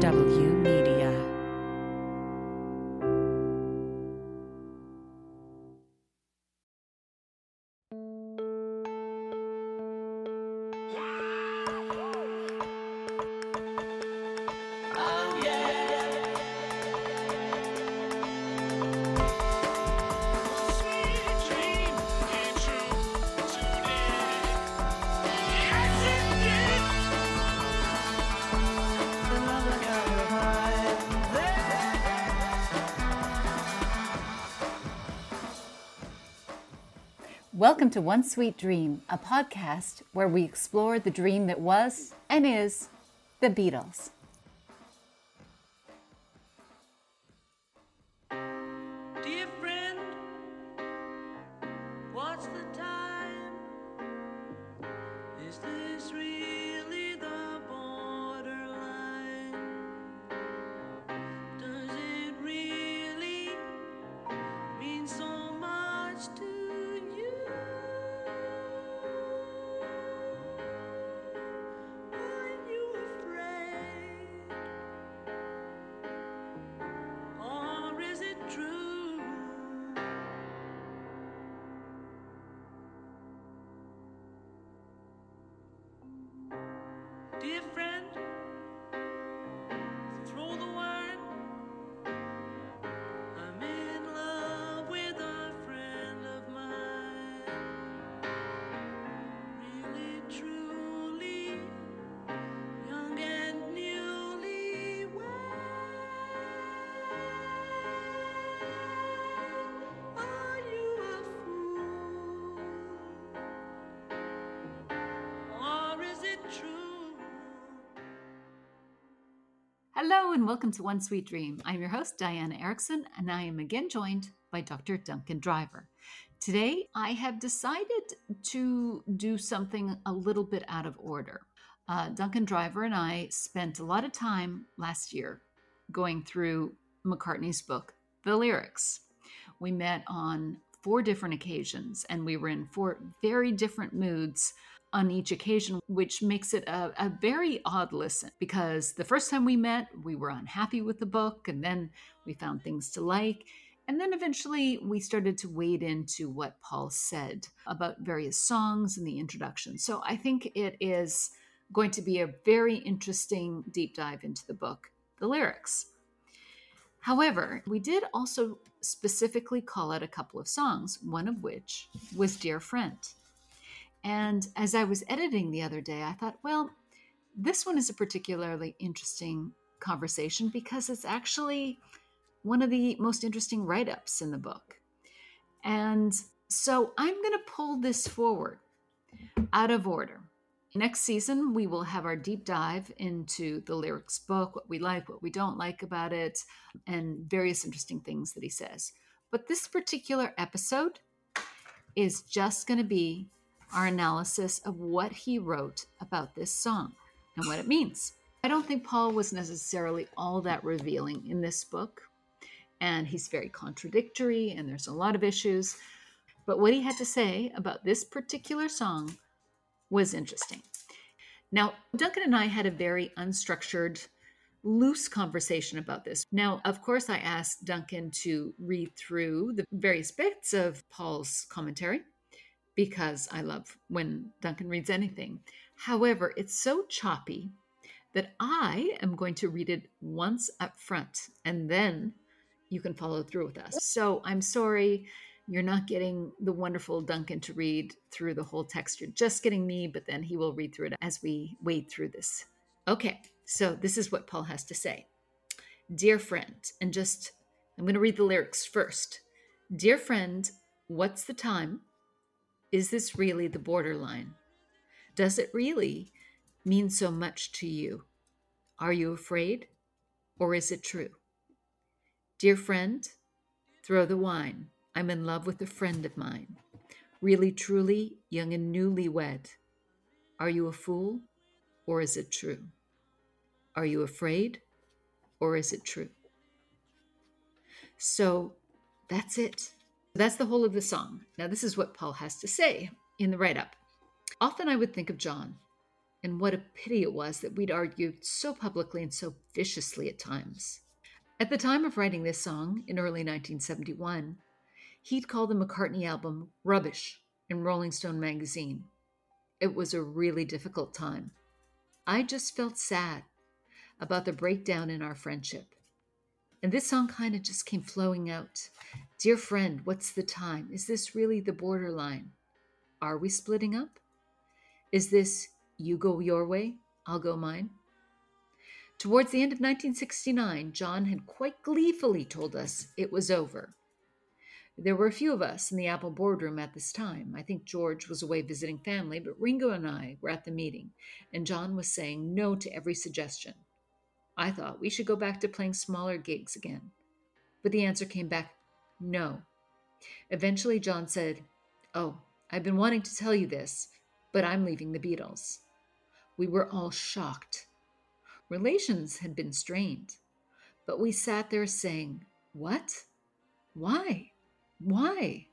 HW Media. Welcome to One Sweet Dream, a podcast where we explore the dream that was and is the Beatles. Welcome to One Sweet Dream. I'm your host, Diana Erickson, and I am again joined by Dr. Duncan Driver. Today, I have decided to do something a little bit out of order. Uh, Duncan Driver and I spent a lot of time last year going through McCartney's book, The Lyrics. We met on four different occasions and we were in four very different moods on each occasion, which makes it a, a very odd listen because the first time we met, we were unhappy with the book and then we found things to like. And then eventually we started to wade into what Paul said about various songs and the introduction. So I think it is going to be a very interesting deep dive into the book, the lyrics. However, we did also specifically call out a couple of songs, one of which was Dear Friend. And as I was editing the other day, I thought, well, this one is a particularly interesting conversation because it's actually one of the most interesting write ups in the book. And so I'm going to pull this forward out of order. Next season, we will have our deep dive into the lyrics book, what we like, what we don't like about it, and various interesting things that he says. But this particular episode is just going to be our analysis of what he wrote about this song and what it means. I don't think Paul was necessarily all that revealing in this book, and he's very contradictory, and there's a lot of issues. But what he had to say about this particular song was interesting. Now, Duncan and I had a very unstructured, loose conversation about this. Now, of course, I asked Duncan to read through the various bits of Paul's commentary because I love when Duncan reads anything. However, it's so choppy that I am going to read it once up front and then you can follow through with us. So I'm sorry you're not getting the wonderful Duncan to read through the whole text. You're just getting me, but then he will read through it as we wade through this. Okay, so this is what Paul has to say. Dear friend, and just, I'm going to read the lyrics first. Dear friend, what's the time? Is this really the borderline? Does it really mean so much to you? Are you afraid? Or is it true? Dear friend, throw the wine. I'm in love with a friend of mine. Really, truly, young and newly wed. Are you a fool? Or is it true? Are you afraid? Or is it true? So that's it. That's the whole of the song. Now, this is what Paul has to say in the write up. Often I would think of John And what a pity it was that we'd argued so publicly and so viciously at times. At the time of writing this song in early 1971, he'd called the McCartney album rubbish in Rolling Stone magazine. It was a really difficult time. I just felt sad about the breakdown in our friendship. And this song kind of just came flowing out. Dear friend, what's the time? Is this really the borderline? Are we splitting up? Is this you go your way, I'll go mine? Towards the end of 1969, John had quite gleefully told us it was over. There were a few of us in the Apple boardroom at this time. I think George was away visiting family, but Ringo and I were at the meeting, and John was saying no to every suggestion. I thought we should go back to playing smaller gigs again. But the answer came back no. Eventually, John said, Oh, I've been wanting to tell you this, but I'm leaving the Beatles. We were all shocked. Relations had been strained, but we sat there saying, What? Why? Why?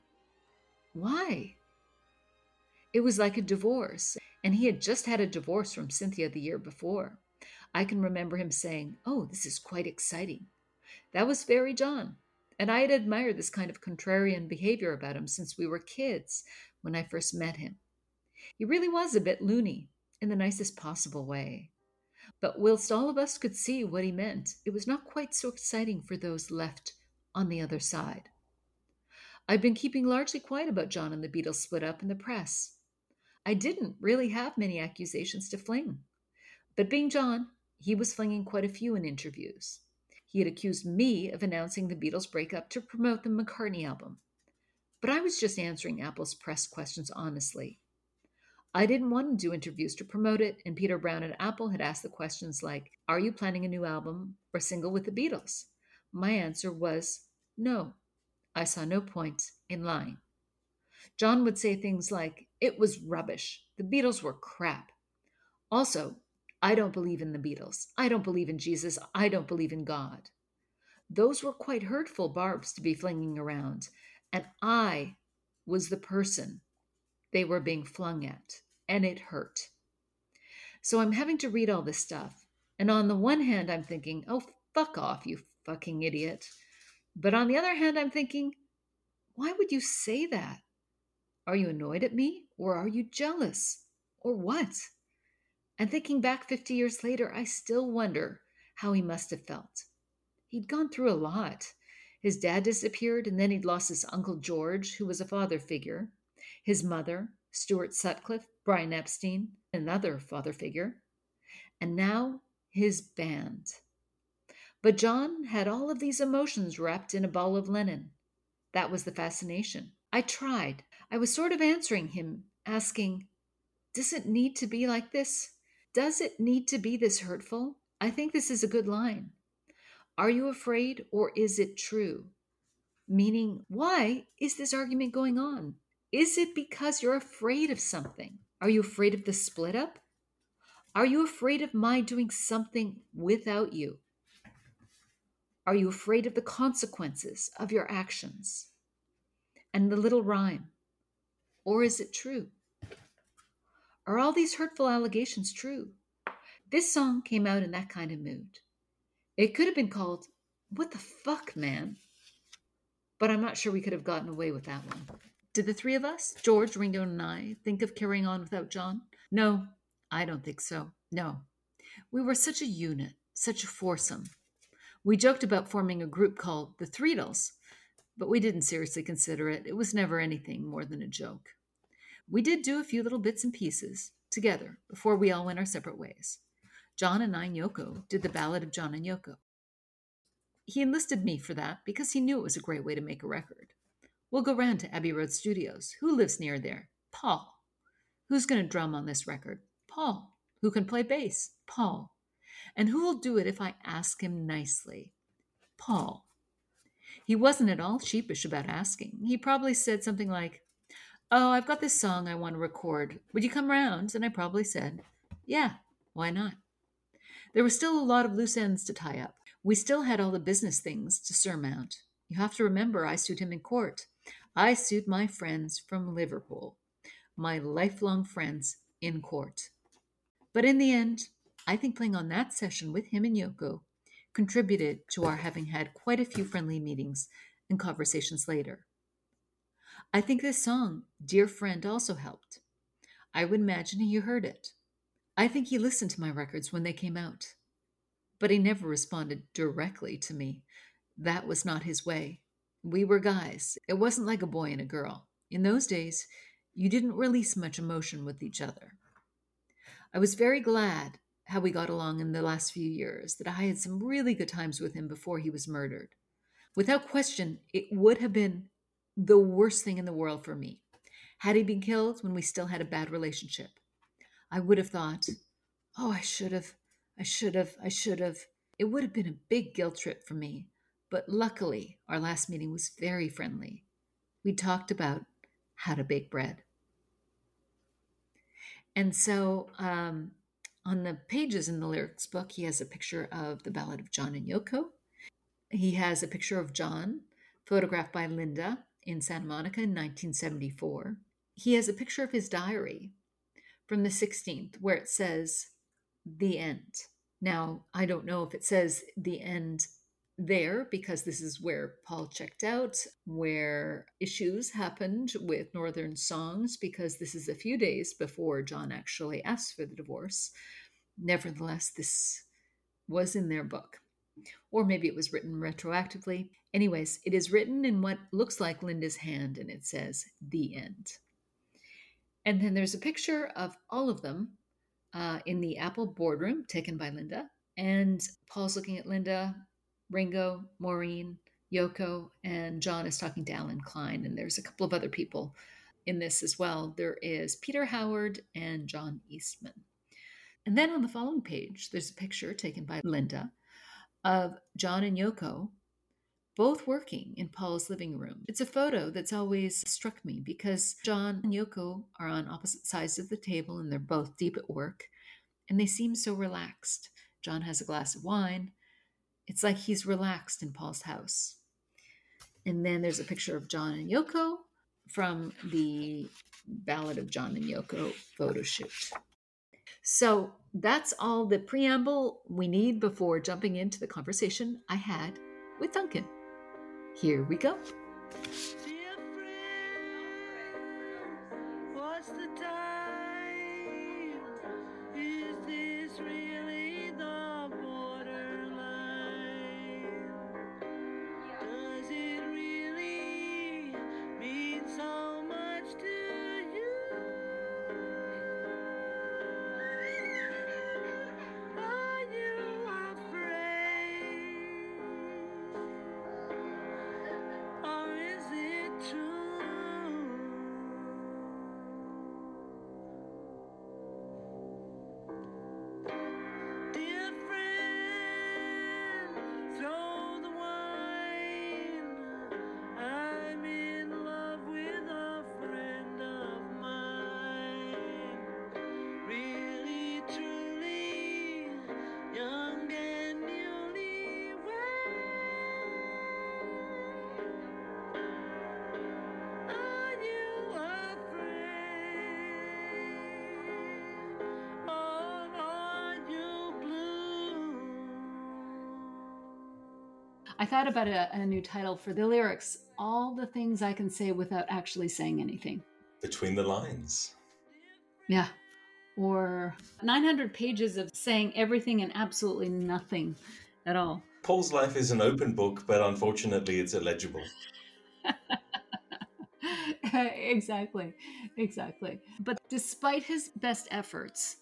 Why? It was like a divorce, and he had just had a divorce from Cynthia the year before. I can remember him saying, Oh, this is quite exciting. That was very John, and I had admired this kind of contrarian behavior about him since we were kids when I first met him. He really was a bit loony, in the nicest possible way. But whilst all of us could see what he meant, it was not quite so exciting for those left on the other side. I've been keeping largely quiet about John and the Beatles split up in the press. I didn't really have many accusations to fling. But being John, he was flinging quite a few in interviews. He had accused me of announcing the Beatles' breakup to promote the McCartney album. But I was just answering Apple's press questions honestly. I didn't want to do interviews to promote it, and Peter Brown at Apple had asked the questions like, Are you planning a new album or single with the Beatles? My answer was no. I saw no point in lying. John would say things like, It was rubbish. The Beatles were crap. Also, I don't believe in the Beatles. I don't believe in Jesus. I don't believe in God. Those were quite hurtful barbs to be flinging around, and I was the person they were being flung at, and it hurt. So I'm having to read all this stuff, and on the one hand, I'm thinking, oh, fuck off, you fucking idiot. But on the other hand, I'm thinking, why would you say that? Are you annoyed at me, or are you jealous, or what? And thinking back 50 years later, I still wonder how he must have felt. He'd gone through a lot. His dad disappeared, and then he'd lost his Uncle George, who was a father figure, his mother, Stuart Sutcliffe, Brian Epstein, another father figure, and now his band. But John had all of these emotions wrapped in a ball of linen. That was the fascination. I tried. I was sort of answering him, asking, Does it need to be like this? Does it need to be this hurtful? I think this is a good line. Are you afraid or is it true? Meaning, why is this argument going on? Is it because you're afraid of something? Are you afraid of the split up? Are you afraid of my doing something without you? Are you afraid of the consequences of your actions? And the little rhyme. Or is it true? Are all these hurtful allegations true? This song came out in that kind of mood. It could have been called, What the Fuck, Man? But I'm not sure we could have gotten away with that one. Did the three of us, George, Ringo, and I, think of carrying on without John? No, I don't think so. No. We were such a unit, such a foursome. We joked about forming a group called the Threedles, but we didn't seriously consider it. It was never anything more than a joke. We did do a few little bits and pieces together before we all went our separate ways. John and I Yoko did the Ballad of John and Yoko. He enlisted me for that because he knew it was a great way to make a record. We'll go round to Abbey Road Studios. Who lives near there? Paul. Who's going to drum on this record? Paul. Who can play bass? Paul. And who will do it if I ask him nicely? Paul. He wasn't at all sheepish about asking. He probably said something like, Oh, I've got this song I want to record. Would you come round? And I probably said, Yeah, why not? There was still a lot of loose ends to tie up. We still had all the business things to surmount. You have to remember, I sued him in court. I sued my friends from Liverpool, my lifelong friends in court. But in the end, I think playing on that session with him and Yoko contributed to our having had quite a few friendly meetings and conversations later. I think this song, Dear Friend, also helped. I would imagine he heard it. I think he listened to my records when they came out. But he never responded directly to me. That was not his way. We were guys. It wasn't like a boy and a girl. In those days, you didn't release much emotion with each other. I was very glad how we got along in the last few years, that I had some really good times with him before he was murdered. Without question, it would have been the worst thing in the world for me. Had he been killed when we still had a bad relationship, I would have thought, oh, I should have, I should have, I should have. It would have been a big guilt trip for me. But luckily, our last meeting was very friendly. We talked about how to bake bread. And so um, on the pages in the lyrics book, he has a picture of the Ballad of John and Yoko. He has a picture of John, photographed by Linda in Santa Monica in 1974. He has a picture of his diary from the 16th where it says, The End. Now, I don't know if it says the end there because this is where Paul checked out, where issues happened with Northern Songs, because this is a few days before John actually asked for the divorce. Nevertheless, this was in their book. Or maybe it was written retroactively. Anyways, it is written in what looks like Linda's hand and it says, The End. And then there's a picture of all of them uh, in the Apple boardroom taken by Linda. And Paul's looking at Linda, Ringo, Maureen, Yoko, and John is talking to Allen Klein. And there's a couple of other people in this as well. There is Peter Howard and John Eastman. And then on the following page, there's a picture taken by Linda of John and Yoko both working in Paul's living room. It's a photo that's always struck me because John and Yoko are on opposite sides of the table and they're both deep at work and they seem so relaxed. John has a glass of wine. It's like he's relaxed in Paul's house. And then there's a picture of John and Yoko from the Ballad of John and Yoko photo shoot. So that's all the preamble we need before jumping into the conversation I had with Duncan. Here we go. I thought about a, a new title for the lyrics All the Things I Can Say Without Actually Saying Anything. Between the lines. Yeah. Or 900 pages of saying everything and absolutely nothing at all. Paul's life is an open book, but unfortunately it's illegible. exactly. Exactly. But despite his best efforts,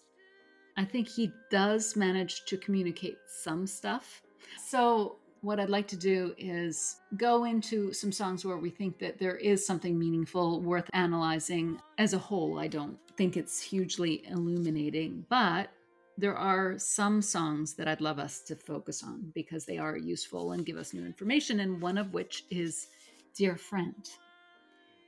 I think he does manage to communicate some stuff. So, what I'd like to do is go into some songs where we think that there is something meaningful worth analyzing. As a whole, I don't think it's hugely illuminating, but there are some songs that I'd love us to focus on because they are useful and give us new information, and one of which is Dear Friend.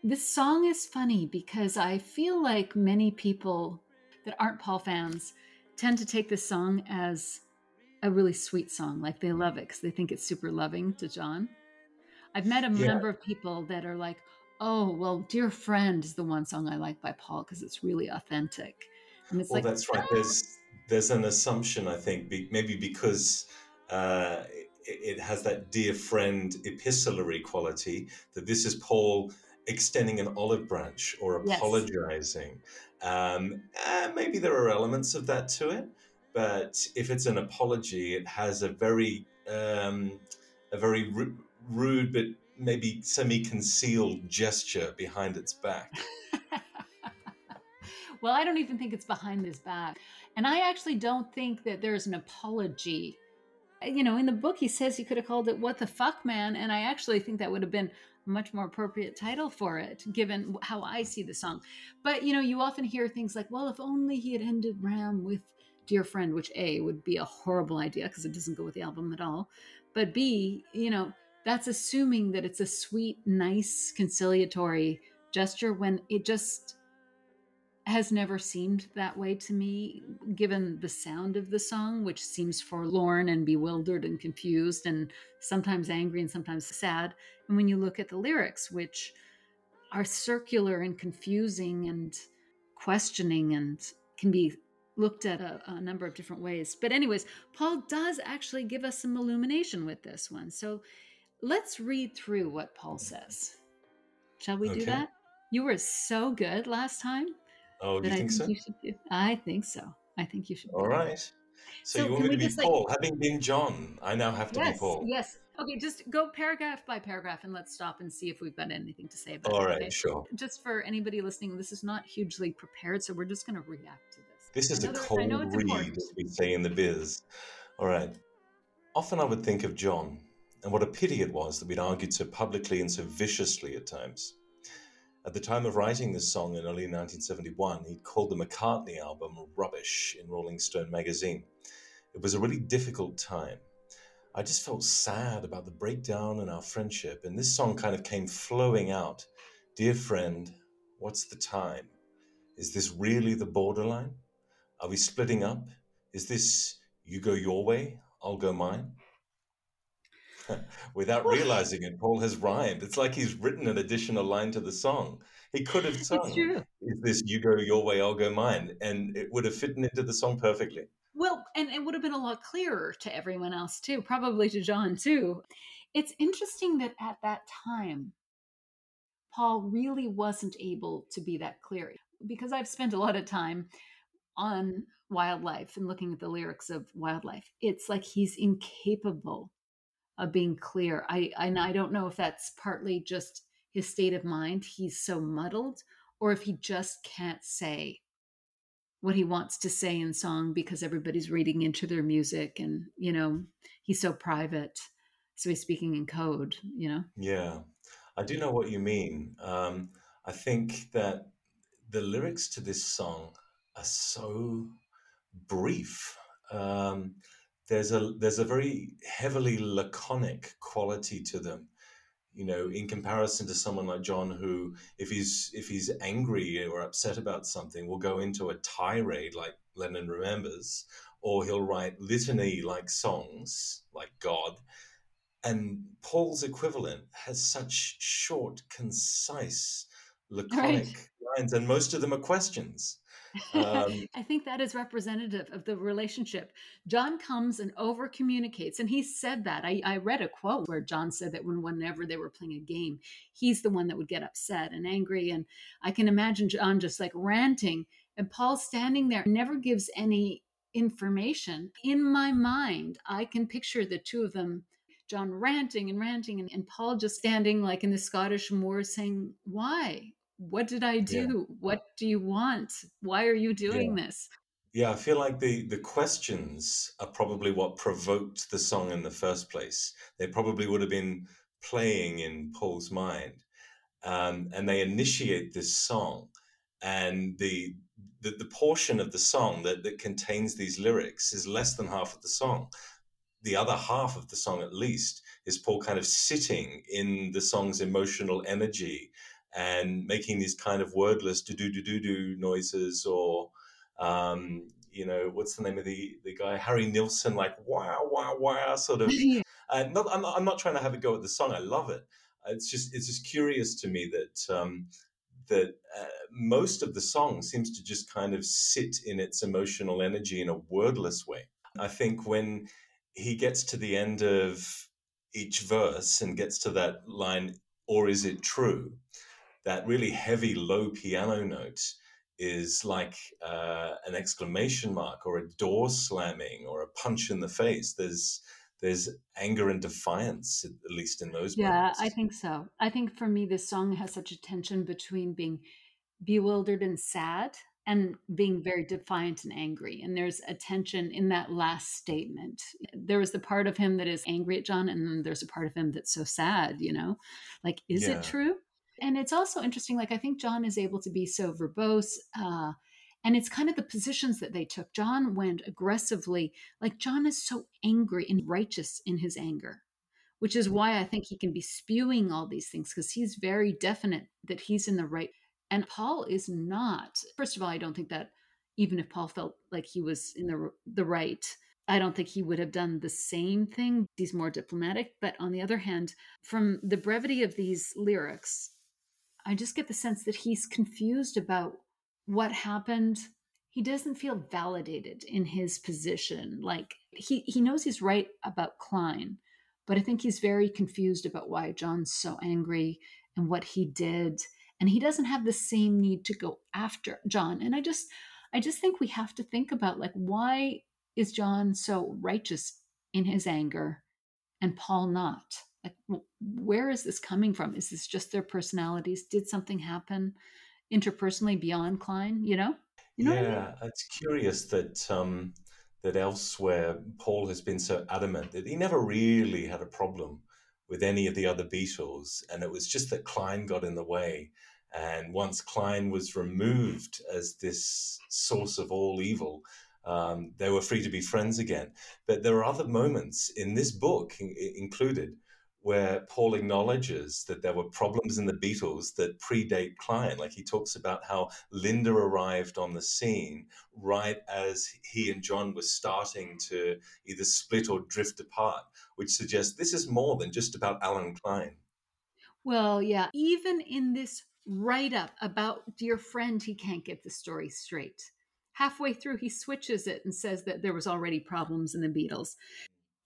This song is funny because I feel like many people that aren't Paul fans tend to take this song as a really sweet song. Like they love it because they think it's super loving to John. I've met a Yeah. number of people that are like, oh, well, Dear Friend is the one song I like by Paul because it's really authentic. And it's Well, like, that's right. There's there's an assumption, I think, be, maybe because uh, it, it has that dear friend epistolary quality that this is Paul extending an olive branch or Yes. apologizing. Um, uh, maybe there are elements of that to it, but if it's an apology, it has a very um, a very ru- rude but maybe semi-concealed gesture behind its back. well, I don't even think it's behind his back. And I actually don't think that there's an apology. You know, in the book, he says he could have called it What the Fuck Man. And I actually think that would have been a much more appropriate title for it, given how I see the song. But, you know, you often hear things like, well, if only he had ended Ram with Dear Friend, which A would be a horrible idea because it doesn't go with the album at all. But B, you know, that's assuming that it's a sweet, nice, conciliatory gesture when it just has never seemed that way to me, given the sound of the song, which seems forlorn and bewildered and confused and sometimes angry and sometimes sad. And when you look at the lyrics, which are circular and confusing and questioning and can be looked at a, a number of different ways. But, anyways, Paul does actually give us some illumination with this one. So let's read through what Paul says. Shall we do that? You were so good last time Oh, do you I think so? you do. I think so. I think you should. All right. So, So you want me to be just, like- Paul? Having been John, I now have to Yes. be Paul. Yes. Okay. Just go paragraph by paragraph, and let's stop and see if we've got anything to say about All it. right, okay? sure. Just for anybody listening, this is not hugely prepared, so we're just going to react this. Is a know that- I cold read, as we say in the biz. All right. Often I would think of John, and what a pity it was that we'd argued so publicly and so viciously at times. At the time of writing this song in early 1971, he'd called the McCartney album rubbish in Rolling Stone magazine. It was a really difficult time. I just felt sad about the breakdown in our friendship, and this song kind of came flowing out. Dear friend, what's the time? Is this really the borderline? Are we splitting up? Is this you go your way, I'll go mine? Without realizing it, Paul has rhymed. It's like he's written an additional line to the song. He could have sung, Is this you go your way, I'll go mine? And it would have fitted into the song perfectly. Well, and it would have been a lot clearer to everyone else too, probably to John too. It's interesting that at that time, Paul really wasn't able to be that clear because I've spent a lot of time on Wild Life and looking at the lyrics of Wild Life. It's like he's incapable of being clear. I and I don't know if that's partly just his state of mind. He's so muddled, or if he just can't say what he wants to say in song because everybody's reading into their music and you know he's so private so he's speaking in code you know Yeah, I do know what you mean. Um, I think that the lyrics to this song are so brief. Um, there's a there's a very heavily laconic quality to them. You know, in comparison to someone like John, who if he's if he's angry or upset about something, will go into a tirade like Lennon remembers, or he'll write litany like songs like God. And Paul's equivalent has such short, concise, laconic lines, and most of them are questions. Um, i think that is representative of the relationship. John comes and over communicates and he said that. I, I read a quote where john said that when whenever they were playing a game he's the one that would get upset and angry and i can imagine john just like ranting and paul standing there never gives any information. In my mind i can picture the two of them john ranting and ranting and, and paul just standing like in the scottish moor saying why what did i Yeah. do what do you want why are you doing this yeah, I feel like the, the questions are probably what provoked the song in the first place. They probably would have been playing in Paul's mind. Um, and they initiate this song. And the, the, the portion of the song that, that contains these lyrics is less than half of the song. The other half of the song, at least, is Paul kind of sitting in the song's emotional energy and making these kind of wordless do do do do do noises or um, you know what's the name of the the guy Harry Nilsson like wow wow wow sort of uh, not, I'm, not, I'm not trying to have a go at the song I love it it's just it's just curious to me that um, that uh, most of the song seems to just kind of sit in its emotional energy in a wordless way. I think when he gets to the end of each verse and gets to that line, or is it true? That really heavy low piano note is like uh, an exclamation mark or a door slamming or a punch in the face. There's there's anger and defiance, at least in those Yeah, moments. I think so. I think for me, this song has such a tension between being bewildered and sad and being very defiant and angry. And there's a tension in that last statement. There is the part of him that is angry at John, and then there's a part of him that's so sad, you know? Like, is Yeah. it true? And it's also interesting, like, I think John is able to be so verbose. Uh, and it's kind of the positions that they took. John went aggressively, like, John is so angry and righteous in his anger which is why I think he can be spewing all these things because he's very definite that he's in the right. And Paul is not. First of all, I don't think that even if Paul felt like he was in the the right, I don't think he would have done the same thing. He's more diplomatic. But on the other hand, from the brevity of these lyrics, I just get the sense that he's confused about what happened. He doesn't feel validated in his position. Like he, he knows he's right about Klein, but I think he's very confused about why John's so angry and what he did. And he doesn't have the same need to go after John. And I just I just think we have to think about like why is John so righteous in his anger and Paul not? Like where is this coming from? Is this just their personalities? Did something happen interpersonally beyond Klein, you know? You know what I mean? yeah, it's curious that um, that elsewhere Paul has been so adamant that he never really had a problem with any of the other Beatles, and it was just that Klein got in the way. And once Klein was removed as this source of all evil, um, they were free to be friends again. But there are other moments in this book in- included where Paul acknowledges that there were problems in the Beatles that predate Klein. Like he talks about how Linda arrived on the scene right as he and John were starting to either split or drift apart, which suggests this is more than just about Allen Klein. Well, yeah, even in this write up about dear friend, he can't get the story straight. Halfway through, he switches it and says that there was already problems in the Beatles.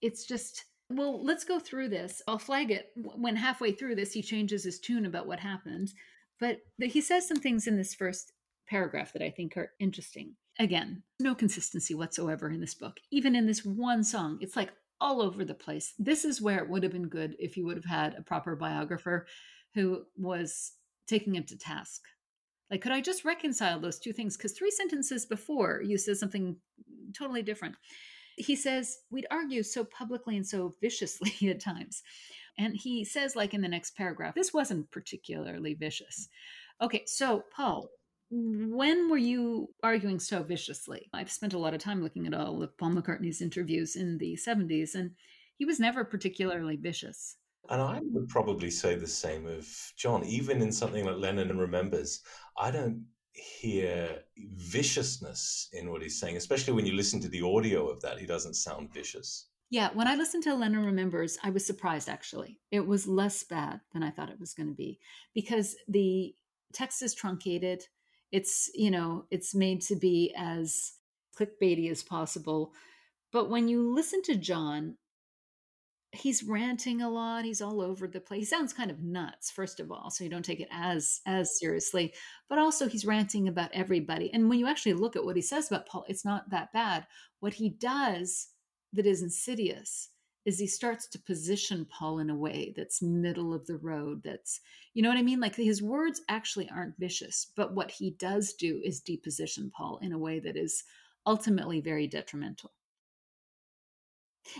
It's just, well, let's go through this. I'll flag it when halfway through this, he changes his tune about what happened. But he says some things in this first paragraph that I think are interesting. Again, no consistency whatsoever in this book. Even in this one song, it's like all over the place. This is where it would have been good if you would have had a proper biographer who was taking him to task. Like, could I just reconcile those two things? Because three sentences before, you said something totally different. He says, We'd argue so publicly and so viciously at times. And he says, like in the next paragraph, this wasn't particularly vicious. Okay, so Paul, when were you arguing so viciously? I've spent a lot of time looking at all of Paul McCartney's interviews in the 70s, and he was never particularly vicious. And I would probably say the same of John. Even in something like Lennon and Remembers, I don't hear viciousness in what he's saying, especially when you listen to the audio of that. He doesn't sound vicious. Yeah, when I listened to Lennon Remembers, I was surprised actually. It was less bad than I thought it was going to be because the text is truncated. It's, you know, it's made to be as clickbaity as possible. But when you listen to John, he's ranting a lot he's all over the place he sounds kind of nuts first of all so you don't take it as as seriously but also he's ranting about everybody and when you actually look at what he says about paul it's not that bad what he does that is insidious is he starts to position paul in a way that's middle of the road that's you know what i mean? Like his words actually aren't vicious but what he does do is deposition paul in a way that is ultimately very detrimental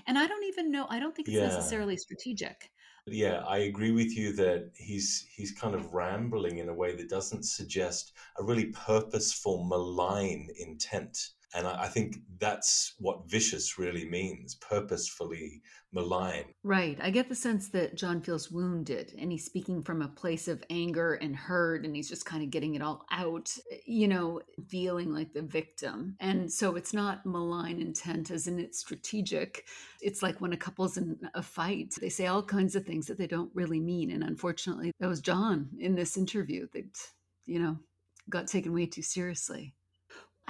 and I don't even know, I don't think it's Yeah. necessarily strategic. Yeah, I agree with you that he's he's kind of rambling in a way that doesn't suggest a really purposeful malign intent. And I, I think that's what vicious really means, purposefully malign. Right. I get the sense that John feels wounded and he's speaking from a place of anger and hurt and he's just kind of getting it all out, you know, feeling like the victim. And so it's not malign intent as in it's strategic. It's like when a couple's in a fight, they say all kinds of things that they don't really mean. And unfortunately, that was John in this interview that you know, got taken way too seriously.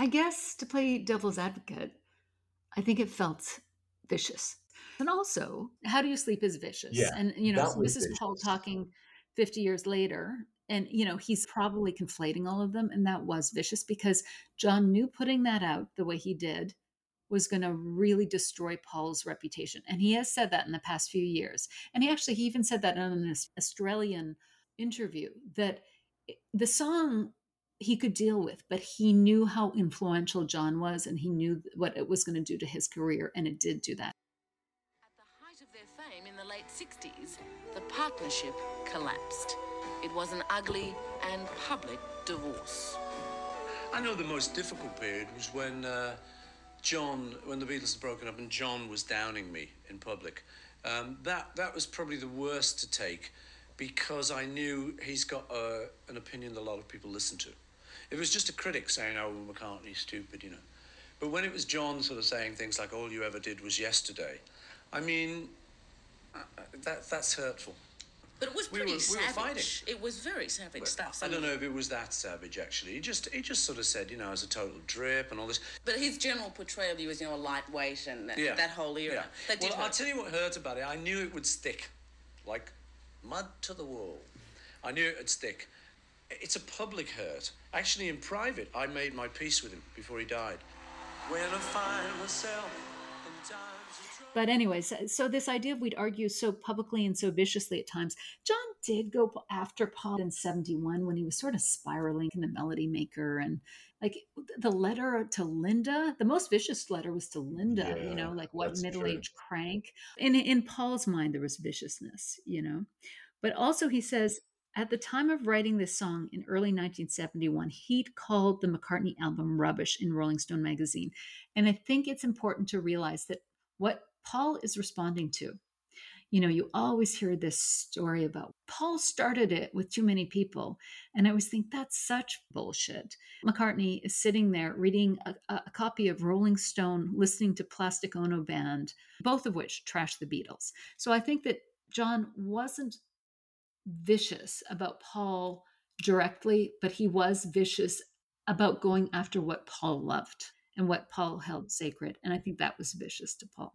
I guess to play devil's advocate, I think it felt vicious. And also, how do you sleep is vicious. Yeah, and you know, this is Paul talking 50 years later and you know he's probably conflating all of them and that was vicious because john knew putting that out the way he did was going to really destroy paul's reputation and he has said that in the past few years and he actually he even said that in an australian interview that the song he could deal with but he knew how influential john was and he knew what it was going to do to his career and it did do that At the height of their fame in the late 60s, the partnership collapsed. It was an ugly and public divorce. I know the most difficult period was when uh, John, when the Beatles had broken up and John was downing me in public. Um, that that was probably the worst to take because I knew he's got uh, an opinion that a lot of people listen to. If it was just a critic saying, "Oh, McCartney's stupid," you know, but when it was John sort of saying things like, "All you ever did was yesterday," I mean, uh, that that's hurtful. But it was We pretty we were savage. fighting. It was very savage stuff. I don't know if it was that savage actually. He just he just sort of said, you know, as a total drip and all this. But his general portrayal of you as, you know, a lightweight and that, Yeah. that whole era. Yeah. Well, I'll tell you what hurt about it. I knew it would stick, like mud to the wall. I knew it would stick. It's a public hurt. Actually, in private, I made my peace with him before he died. When I find myself in times of trouble. But anyways, so this idea of we'd argue so publicly and so viciously at times, John did go after Paul in 71 when he was sort of spiraling in the Melody Maker and like the letter to Linda, the most vicious letter was to Linda, you know, like what middle-aged crank. In in Paul's mind there was viciousness, you know. But also he says at the time of writing this song in early 1971, he'd called the McCartney album rubbish in Rolling Stone magazine. And I think it's important to realize that what Paul is responding to. You know, you always hear this story about Paul started it with too many people. And I always think that's such bullshit. McCartney is sitting there reading a, a copy of Rolling Stone, listening to Plastic Ono Band, both of which trash the Beatles. So I think that John wasn't vicious about Paul directly, but he was vicious about going after what Paul loved and what Paul held sacred. And I think that was vicious to Paul.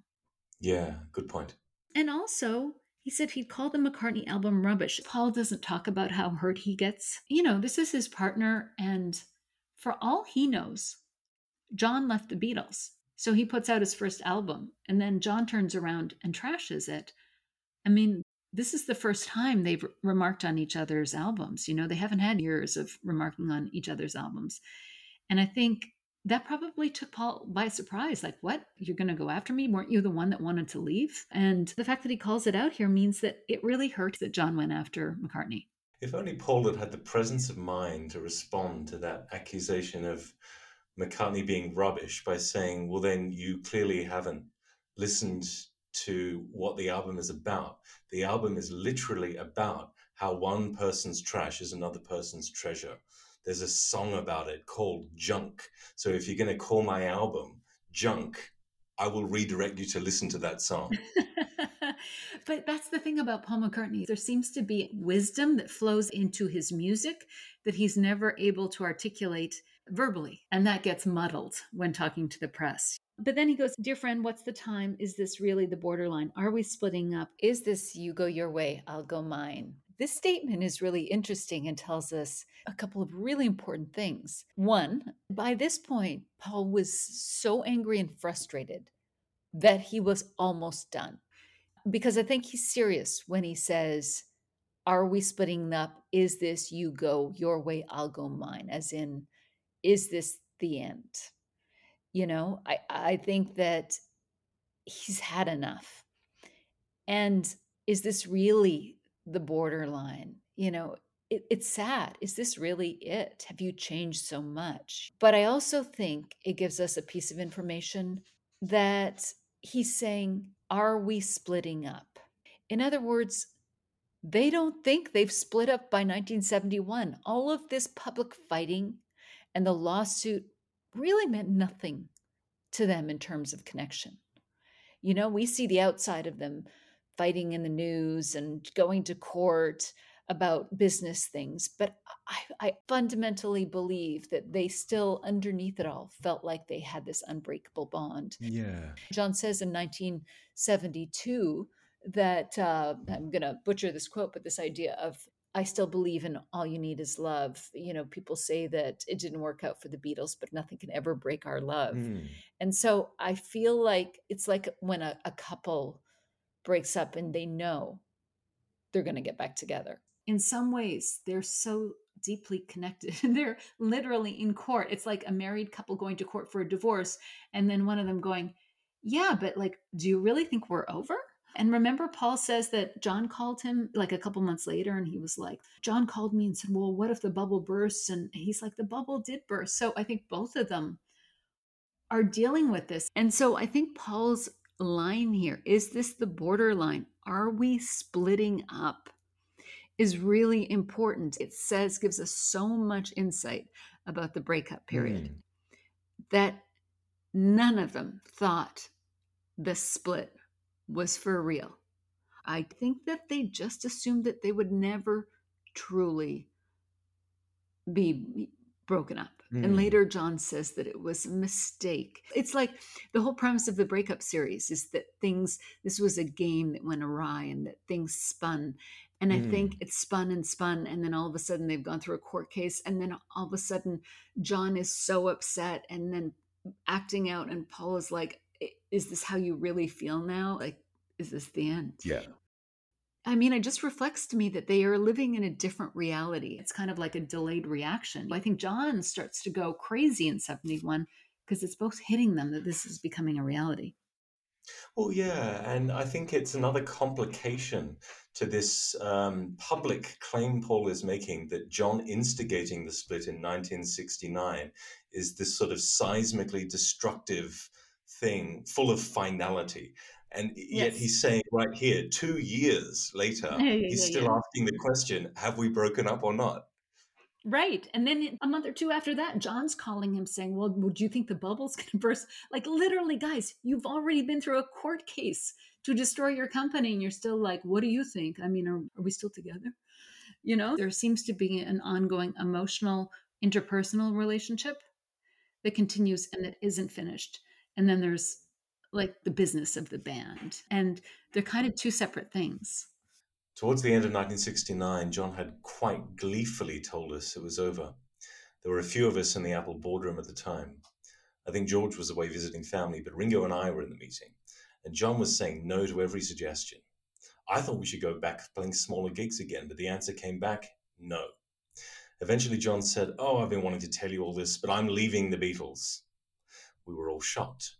Yeah, good point. And also, he said he'd call the McCartney album rubbish. Paul doesn't talk about how hurt he gets. You know, this is his partner, and for all he knows, John left the Beatles. So he puts out his first album, and then John turns around and trashes it. I mean, this is the first time they've re- remarked on each other's albums. You know, they haven't had years of remarking on each other's albums. And I think that probably took Paul by surprise. Like, what? You're going to go after me? Weren't you the one that wanted to leave? And the fact that he calls it out here means that it really hurt that John went after McCartney. If only Paul had had the presence of mind to respond to that accusation of McCartney being rubbish by saying, well, then you clearly haven't listened to what the album is about. The album is literally about how one person's trash is another person's treasure. There's a song about it called Junk. So if you're going to call my album Junk, I will redirect you to listen to that song. but that's the thing about Paul McCartney. There seems to be wisdom that flows into his music that he's never able to articulate verbally. And that gets muddled when talking to the press. But then he goes, Dear friend, what's the time? Is this really the borderline? Are we splitting up? Is this you go your way, I'll go mine? This statement is really interesting and tells us a couple of really important things. One, by this point, Paul was so angry and frustrated that he was almost done. Because I think he's serious when he says, Are we splitting up? Is this you go your way, I'll go mine? As in, is this the end? You know, I, I think that he's had enough. And is this really the borderline? You know, it, it's sad. Is this really it? Have you changed so much? But I also think it gives us a piece of information that he's saying, Are we splitting up? In other words, they don't think they've split up by 1971. All of this public fighting and the lawsuit really meant nothing to them in terms of connection. You know, we see the outside of them fighting in the news and going to court, about business things, but I, I fundamentally believe that they still, underneath it all, felt like they had this unbreakable bond. Yeah. John says in 1972 that uh, I'm going to butcher this quote, but this idea of I still believe in all you need is love. You know, people say that it didn't work out for the Beatles, but nothing can ever break our love. Mm. And so I feel like it's like when a, a couple breaks up and they know they're going to get back together. In some ways, they're so deeply connected. they're literally in court. It's like a married couple going to court for a divorce, and then one of them going, Yeah, but like, do you really think we're over? And remember, Paul says that John called him like a couple months later, and he was like, John called me and said, Well, what if the bubble bursts? And he's like, The bubble did burst. So I think both of them are dealing with this. And so I think Paul's line here is this the borderline? Are we splitting up? Is really important. It says, gives us so much insight about the breakup period Mm. that none of them thought the split was for real. I think that they just assumed that they would never truly be broken up. And Mm. later, John says that it was a mistake. It's like the whole premise of the breakup series is that things, this was a game that went awry and that things spun. And I think it spun and spun. And then all of a sudden, they've gone through a court case. And then all of a sudden, John is so upset and then acting out. And Paul is like, "I- Is this how you really feel now? Like, is this the end? Yeah. I mean, it just reflects to me that they are living in a different reality. It's kind of like a delayed reaction. I think John starts to go crazy in 71 because it's both hitting them that this is becoming a reality. Well, yeah, and I think it's another complication to this um, public claim Paul is making that John instigating the split in 1969 is this sort of seismically destructive thing, full of finality. And yet Yes. he's saying right here, two years later, Yeah, yeah, he's still yeah. asking the question, have we broken up or not? Right. And then a month or two after that, John's calling him saying, Well, would you think the bubble's going to burst? Like, literally, guys, you've already been through a court case to destroy your company. And you're still like, What do you think? I mean, are, are we still together? You know, there seems to be an ongoing emotional, interpersonal relationship that continues and that isn't finished. And then there's like the business of the band. And they're kind of two separate things. Towards the end of 1969, John had quite gleefully told us it was over. There were a few of us in the Apple boardroom at the time. I think George was away visiting family, but Ringo and I were in the meeting, and John was saying no to every suggestion. I thought we should go back playing smaller gigs again, but the answer came back no. Eventually, John said, Oh, I've been wanting to tell you all this, but I'm leaving the Beatles. We were all shocked.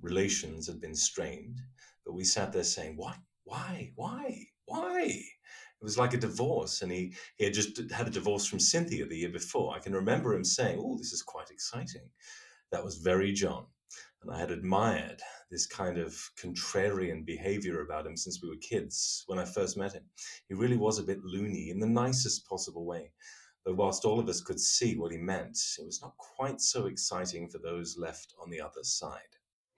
Relations had been strained, but we sat there saying, What? Why? Why? Why? It was like a divorce, and he, he had just had a divorce from Cynthia the year before. I can remember him saying, Oh, this is quite exciting. That was very John. And I had admired this kind of contrarian behavior about him since we were kids when I first met him. He really was a bit loony in the nicest possible way. But whilst all of us could see what he meant, it was not quite so exciting for those left on the other side.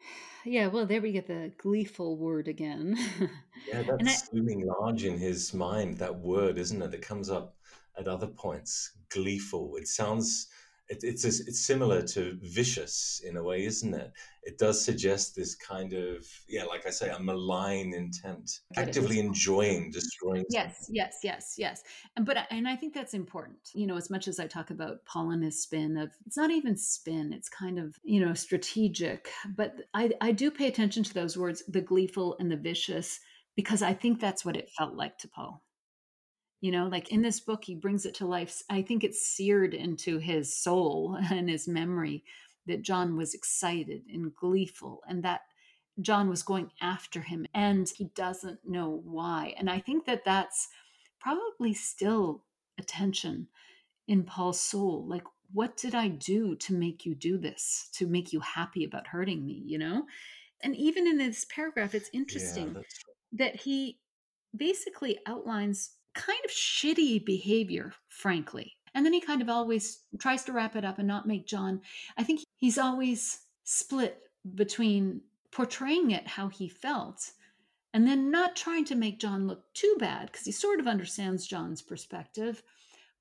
Yeah, well, there we get the gleeful word again. Yeah, And I- that's looming large in his mind, that word, isn't it? It comes up at other points. Gleeful. It sounds, it, it's, it's similar to vicious in a way, isn't it? It does suggest this kind of, yeah, like I say, a malign intent, actively enjoying, destroying. Yes, yes, yes, yes. And but I- and I think that's important. You know, as much as I talk about Paul and his spin of it's not even spin, it's kind of, you know, strategic. But I I do pay attention to those words, the gleeful and the vicious, because I think that's what it felt like to Paul. You know, like in this book, he brings it to life. I think it's seared into his soul and his memory that John was excited and gleeful and that John was going after him and he doesn't know why. And I think that that's probably still a tension in Paul's soul. Like, what did I do to make you do this, to make you happy about hurting me, you know? And even in this paragraph, it's interesting Yeah, that he basically outlines kind of shitty behavior, frankly. And then he kind of always tries to wrap it up and not make John. I think he's always split between portraying it how he felt and then not trying to make John look too bad because he sort of understands John's perspective.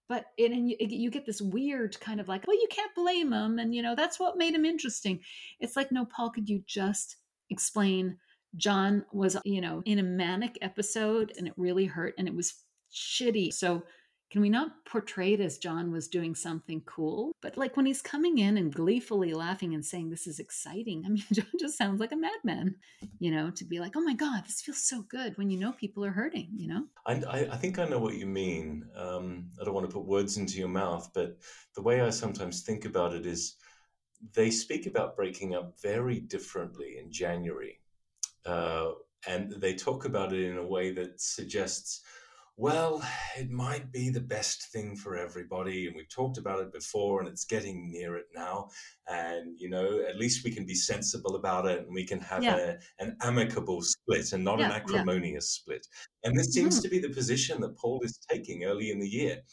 But it, and you, you get this weird kind of like, well, you can't blame him. And, you know, that's what made him interesting. It's like, no, Paul, could you just explain John was, you know, in a manic episode and it really hurt and it was shitty. So can we not portray it as John was doing something cool? But like when he's coming in and gleefully laughing and saying, This is exciting, I mean, John just sounds like a madman, you know, to be like, Oh my God, this feels so good when you know people are hurting, you know? I, I, think I know what you mean. Um, I don't want to put words into your mouth, but the way I sometimes think about it is they speak about breaking up very differently in January. Uh, and they talk about it in a way that suggests well, it might be the best thing for everybody. And we've talked about it before, and it's getting near it now. And, you know, at least we can be sensible about it and we can have Yeah. a, an amicable split and not an Yeah, yeah. acrimonious split. And this seems Mm. to be the position that Paul is taking early in the year.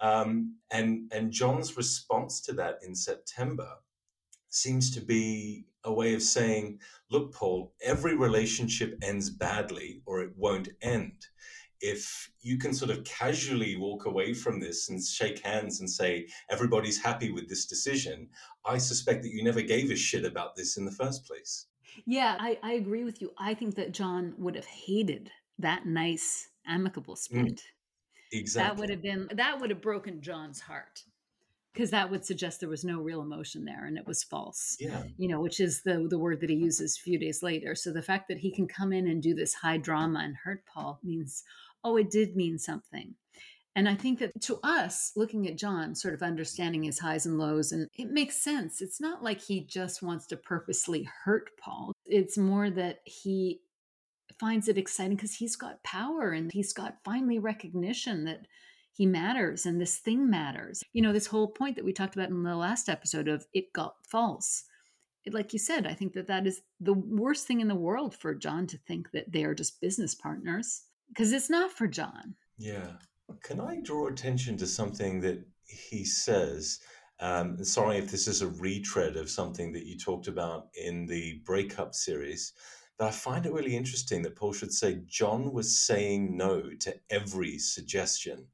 Um, and, and John's response to that in September seems to be a way of saying, look, Paul, every relationship ends badly or it won't end. If you can sort of casually walk away from this and shake hands and say, everybody's happy with this decision, I suspect that you never gave a shit about this in the first place. Yeah, I, I agree with you. I think that John would have hated that nice, amicable mm. split. Exactly. That would have been, that would have broken John's heart because that would suggest there was no real emotion there and it was false. Yeah. you know, which is the the word that he uses a few days later. So the fact that he can come in and do this high drama and hurt Paul means, oh, it did mean something. And I think that to us, looking at John, sort of understanding his highs and lows, and it makes sense. It's not like he just wants to purposely hurt Paul. It's more that he finds it exciting because he's got power and he's got finally recognition that he matters and this thing matters. You know, this whole point that we talked about in the last episode of it got false. Like you said, I think that that is the worst thing in the world for John to think that they are just business partners because it's not for John. Yeah. Can I draw attention to something that he says? Um, sorry if this is a retread of something that you talked about in the breakup series, but I find it really interesting that Paul should say John was saying no to every suggestion,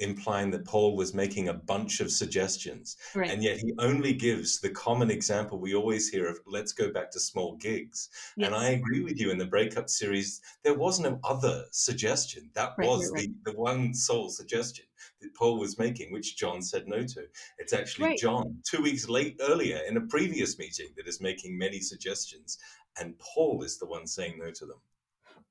implying that Paul was making a bunch of suggestions. Right. And yet he only gives the common example we always hear of let's go back to small gigs. And I agree with you in the breakup series, there was no other suggestion. That Right, was right, the, the one sole suggestion that Paul was making, which John said no to. It's actually. John, two weeks late earlier in a previous meeting, that is making many suggestions. And Paul is the one saying no to them.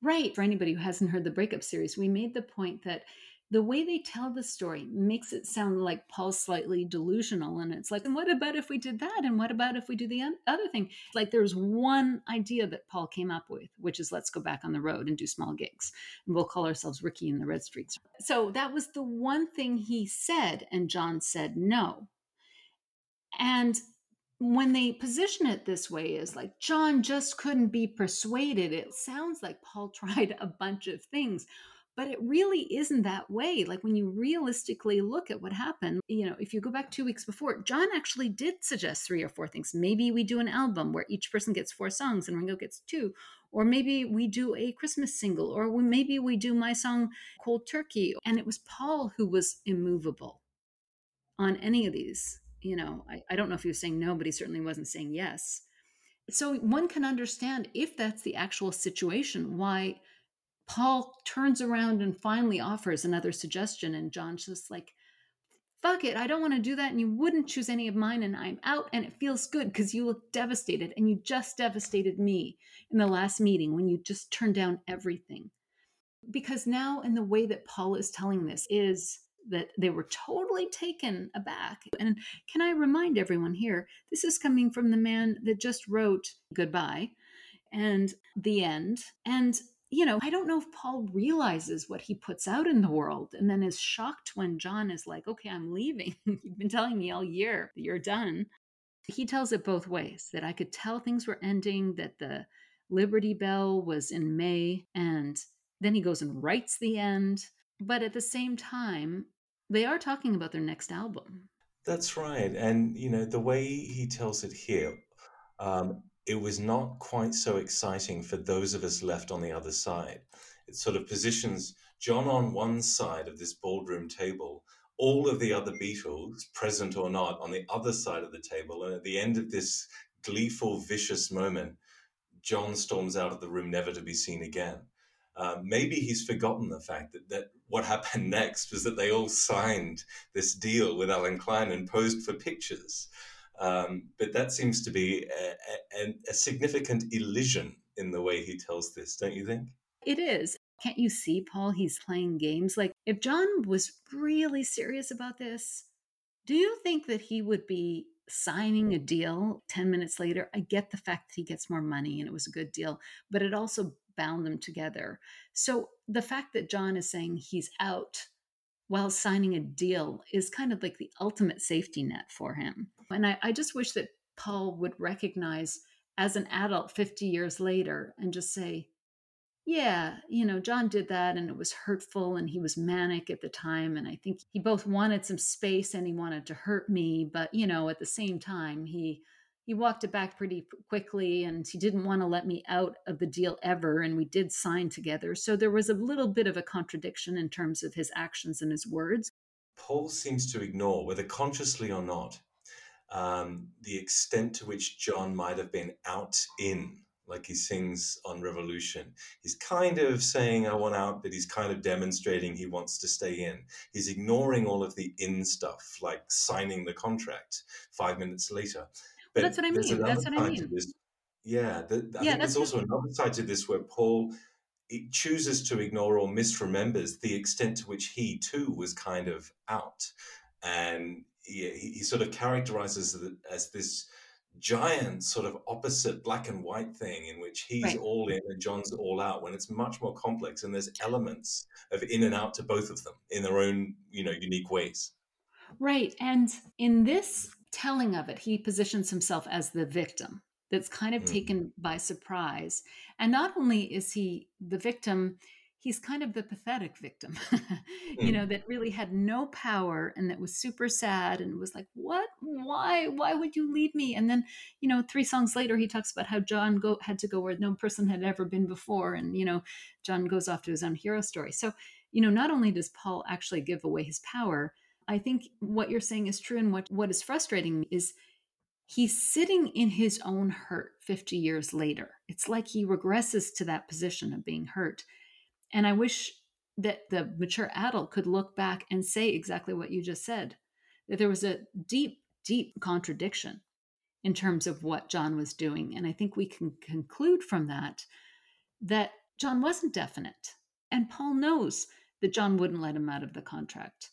Right. For anybody who hasn't heard the breakup series, we made the point that the way they tell the story makes it sound like Paul's slightly delusional. And it's like, and what about if we did that? And what about if we do the other thing? Like there's one idea that Paul came up with, which is let's go back on the road and do small gigs. And we'll call ourselves Ricky and the Red Streaks. So that was the one thing he said. And John said no. And when they position it this way is like John just couldn't be persuaded. It sounds like Paul tried a bunch of things, but it really isn't that way. Like when you realistically look at what happened, you know, if you go back two weeks before, John actually did suggest three or four things. Maybe we do an album where each person gets four songs and Ringo gets two. Or maybe we do a Christmas single, or we, maybe we do my song Cold Turkey. And it was Paul who was immovable on any of these. You know, I, I don't know if he was saying no, but he certainly wasn't saying yes. So one can understand if that's the actual situation, why Paul turns around and finally offers another suggestion, and John's just like, fuck it, I don't want to do that, and you wouldn't choose any of mine, and I'm out, and it feels good because you look devastated, and you just devastated me in the last meeting when you just turned down everything. Because now, in the way that Paul is telling this, is that they were totally taken aback. And can I remind everyone here, this is coming from the man that just wrote Goodbye and The End. And, you know, I don't know if Paul realizes what he puts out in the world and then is shocked when John is like, okay, I'm leaving. You've been telling me all year that you're done. He tells it both ways that I could tell things were ending, that the Liberty Bell was in May, and then he goes and writes the end. But at the same time, they are talking about their next album. That's right. And, you know, the way he tells it here, um, it was not quite so exciting for those of us left on the other side. It sort of positions John on one side of this ballroom table, all of the other Beatles, present or not, on the other side of the table. And at the end of this gleeful, vicious moment, John storms out of the room, never to be seen again. Uh, maybe he's forgotten the fact that, that what happened next was that they all signed this deal with Allen Klein and posed for pictures. Um, but that seems to be a, a, a significant elision in the way he tells this, don't you think? It is. Can't you see, Paul? He's playing games. Like, if John was really serious about this, do you think that he would be signing a deal 10 minutes later? I get the fact that he gets more money and it was a good deal, but it also bound them together. So the fact that John is saying he's out while signing a deal is kind of like the ultimate safety net for him. And I, I just wish that Paul would recognize as an adult 50 years later and just say, yeah, you know, John did that and it was hurtful and he was manic at the time. And I think he both wanted some space and he wanted to hurt me. But, you know, at the same time, he he walked it back pretty quickly and he didn't want to let me out of the deal ever and we did sign together so there was a little bit of a contradiction in terms of his actions and his words paul seems to ignore whether consciously or not um, the extent to which john might have been out in like he sings on Revolution. He's kind of saying, I want out, but he's kind of demonstrating he wants to stay in. He's ignoring all of the in stuff, like signing the contract five minutes later. But that's what I mean. That's what I mean. Yeah, the, I yeah, think there's also another side to this where Paul chooses to ignore or misremembers the extent to which he too was kind of out. And he, he sort of characterizes it as this giant sort of opposite black and white thing in which he's right. all in and John's all out when it's much more complex and there's elements of in and out to both of them in their own, you know, unique ways. Right. And in this telling of it, he positions himself as the victim that's kind of mm. taken by surprise. And not only is he the victim, he's kind of the pathetic victim, you know, mm. that really had no power and that was super sad and was like, what? Why? Why would you leave me? And then, you know, three songs later, he talks about how John go, had to go where no person had ever been before. And, you know, John goes off to his own hero story. So, you know, not only does Paul actually give away his power, I think what you're saying is true. And what, what is frustrating is he's sitting in his own hurt 50 years later. It's like he regresses to that position of being hurt and I wish that the mature adult could look back and say exactly what you just said that there was a deep, deep contradiction in terms of what John was doing. And I think we can conclude from that that John wasn't definite. And Paul knows that John wouldn't let him out of the contract.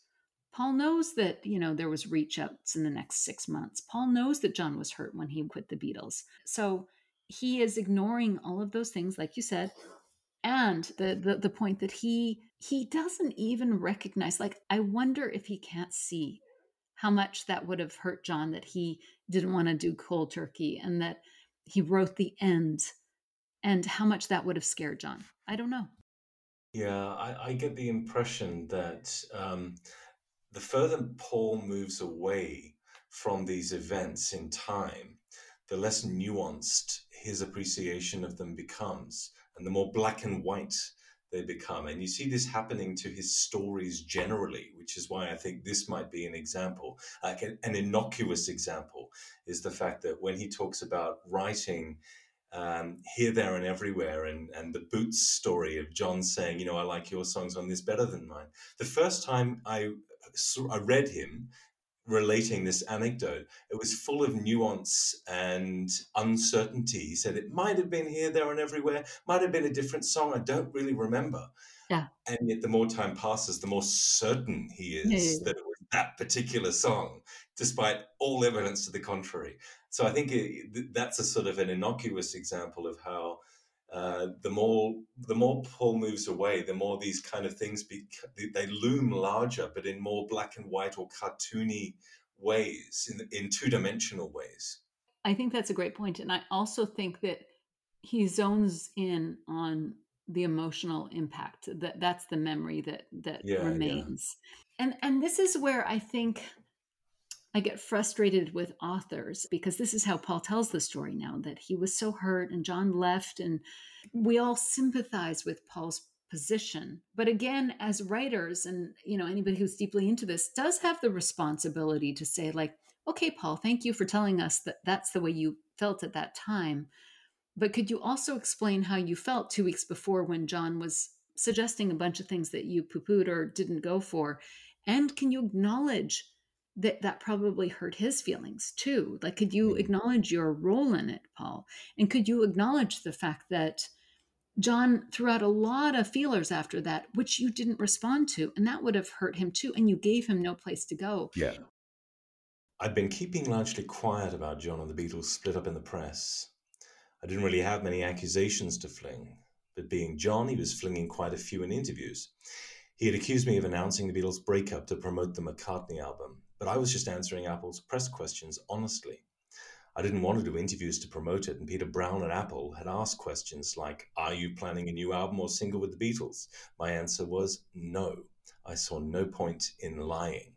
Paul knows that, you know, there was reach outs in the next six months. Paul knows that John was hurt when he quit the Beatles. So he is ignoring all of those things, like you said, and the, the the point that he he doesn't even recognize like i wonder if he can't see how much that would have hurt john that he didn't want to do cold turkey and that he wrote the end and how much that would have scared john i don't know yeah i, I get the impression that um, the further paul moves away from these events in time the less nuanced his appreciation of them becomes and the more black and white they become. And you see this happening to his stories generally, which is why I think this might be an example, like an, an innocuous example, is the fact that when he talks about writing um, here, there, and everywhere, and, and the Boots story of John saying, you know, I like your songs on this better than mine. The first time I, I read him, relating this anecdote. It was full of nuance and uncertainty. He said it might have been here, there, and everywhere, might have been a different song. I don't really remember. Yeah. And yet, the more time passes, the more certain he is yeah. that it was that particular song, despite all evidence to the contrary. So I think it, that's a sort of an innocuous example of how. Uh, the more the more Paul moves away, the more these kind of things be, they loom larger, but in more black and white or cartoony ways, in in two dimensional ways. I think that's a great point, and I also think that he zones in on the emotional impact. That that's the memory that that yeah, remains, yeah. and and this is where I think I get frustrated with authors because this is how Paul tells the story now that he was so hurt and John left, and we all sympathize with Paul's position. But again, as writers, and you know, anybody who's deeply into this does have the responsibility to say, like, okay, Paul, thank you for telling us that that's the way you felt at that time. But could you also explain how you felt two weeks before when John was suggesting a bunch of things that you poo pooed or didn't go for? And can you acknowledge that that probably hurt his feelings too? Like, could you Mm. acknowledge your role in it, Paul? And could you acknowledge the fact that John threw out a lot of feelers after that, which you didn't respond to, and that would have hurt him too, and you gave him no place to go. Yeah. I'd been keeping largely quiet about John and the Beatles split up in the press. I didn't really have many accusations to fling, but being John, he was flinging quite a few in interviews. He had accused me of announcing the Beatles' breakup to promote the McCartney album, but I was just answering Apple's press questions honestly. I didn't want to do interviews to promote it, and Peter Brown at Apple had asked questions like, Are you planning a new album or single with the Beatles? My answer was no. I saw no point in lying.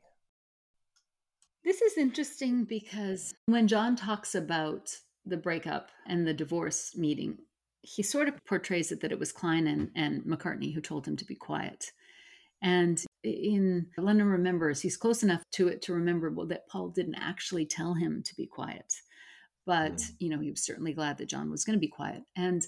This is interesting because when John talks about the breakup and the divorce meeting, he sort of portrays it that it was Klein and, and McCartney who told him to be quiet. And in Lennon Remembers, he's close enough to it to remember that Paul didn't actually tell him to be quiet. But, Mm. you know, he was certainly glad that John was going to be quiet. And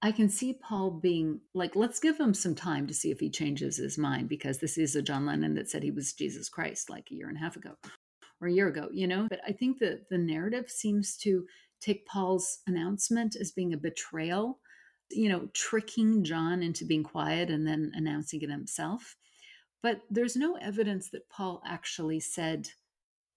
I can see Paul being like, let's give him some time to see if he changes his mind because this is a John Lennon that said he was Jesus Christ like a year and a half ago or a year ago, you know? But I think that the narrative seems to take Paul's announcement as being a betrayal, you know, tricking John into being quiet and then announcing it himself. But there's no evidence that Paul actually said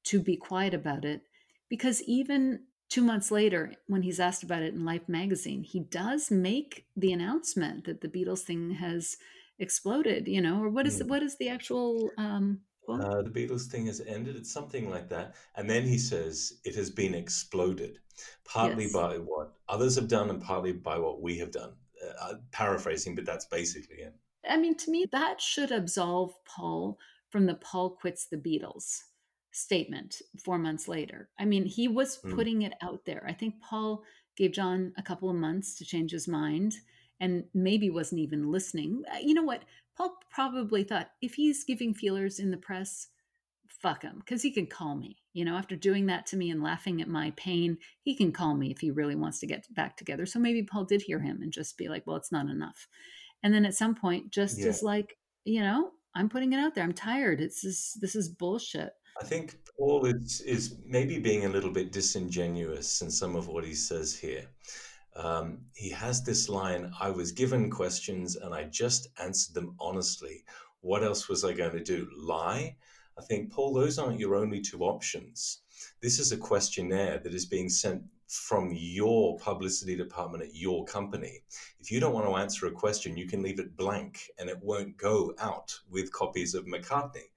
to be quiet about it because even two months later, when he's asked about it in Life magazine, he does make the announcement that the Beatles thing has exploded, you know, or what is Mm. what is the actual um? Uh, the Beatles thing has ended. It's something like that. And then he says it has been exploded, partly Yes. by what others have done and partly by what we have done. Uh, paraphrasing, but that's basically it. I mean, to me, that should absolve Paul from the Paul quits the Beatles statement four months later. I mean, he was Mm. putting it out there. I think Paul gave John a couple of months to change his mind and maybe wasn't even listening. Uh, You know what? Paul probably thought if he's giving feelers in the press, fuck him, because he can call me. You know, after doing that to me and laughing at my pain, he can call me if he really wants to get back together. So maybe Paul did hear him and just be like, well, it's not enough. And then at some point, just Yeah. as like, you know, I'm putting it out there. I'm tired. It's just, this is bullshit. I think Paul is, is maybe being a little bit disingenuous in some of what he says here. Um, he has this line I was given questions and I just answered them honestly. What else was I going to do? Lie? I think, Paul, those aren't your only two options. This is a questionnaire that is being sent from your publicity department at your company. If you don't want to answer a question, you can leave it blank and it won't go out with copies of McCartney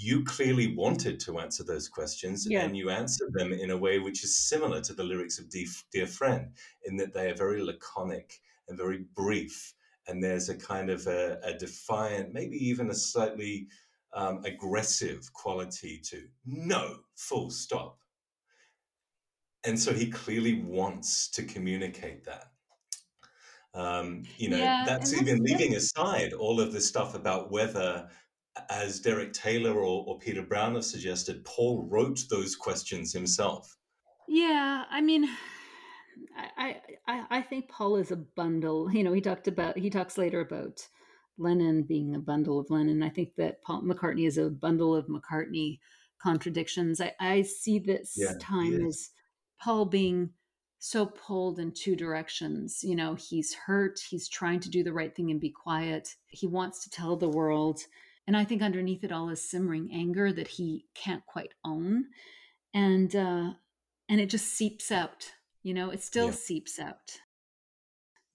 you clearly wanted to answer those questions Yeah. and you answered them in a way which is similar to the lyrics of Dear, Friend, in that they are very laconic and very brief. And there's a kind of a, a defiant, maybe even a slightly um, aggressive quality to no, full stop. And so he clearly wants to communicate that. Um, you know, Yeah, that's even that's- leaving aside all of the stuff about whether as Derek Taylor or, or Peter Brown have suggested, Paul wrote those questions himself. Yeah, I mean, I, I I think Paul is a bundle. You know, he talked about he talks later about Lennon being a bundle of Lennon. I think that Paul McCartney is a bundle of McCartney contradictions. I, I see this Yeah, time as Paul being so pulled in two directions. You know, he's hurt. He's trying to do the right thing and be quiet. He wants to tell the world. And I think underneath it all is simmering anger that he can't quite own. And uh, and it just seeps out. You know, it still Yeah. seeps out.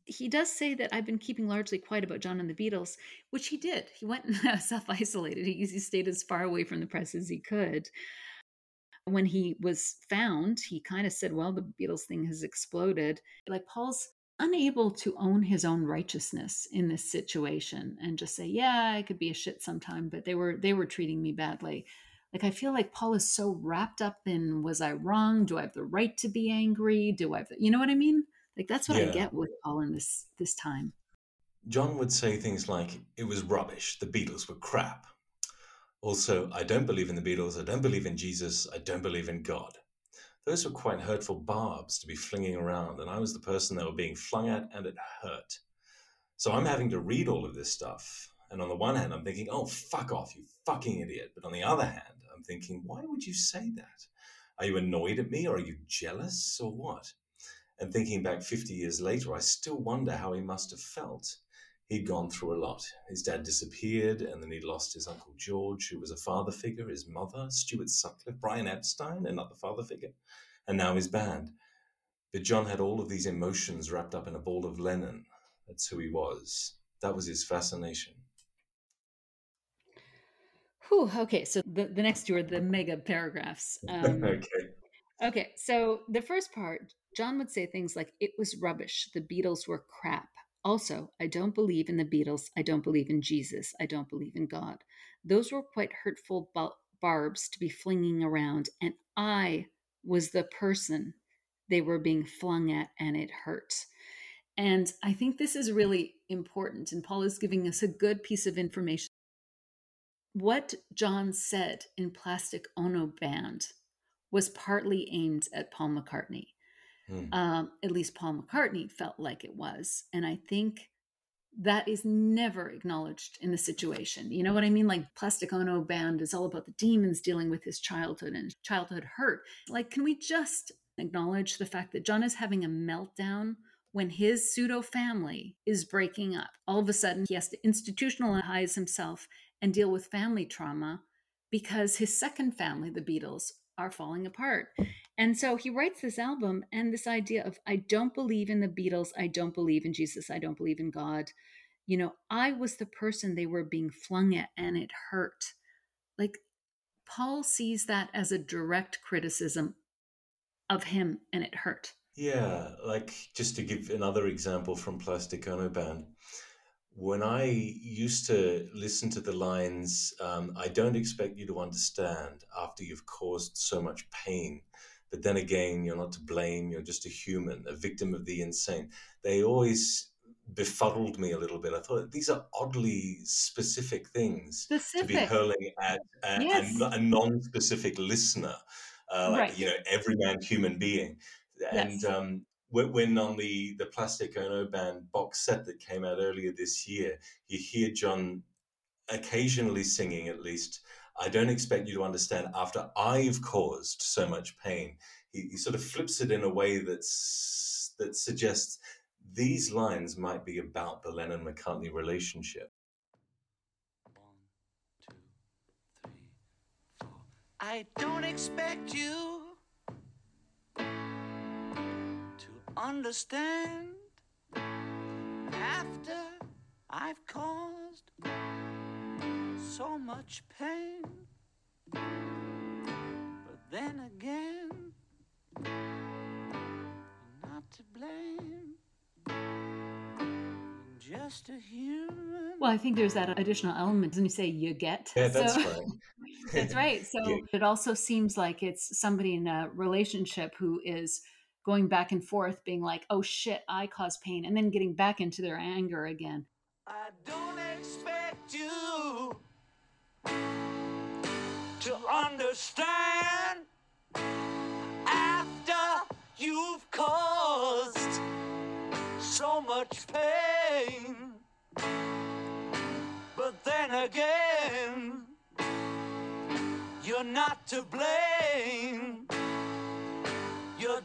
He does say that I've been keeping largely quiet about John and the Beatles, which he did. He went self isolated. He, he stayed as far away from the press as he could. When he was found, he kind of said, Well, the Beatles thing has exploded. Like Paul's unable to own his own righteousness in this situation and just say, Yeah, I could be a shit sometime, but they were they were treating me badly. Like I feel like Paul is so wrapped up in was I wrong? Do I have the right to be angry? Do I have the, you know what I mean? Like that's what I get with Paul in this this time. John would say things like, it was rubbish, the Beatles were crap. Also, I don't believe in the Beatles, I don't believe in Jesus, I don't believe in God. Those were quite hurtful barbs to be flinging around, and I was the person they were being flung at, and it hurt. So I'm having to read all of this stuff. And on the one hand, I'm thinking, oh, fuck off, you fucking idiot. But on the other hand, I'm thinking, why would you say that? Are you annoyed at me or are you jealous or what? And thinking back 50 years later, I still wonder how he must have felt. He'd gone through a lot. His dad disappeared, and then he lost his Uncle George, who was a father figure, his mother, Stuart Sutcliffe, Brian Epstein, another father figure, and now his band. But John had all of these emotions wrapped up in a ball of Lennon. That's who he was. That was his fascination. Whew, okay, so the, the next two are the mega paragraphs. Um, okay. Okay, so the first part, John would say things like, It was rubbish. The Beatles were crap. Also, I don't believe in the Beatles. I don't believe in Jesus. I don't believe in God. Those were quite hurtful barbs to be flinging around, and I was the person they were being flung at, and it hurt. And I think this is really important, and Paul is giving us a good piece of information. What John said in Plastic Ono Band was partly aimed at Paul McCartney. Hmm. Um, at least Paul McCartney felt like it was. And I think that is never acknowledged in the situation. You know what I mean? Like Plastic Ono Band is all about the demons dealing with his childhood and childhood hurt. Like, can we just acknowledge the fact that John is having a meltdown when his pseudo family is breaking up? All of a sudden, he has to institutionalize himself and deal with family trauma because his second family, the Beatles, are falling apart. And so he writes this album and this idea of I don't believe in the Beatles, I don't believe in Jesus, I don't believe in God. You know, I was the person they were being flung at and it hurt. Like Paul sees that as a direct criticism of him and it hurt. Yeah, like just to give another example from Plastic Ono Band, when I used to listen to the lines, um, I don't expect you to understand after you've caused so much pain. But then again, you're not to blame, you're just a human, a victim of the insane. They always befuddled me a little bit. I thought these are oddly specific things to be hurling at a, a- Yes. a non-specific listener, uh, like Right. you know, every man human being. And Yes. um, when, on the the Plastic Ono Band box set that came out earlier this year, you hear John occasionally singing, at least. I don't expect you to understand after I've caused so much pain. He, he sort of flips it in a way that's that suggests these lines might be about the Lennon McCartney relationship. One, two, three, four. I don't expect you understand after I've caused so much pain. But then again, you're not to blame. You're just a human. Well, I think there's that additional element. Doesn't he say you get? Yeah, that's So- right. That's right. So Yeah. it also seems like it's somebody in a relationship who is going back and forth, being like, oh shit, I caused pain, and then getting back into their anger again. I don't expect you to understand after you've caused so much pain. But then again, you're not to blame.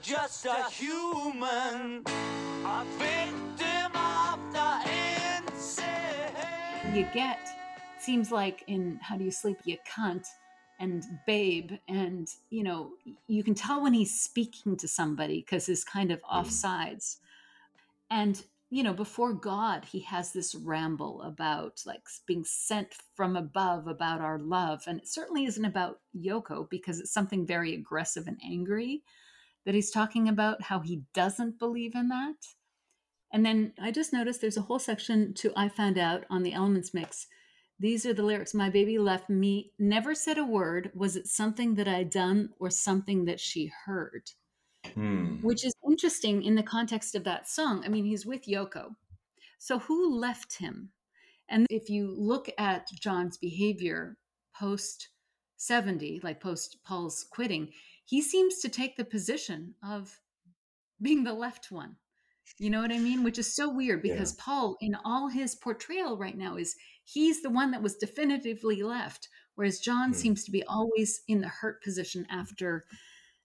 You're just a human, a victim of the insane. You get seems like in How Do You Sleep, You Cunt and Babe, and you know, you can tell when he's speaking to somebody because he's kind of offsides. Mm. And you know, before God, he has this ramble about like being sent from above about our love. And it certainly isn't about Yoko because it's something very aggressive and angry that he's talking about how he doesn't believe in that. And then I just noticed there's a whole section to I found out on the Elements mix These are the lyrics. My baby left me, never said a word. Was it something that I'd done or something that she heard? Hmm. Which is interesting in the context of that song. I mean, he's with Yoko. So who left him? And if you look at John's behavior post 70, like post Paul's quitting, he seems to take the position of being the left one. You know what I mean? Which is so weird because Paul, in all his portrayal right now, is he's the one that was definitively left, whereas John Hmm. seems to be always in the hurt position after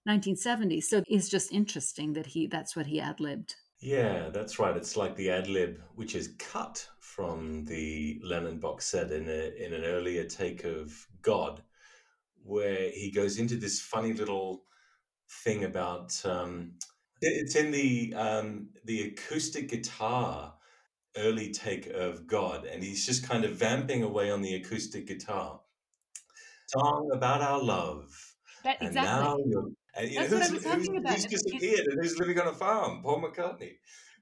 1970. So it's just interesting that he that's what he ad libbed. Yeah, that's right. It's like the ad lib, which is cut from the Lennon box set in a in an earlier take of God, where he goes into this funny little thing about. Um, it's in the um, the acoustic guitar early take of God, and he's just kind of vamping away on the acoustic guitar. Song about our love. That And exactly. now you're. And, you know, That's what I was talking who's, about. who's disappeared and who's living on a farm? Paul McCartney.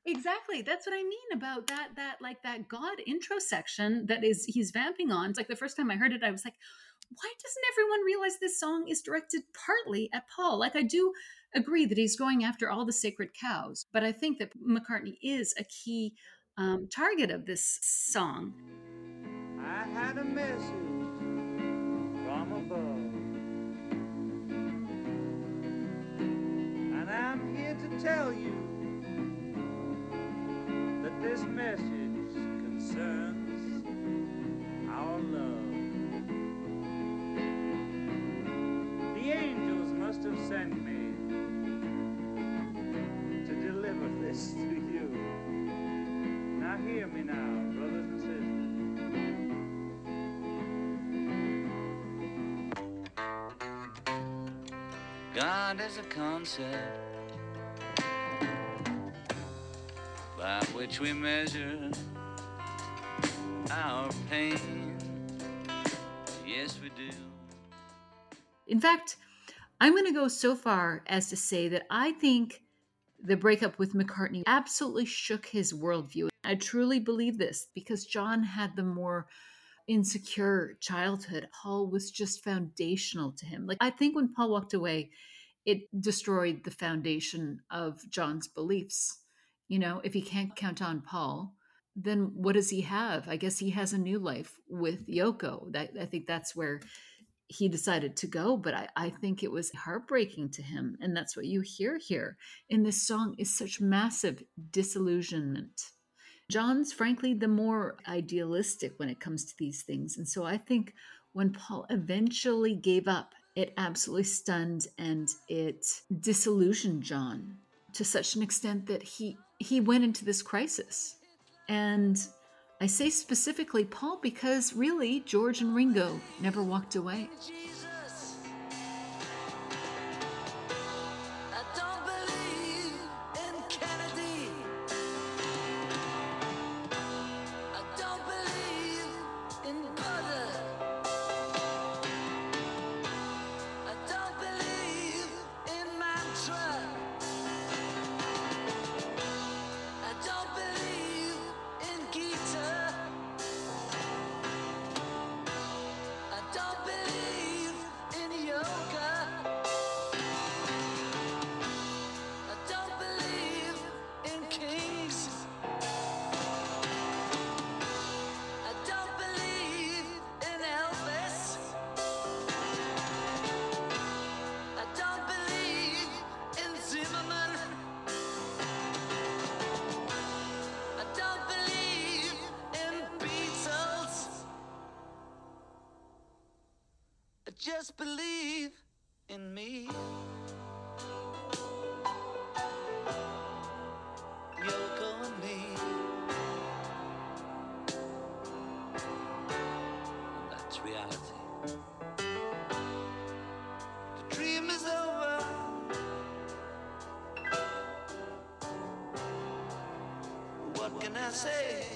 Exactly. That's what I mean about that that like that God intro section that is he's vamping on. It's like the first time I heard it, I was like, why doesn't everyone realize this song is directed partly at Paul? Like I do agree that he's going after all the sacred cows, but I think that McCartney is a key um, target of this song. I had a message from above. And I'm here to tell you that this message concerns our love. Must have sent me to deliver this to you. Now hear me now, brothers and sisters. God is a concept by which we measure our pain. Yes, we do. In fact, I'm going to go so far as to say that I think the breakup with McCartney absolutely shook his worldview. I truly believe this because John had the more insecure childhood. Paul was just foundational to him. Like, I think when Paul walked away, it destroyed the foundation of John's beliefs. You know, if he can't count on Paul, then what does he have? I guess he has a new life with Yoko. That I think that's where he decided to go, but I, I think it was heartbreaking to him. And that's what you hear here in this song is such massive disillusionment. John's frankly the more idealistic when it comes to these things. And so I think when Paul eventually gave up, it absolutely stunned and it disillusioned John to such an extent that he he went into this crisis. And I say specifically Paul because really George and Ringo never walked away. I say?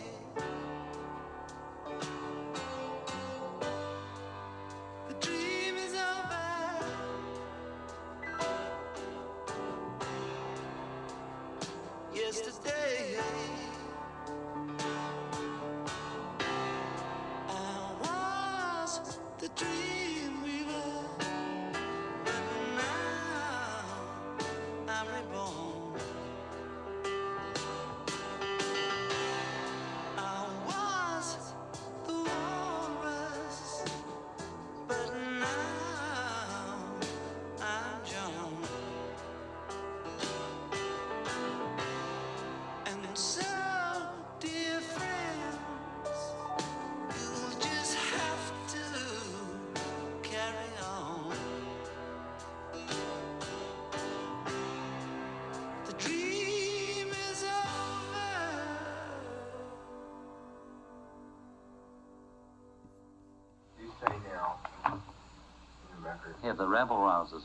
The rebel rousers.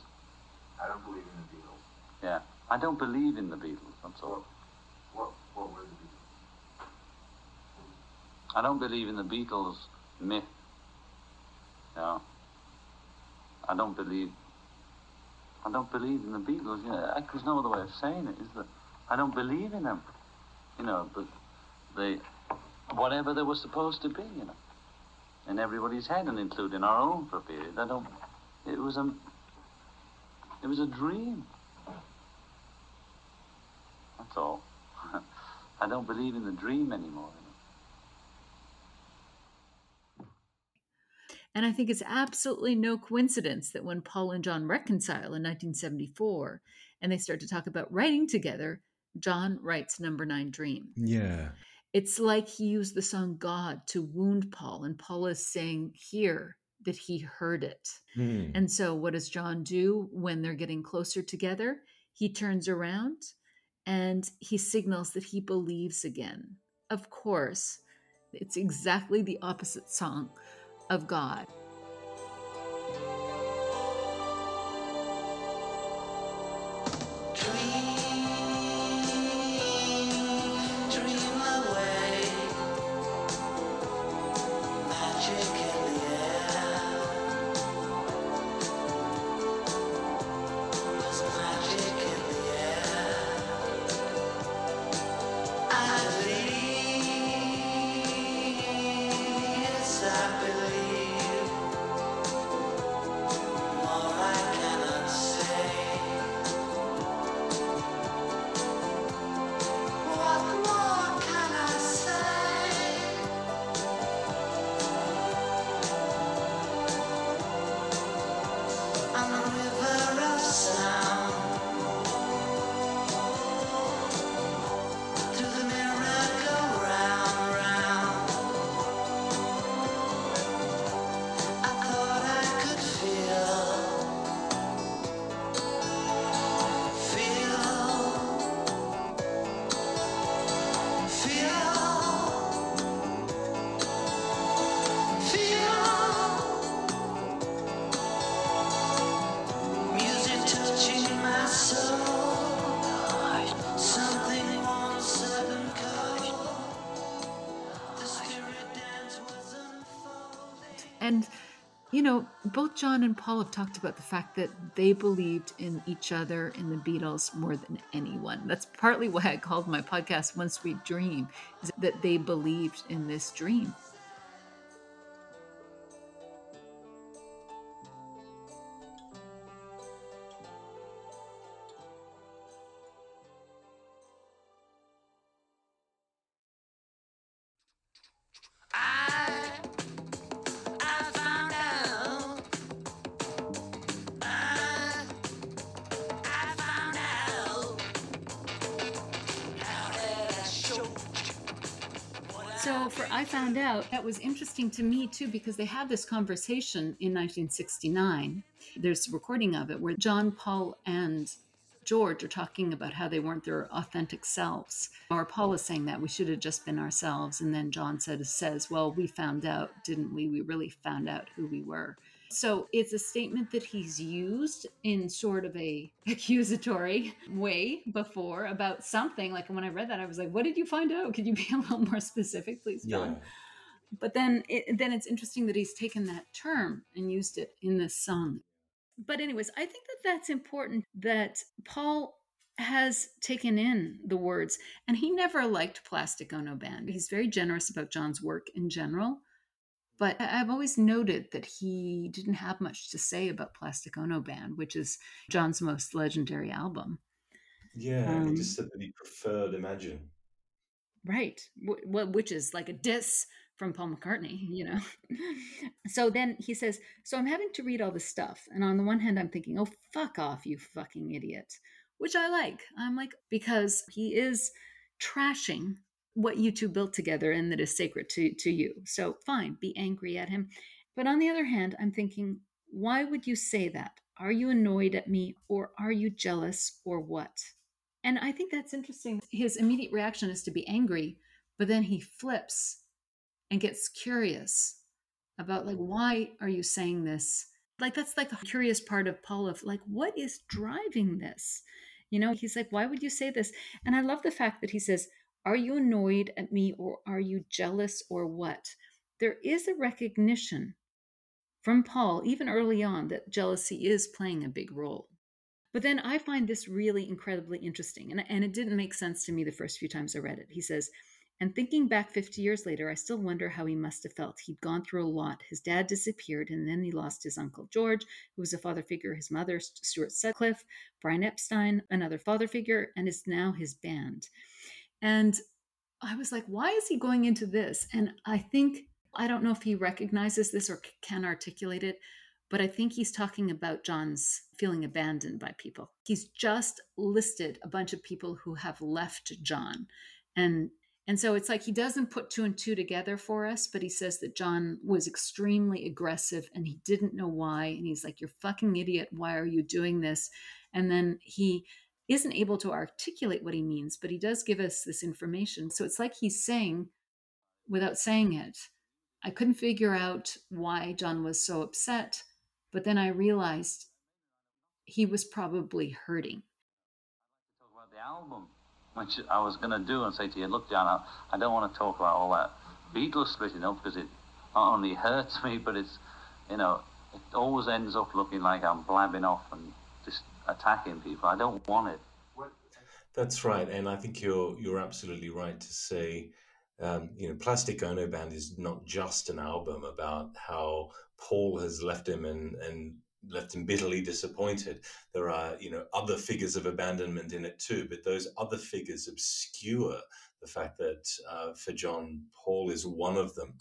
I don't believe in the Beatles. Yeah. I don't believe in the Beatles. That's all. What what were the Beatles? I don't believe in the Beatles myth. No. I don't believe. I don't believe in the Beatles. Yeah, there's no other way of saying it, is there? I don't believe in them. You know, but they, whatever they were supposed to be, you know, in everybody's head, and including our own for a period. I don't. It was a. It was a dream. That's all. I don't believe in the dream anymore. And I think it's absolutely no coincidence that when Paul and John reconcile in 1974 and they start to talk about writing together, John writes Number Nine Dream. Yeah. It's like he used the song God to wound Paul, and Paul is saying here that he heard it. Hmm. And so, what does John do when they're getting closer together? He turns around and he signals that he believes again. Of course, it's exactly the opposite song of God. Both John and Paul have talked about the fact that they believed in each other, in the Beatles, more than anyone. That's partly why I called my podcast One Sweet Dream, is that they believed in this dream. Was interesting to me too because they had this conversation in 1969. There's a recording of it where John, Paul, and George are talking about how they weren't their authentic selves. Or Paul is saying that we should have just been ourselves, and then John said, says, "Well, we found out, didn't we? We really found out who we were." So it's a statement that he's used in sort of a accusatory way before about something. Like when I read that, I was like, "What did you find out? Could you be a little more specific, please, John?" Yeah. But then, it, then it's interesting that he's taken that term and used it in this song. But anyways, I think that that's important. That Paul has taken in the words, and he never liked Plastic Ono Band. He's very generous about John's work in general, But I've always noted that he didn't have much to say about Plastic Ono Band, which is John's most legendary album. Yeah, Um, he just said that he preferred Imagine. Right. Wh- which is like a diss from Paul McCartney, you know. so then he says, So I'm having to read all this stuff. And on the one hand, I'm thinking, Oh, fuck off, you fucking idiot, which I like. I'm like, because he is trashing what you two built together and that is sacred to, to you. So fine, be angry at him. But on the other hand, I'm thinking, why would you say that? Are you annoyed at me or are you jealous or what? And I think that's interesting. His immediate reaction is to be angry, but then he flips and gets curious about like why are you saying this? Like that's like the curious part of Paul of like what is driving this? You know, he's like why would you say this? And I love the fact that he says, "Are you annoyed at me or are you jealous or what?" There is a recognition from Paul even early on that jealousy is playing a big role. But then I find this really incredibly interesting, and, and it didn't make sense to me the first few times I read it. He says, and thinking back 50 years later, I still wonder how he must have felt. He'd gone through a lot. His dad disappeared, and then he lost his uncle George, who was a father figure, his mother, Stuart Sutcliffe, Brian Epstein, another father figure, and is now his band. And I was like, why is he going into this? And I think, I don't know if he recognizes this or can articulate it, but I think he's talking about John's feeling abandoned by people. He's just listed a bunch of people who have left John. And and so it's like he doesn't put two and two together for us, but he says that John was extremely aggressive and he didn't know why. And he's like, You're fucking idiot. Why are you doing this? And then he isn't able to articulate what he means, but he does give us this information. So it's like he's saying, without saying it, I couldn't figure out why John was so upset. But then I realized he was probably hurting. talk about the album, which I was going to do and say to you, look, John, I, don't want to talk about all that Beatles splitting up because it not only hurts me, but it's, you know, it always ends up looking like I'm blabbing off and just attacking people. I don't want it. That's right, and I think you're you're absolutely right to say, um, you know, Plastic Ono Band is not just an album about how Paul has left him and and left him bitterly disappointed. There are you know other figures of abandonment in it too, but those other figures obscure the fact that uh, for John, Paul is one of them.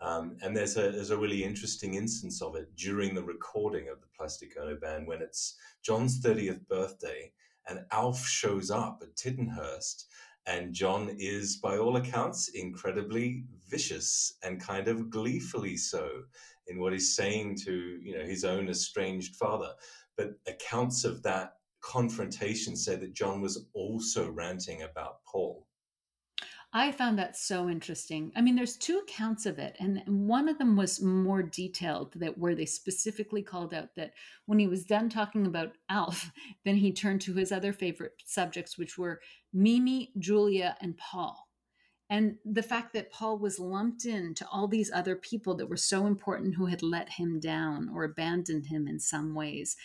Um, and there's a there's a really interesting instance of it during the recording of the Plastic Ono Band when it's John's 30th birthday and Alf shows up at Tittenhurst, and John is, by all accounts, incredibly vicious and kind of gleefully so in what he's saying to you know his own estranged father. But accounts of that confrontation say that John was also ranting about Paul. I found that so interesting. I mean, there's two accounts of it, and one of them was more detailed, that where they specifically called out that when he was done talking about Alf, then he turned to his other favorite subjects, which were Mimi, Julia, and Paul. And the fact that Paul was lumped into all these other people that were so important who had let him down or abandoned him in some ways.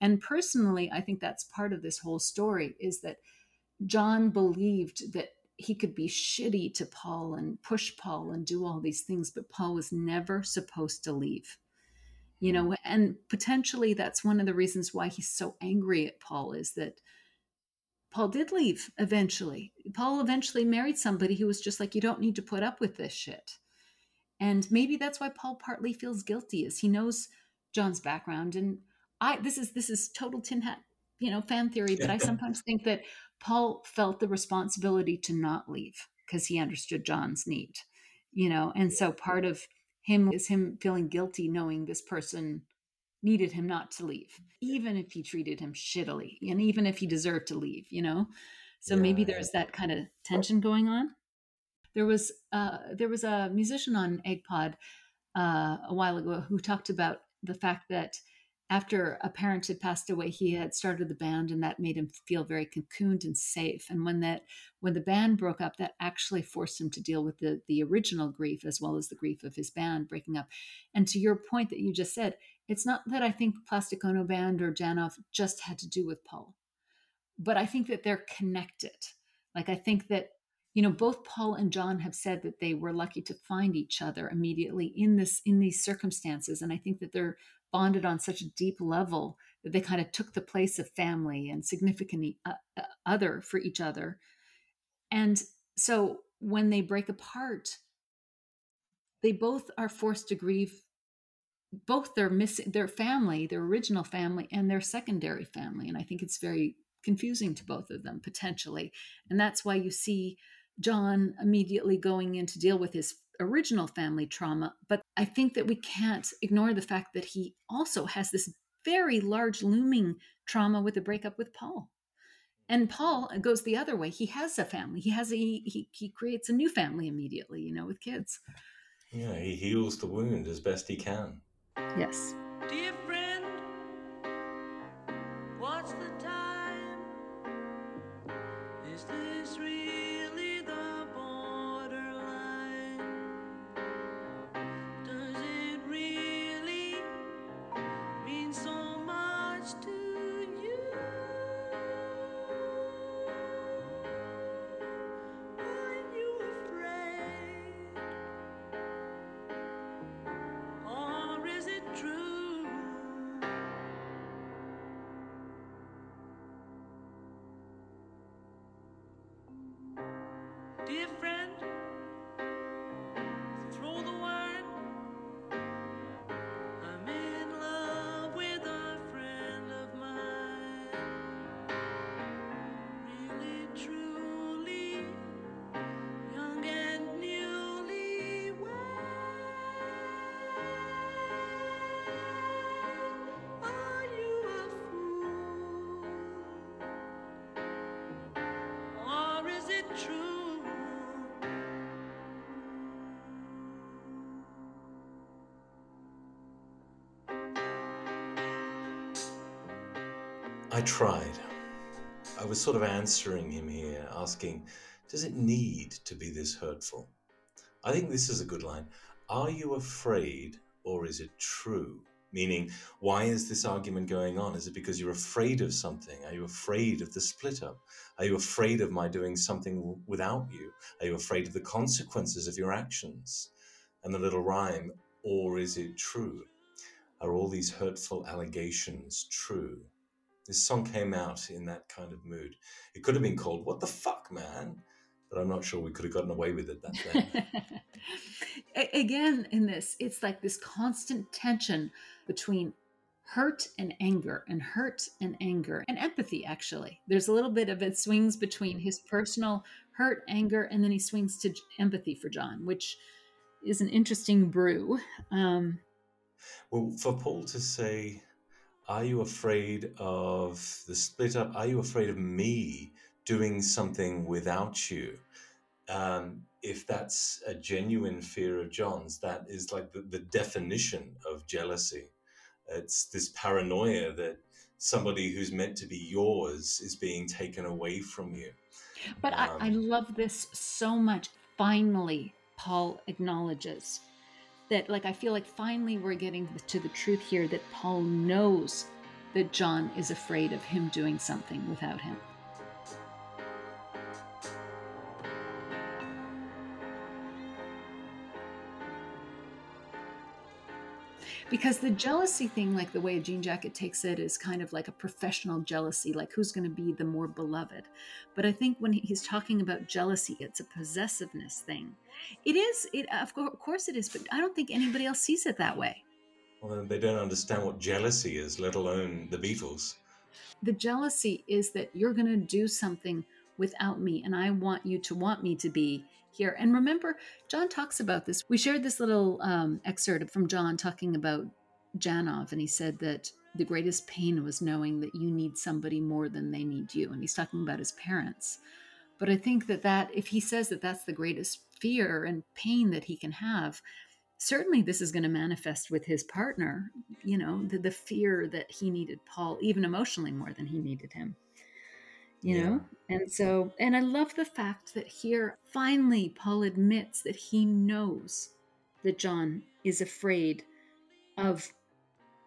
And personally, I think that's part of this whole story is that John believed that he could be shitty to Paul and push Paul and do all these things, but Paul was never supposed to leave. You hmm. know, and potentially that's one of the reasons why he's so angry at Paul is that Paul did leave eventually. Paul eventually married somebody who was just like, you don't need to put up with this shit. And maybe that's why Paul partly feels guilty, is he knows John's background. And I this is this is total tin hat, you know, fan theory, but I sometimes think that Paul felt the responsibility to not leave because he understood John's need, you know, and so part of him is him feeling guilty knowing this person needed him not to leave, even if he treated him shittily and even if he deserved to leave, you know. So maybe Yeah. there's that kind of tension going on. There was uh, there was a musician on EggPod uh, a while ago who talked about the fact that after a parent had passed away, he had started the band, and that made him feel very cocooned and safe. And when that when the band broke up, that actually forced him to deal with the the original grief as well as the grief of his band breaking up. And to your point that you just said, it's not that I think Plastic Ono Band or Janov just had to do with Paul, but I think that they're connected. Like I think that you know both paul and john have said that they were lucky to find each other immediately in this in these circumstances and i think that they're bonded on such a deep level that they kind of took the place of family and significant uh, uh, other for each other and so when they break apart they both are forced to grieve both their missing their family their original family and their secondary family and i think it's very confusing to both of them potentially and that's why you see john immediately going in to deal with his original family trauma but i think that we can't ignore the fact that he also has this very large looming trauma with the breakup with paul. And paul goes the other way. He has a family. He has a he, he creates a new family immediately you know with kids. Yeah, he heals the wound as best he can. Yes I tried. I was sort of answering him here, asking, does it need to be this hurtful? I think this is a good line. Are you afraid or is it true? Meaning, why is this argument going on? Is it because you're afraid of something? Are you afraid of the split up? Are you afraid of my doing something without you? Are you afraid of the consequences of your actions? And the little rhyme, or is it true? Are all these hurtful allegations true? This song came out in that kind of mood. It could have been called "What the Fuck, Man," but I'm not sure we could have gotten away with it that then. Again, in this, it's like this constant tension between hurt and anger, and hurt and anger, and empathy, actually. There's a little bit of it swings between his personal hurt, anger, and then he swings to empathy for John, which is an interesting brew. Um, well, for Paul to say, "Are you afraid of the split up? Are you afraid of me doing something without you?" Um, if that's a genuine fear of John's, that is like the, the definition of jealousy. It's this paranoia that somebody who's meant to be yours is being taken away from you. But I, I Um, love this so much. Finally, Paul acknowledges that, like, I feel like finally we're getting to the truth here that Paul knows that John is afraid of him doing something without him. Because the jealousy thing, like the way a Jean Jacket takes it, is kind of like a professional jealousy, like who's going to be the more beloved. But I think when he's talking about jealousy, it's a possessiveness thing. It is, it of of course it is, but I don't think anybody else sees it that way. well, they don't understand what jealousy is, let alone the Beatles. The jealousy is that you're going to do something without me, and I want you to want me to be here. And remember, John talks about this. We shared this little um, excerpt from John talking about Janov, and he said that the greatest pain was knowing that you need somebody more than they need you. And he's talking about his parents. But I think that that if he says that that's the greatest fear and pain that he can have, certainly this is going to manifest with his partner. You know, the, the fear that he needed Paul even emotionally more than he needed him. You know, and so, and I love the fact that here finally Paul admits that he knows that John is afraid of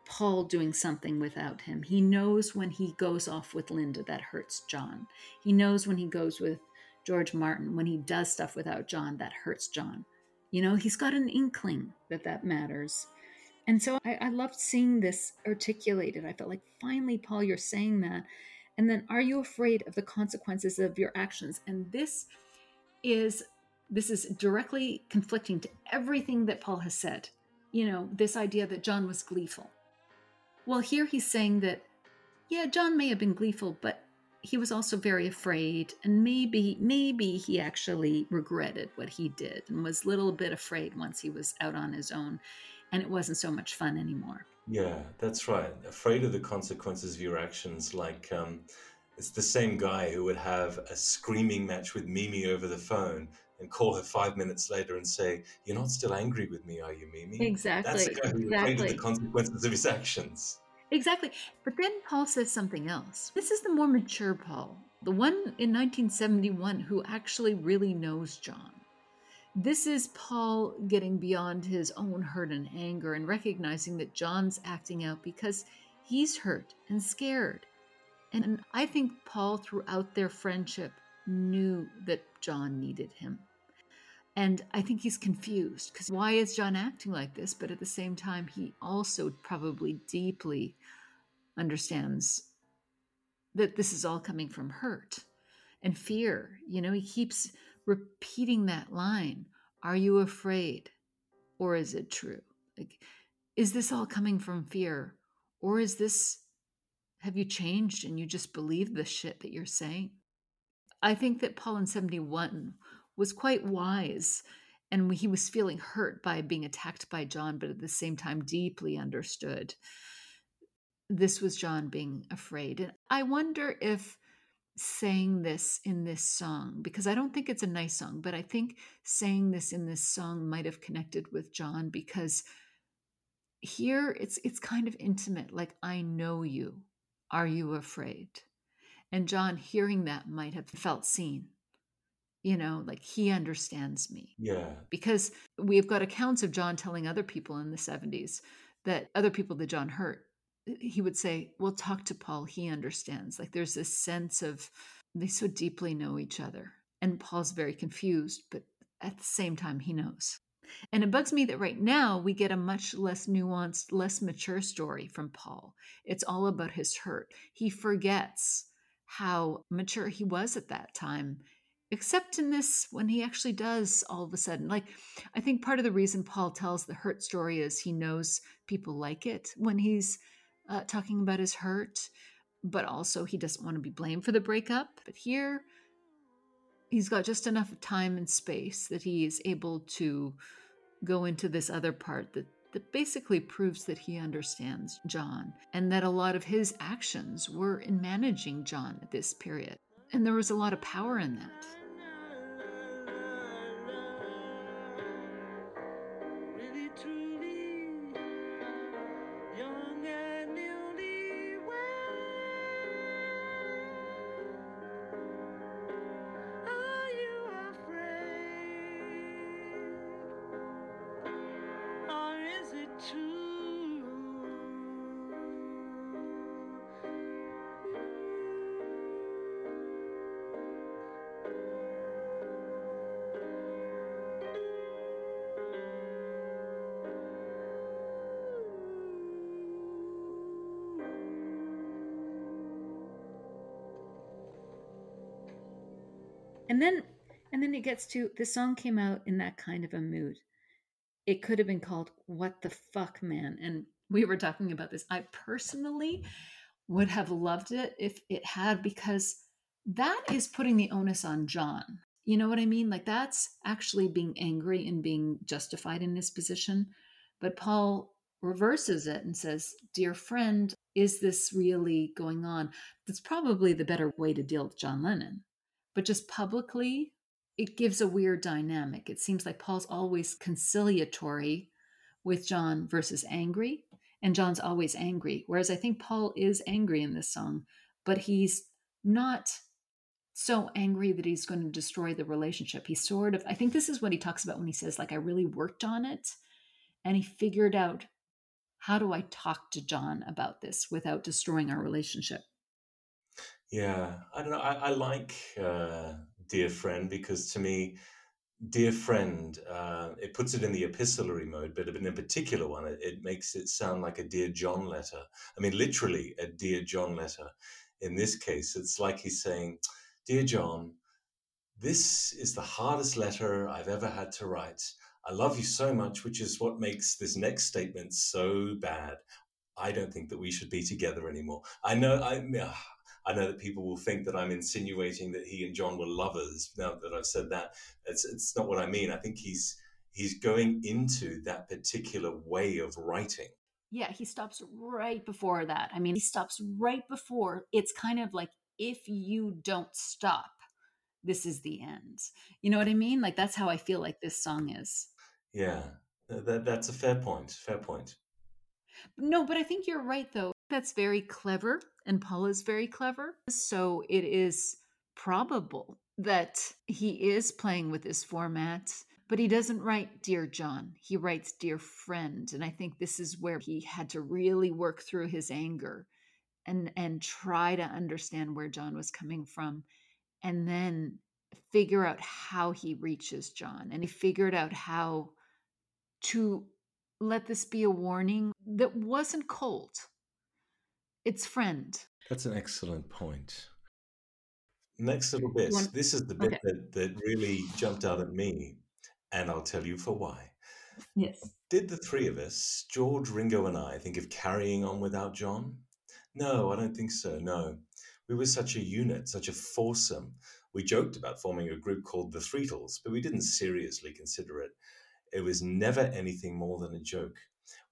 Paul doing something without him. He knows when he goes off with Linda that hurts John. He knows when he goes with George Martin when he does stuff without John that hurts John. You know, he's got an inkling that that matters. And so I, I loved seeing this articulated. I felt like, finally, Paul, you're saying that. And then, are you afraid of the consequences of your actions? And this is this is directly conflicting to everything that Paul has said. You know, this idea that John was gleeful. Well, here he's saying that, yeah, John may have been gleeful, but he was also very afraid, and maybe, maybe he actually regretted what he did and was a little bit afraid once he was out on his own, and it wasn't so much fun anymore. Yeah, that's right. Afraid of the consequences of your actions. Like, um, it's the same guy who would have a screaming match with Mimi over the phone and call her five minutes later and say, You're not still angry with me, are you, Mimi? Exactly. That's the guy who's exactly. afraid of the consequences of his actions. Exactly. But then Paul says something else. This is the more mature Paul, the one in 1971 who actually really knows John. This is Paul getting beyond his own hurt and anger and recognizing that John's acting out because he's hurt and scared. And I think Paul, throughout their friendship, knew that John needed him. And I think he's confused because why is John acting like this? But at the same time, he also probably deeply understands that this is all coming from hurt and fear. You know, he keeps repeating that line Are you afraid? Or is it true? Like, is this all coming from fear? Or is this, have you changed and you just believe the shit that you're saying? I think that Paul in 71 was quite wise and he was feeling hurt by being attacked by John, but at the same time, deeply understood this was John being afraid. And I wonder if saying this in this song, because I don't think it's a nice song, but I think saying this in this song might have connected with John because here it's it's kind of intimate like I know you. Are you afraid? And John hearing that might have felt seen. You know, like he understands me. Yeah. Because we've got accounts of John telling other people in the 70s that other people that John hurt he would say, Well, talk to Paul. He understands. Like there's this sense of they so deeply know each other. And Paul's very confused, but at the same time, he knows. And it bugs me that right now we get a much less nuanced, less mature story from Paul. It's all about his hurt. He forgets how mature he was at that time, except in this when he actually does all of a sudden. Like, I think part of the reason Paul tells the hurt story is he knows people like it when he's uh, talking about his hurt, but also he doesn't want to be blamed for the breakup. But here, he's got just enough time and space that he is able to go into this other part that that basically proves that he understands John and that a lot of his actions were in managing John at this period. And there was a lot of power in that. It gets to the song came out in that kind of a mood. It could have been called What the Fuck Man. And we were talking about this. I personally would have loved it if it had because that is putting the onus on John. You know what I mean? Like that's actually being angry and being justified in his position. But Paul reverses it and says, Dear friend, is this really going on? That's probably the better way to deal with John Lennon. But just publicly, it gives a weird dynamic. It seems like Paul's always conciliatory with John versus angry, and John's always angry. Whereas I think Paul is angry in this song, but he's not so angry that he's going to destroy the relationship. He sort of, I think this is what he talks about when he says, like, I really worked on it and he figured out how do I talk to John about this without destroying our relationship? Yeah, I don't know. I, I like uh, dear friend because to me, dear friend, uh, it puts it in the epistolary mode, but in a particular one, it, it makes it sound like a dear John letter. I mean, literally a dear John letter. In this case, it's like he's saying, Dear John, this is the hardest letter I've ever had to write. I love you so much, which is what makes this next statement so bad. I don't think that we should be together anymore. I know I I know that people will think that I'm insinuating that he and John were lovers. Now that I've said that, it's it's not what I mean. I think he's he's going into that particular way of writing. Yeah, he stops right before that. I mean, he stops right before it's kind of like if you don't stop, this is the end. You know what I mean? Like that's how I feel like this song is. Yeah, that, that's a fair point. Fair point. No, but I think you're right, though. That's very clever, and Paul is very clever. So it is probable that he is playing with this format, but he doesn't write Dear John. He writes Dear Friend. And I think this is where he had to really work through his anger and, and try to understand where John was coming from, and then figure out how he reaches John. And he figured out how to let this be a warning that wasn't cold. It's friend. That's an excellent point. Next little bit. want- This is the bit Okay. that, that really jumped out at me, and I'll tell you for why. Yes. Did the three of us, George, Ringo, and I, think of carrying on without John? No, I don't think so. No. We were such a unit, such a foursome. We joked about forming a group called the Threetles, but we didn't seriously consider it. It was never anything more than a joke.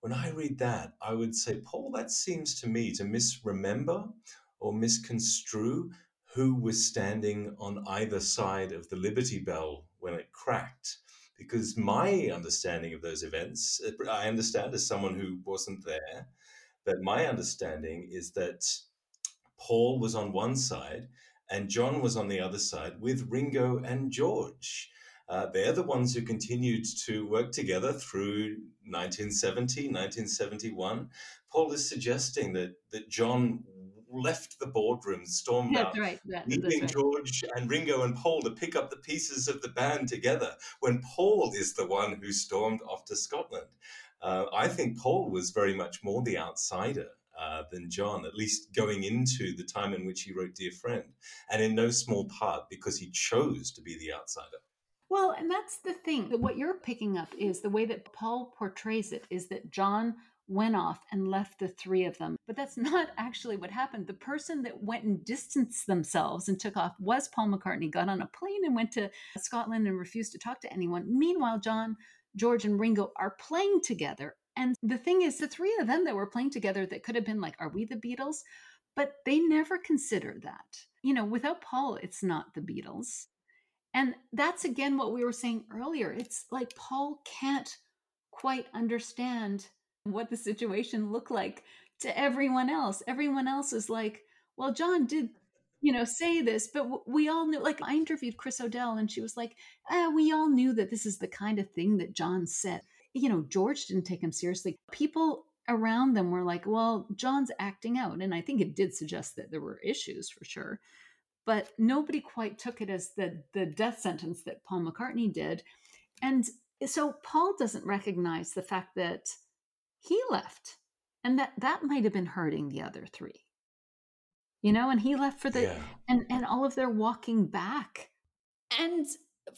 When I read that, I would say, Paul, that seems to me to misremember or misconstrue who was standing on either side of the Liberty Bell when it cracked. Because my understanding of those events, uh, I understand as someone who wasn't there, but my understanding is that Paul was on one side and John was on the other side with Ringo and George. Uh, they're the ones who continued to work together through 1970, 1971. Paul is suggesting that, that John left the boardroom, stormed out, right. That, leaving right. George and Ringo and Paul to pick up the pieces of the band together when Paul is the one who stormed off to Scotland. Uh, I think Paul was very much more the outsider uh, than John, at least going into the time in which he wrote Dear Friend, and in no small part because he chose to be the outsider. Well, and that's the thing that what you're picking up is the way that Paul portrays it is that John went off and left the three of them. But that's not actually what happened. The person that went and distanced themselves and took off was Paul McCartney, got on a plane and went to Scotland and refused to talk to anyone. Meanwhile, John, George, and Ringo are playing together. And the thing is, the three of them that were playing together that could have been like, are we the Beatles? But they never consider that. You know, without Paul, it's not the Beatles. And that's again what we were saying earlier. It's like Paul can't quite understand what the situation looked like to everyone else. Everyone else is like, well, John did, you know, say this, but we all knew. Like, I interviewed Chris O'Dell and she was like, ah, we all knew that this is the kind of thing that John said. You know, George didn't take him seriously. People around them were like, well, John's acting out. And I think it did suggest that there were issues for sure but nobody quite took it as the the death sentence that Paul McCartney did. And so Paul doesn't recognize the fact that he left and that that might have been hurting the other three. You know, and he left for the Yeah. and and all of their walking back. And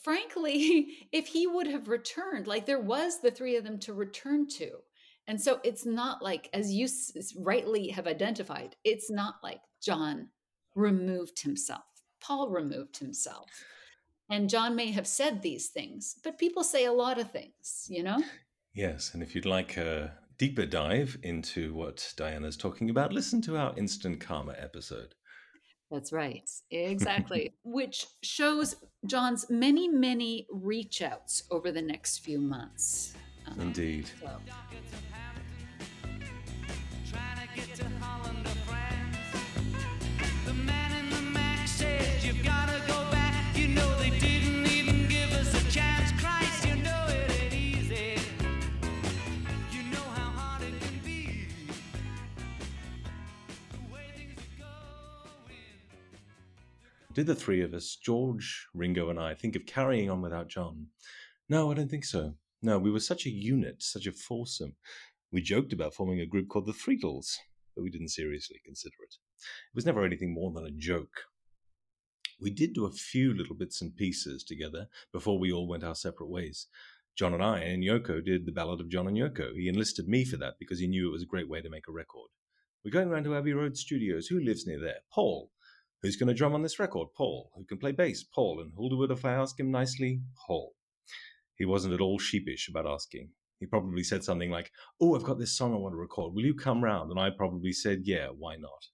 frankly, if he would have returned, like there was the three of them to return to. And so it's not like, as you s- rightly have identified, it's not like John removed himself. Paul removed himself. And John may have said these things, but people say a lot of things, you know? Yes, and if you'd like a deeper dive into what Diana's talking about, listen to our Instant Karma episode. That's right. Exactly. Which shows John's many, many reach outs over the next few months. Um, Indeed. so- Did the three of us, George, Ringo, and I, think of carrying on without John? No, I don't think so. No, we were such a unit, such a foursome. We joked about forming a group called the Threetles, but we didn't seriously consider it. It was never anything more than a joke. We did do a few little bits and pieces together before we all went our separate ways. John and I and Yoko did the Ballad of John and Yoko. He enlisted me for that because he knew it was a great way to make a record. We're going round to Abbey Road Studios. Who lives near there? Paul. Who's going to drum on this record? Paul. Who can play bass? Paul. And who'll if I ask him nicely? Paul. He wasn't at all sheepish about asking. He probably said something like, Oh, I've got this song I want to record. Will you come round? And I probably said, Yeah, why not?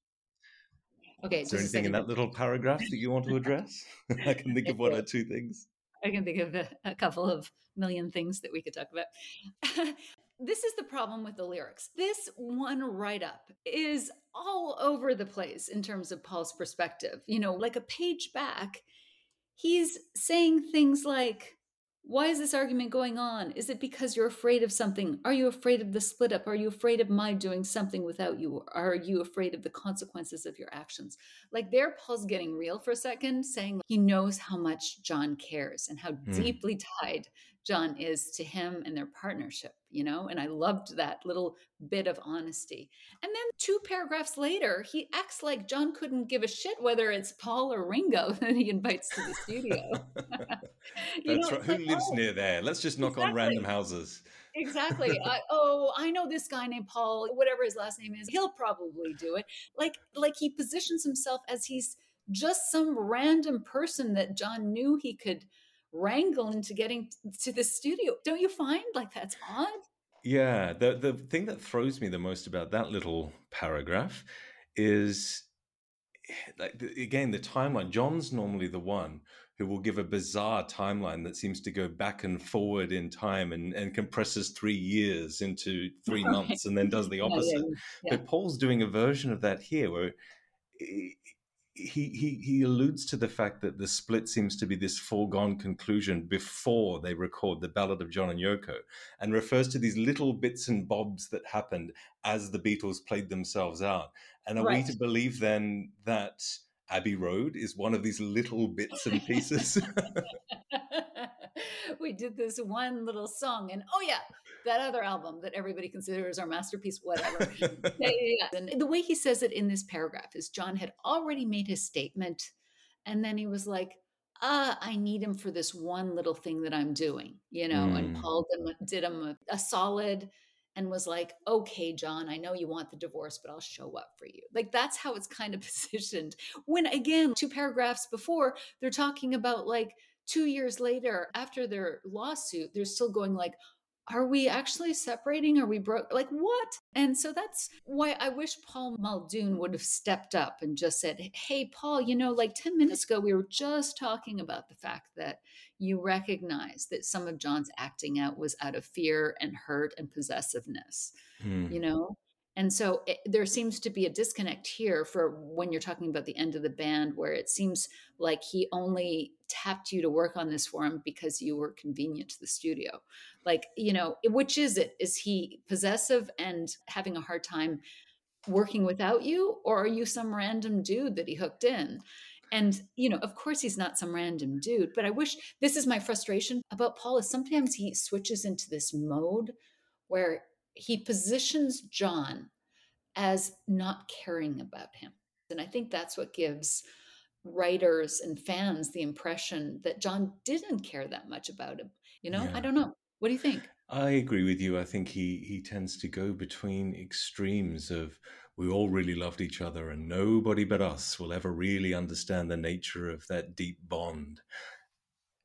Okay. Is there anything in that little paragraph that you want to address? I can think of one or two things. I can think of a, a couple of million things that we could talk about. this is the problem with the lyrics. This one write up is all over the place in terms of Paul's perspective. You know, like a page back, he's saying things like, why is this argument going on? Is it because you're afraid of something? Are you afraid of the split up? Are you afraid of my doing something without you? Are you afraid of the consequences of your actions? Like there, Paul's getting real for a second, saying he knows how much John cares and how Mm. deeply tied John is to him and their partnership, you know? And I loved that little bit of honesty. And then two paragraphs later, he acts like John couldn't give a shit whether it's Paul or Ringo that he invites to the studio. You That's know, right. Who like, lives oh, near there? Let's just knock on random houses. exactly I, oh i know this guy named paul whatever his last name is he'll probably do it like like he positions himself as he's just some random person that john knew he could wrangle into getting to the studio don't you find like that's odd Yeah, the the thing that throws me the most about that little paragraph is like again the timeline. John's normally the one who will give a bizarre timeline that seems to go back and forward in time and, and compresses three years into three months and then does the Yeah, yeah, opposite. yeah. But Paul's doing a version of that here where he, he he alludes to the fact that the split seems to be this foregone conclusion before they record the Ballad of John and Yoko, and refers to these little bits and bobs that happened as the Beatles played themselves out. And are we to believe then that Abbey Road is one of these little bits and pieces? we did this one little song and oh yeah that other album that everybody considers our masterpiece whatever yeah, yeah, yeah. And the way he says it in this paragraph is John had already made his statement, and then he was like, "Ah, I need him for this one little thing that I'm doing," you know. And Mm. Paul did, him- did him a, a solid and was like, "Okay, John, I know you want the divorce, but I'll show up for you." Like that's how it's kind of positioned. When again, two paragraphs before, they're talking about like two years later after their lawsuit, they're still going like are we actually separating? Are we broke? Like what? And so that's why I wish Paul Muldoon would have stepped up and just said, Hey, Paul, you know, like 10 minutes ago, we were just talking about the fact that you recognize that some of John's acting out was out of fear and hurt and possessiveness, Hmm. you know? And so it, there seems to be a disconnect here for when you're talking about the end of the band, where it seems like he only tapped you to work on this for him because you were convenient to the studio. Like you know which is it? Is he possessive and having a hard time working without you? Or are you some random dude that he hooked in? And you know of course he's not some random dude but i wish this is my frustration about paul is sometimes he switches into this mode where he positions john as not caring about him and i think that's what gives writers and fans the impression that john didn't care that much about him you know Yeah. i don't know what do you think I agree with you. I think he he tends to go between extremes of we all really loved each other and nobody but us will ever really understand the nature of that deep bond.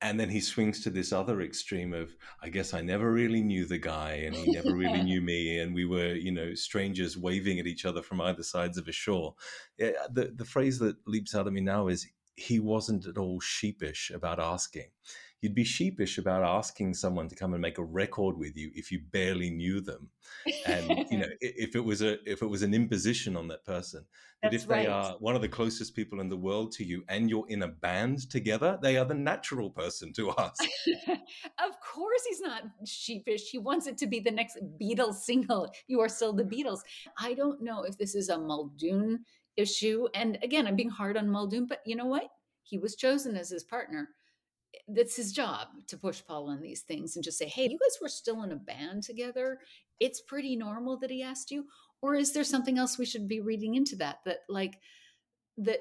And then he swings to this other extreme of I guess I never really knew the guy and he never really knew me and we were, you know, strangers waving at each other from either sides of a shore. Yeah, the the phrase that leaps out at me now is he wasn't at all sheepish about asking you'd be sheepish about asking someone to come and make a record with you if you barely knew them and you know if it was a if it was an imposition on that person but That's if they are one of the closest people in the world to you and you're in a band together they are the natural person to ask of course he's not sheepish. He wants it to be the next Beatles single. You are still the Beatles. I don't know if this is a Muldoon issue. And again, I'm being hard on Muldoon, but you know what? he was chosen as his partner. That's his job to push Paul on these things and just say, hey, you guys were still in a band together. It's pretty normal that he asked you. Or is there something else we should be reading into that? That, like, that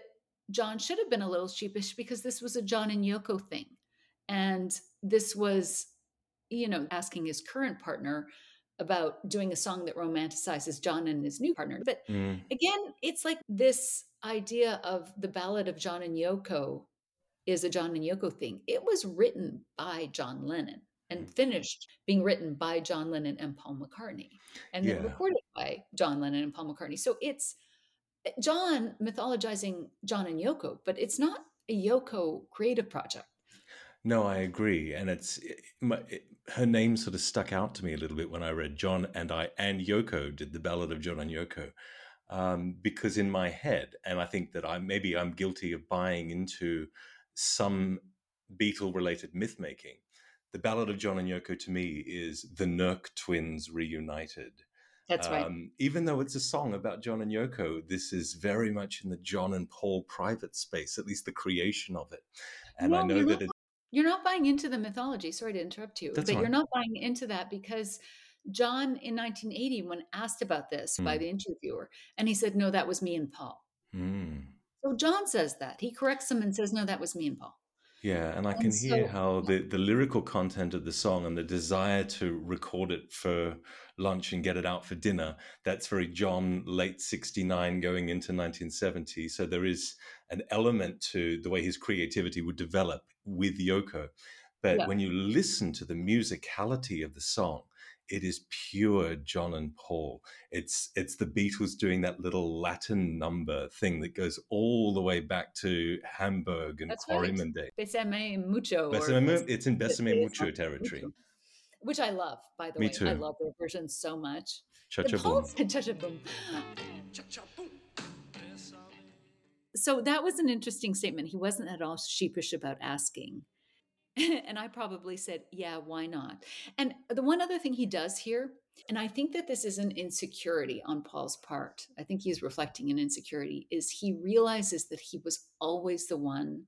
John should have been a little sheepish because this was a John and Yoko thing. And this was, you know, asking his current partner about doing a song that romanticizes John and his new partner. But Mm. again, it's like this idea of the ballad of John and Yoko is a John and Yoko thing. It was written by John Lennon and Mm. finished being written by John Lennon and Paul McCartney and then Yeah. recorded by John Lennon and Paul McCartney. So it's eh, John mythologizing John and Yoko, but it's not a Yoko creative project. No, I agree, and it's it, my, it, her name sort of stuck out to me a little bit when I read John and I and Yoko did the Ballad of John and Yoko, um, because in my head, and I think that I maybe I'm guilty of buying into some Beatle-related myth making. The Ballad of John and Yoko to me is the Nerk twins reunited. That's right. Um, even though it's a song about John and Yoko, this is very much in the John and Paul private space, at least the creation of it. And I know you're that not, it, you're not buying into the mythology. Sorry to interrupt you, but you're not buying into that because John in 1980, when asked about this by Mm. the interviewer, and he said, No, that was me and Paul. Mm. So John says that. He corrects him and says, No, that was me and Paul. Yeah, and I And can hear so- how the, the lyrical content of the song and the desire to record it for lunch and get it out for dinner, that's very John late 69 going into 1970. So there is an element to the way his creativity would develop with Yoko. But Yeah. when you listen to the musicality of the song, it is pure John and Paul. It's it's the Beatles doing that little Latin number thing that goes all the way back to Hamburg and That's right. Besame mucho. Besame mu- it's in Besame Besame Mucho territory. mucho, Which I love, by the Me way. I love their version so much. Cha And cha boom. Cha-cha-boom. So that was an interesting statement. He wasn't at all sheepish about asking. and I probably said, yeah, why not? And the one other thing he does here, and I think that this is an insecurity on Paul's part, I think he's reflecting an insecurity, is he realizes that he was always the one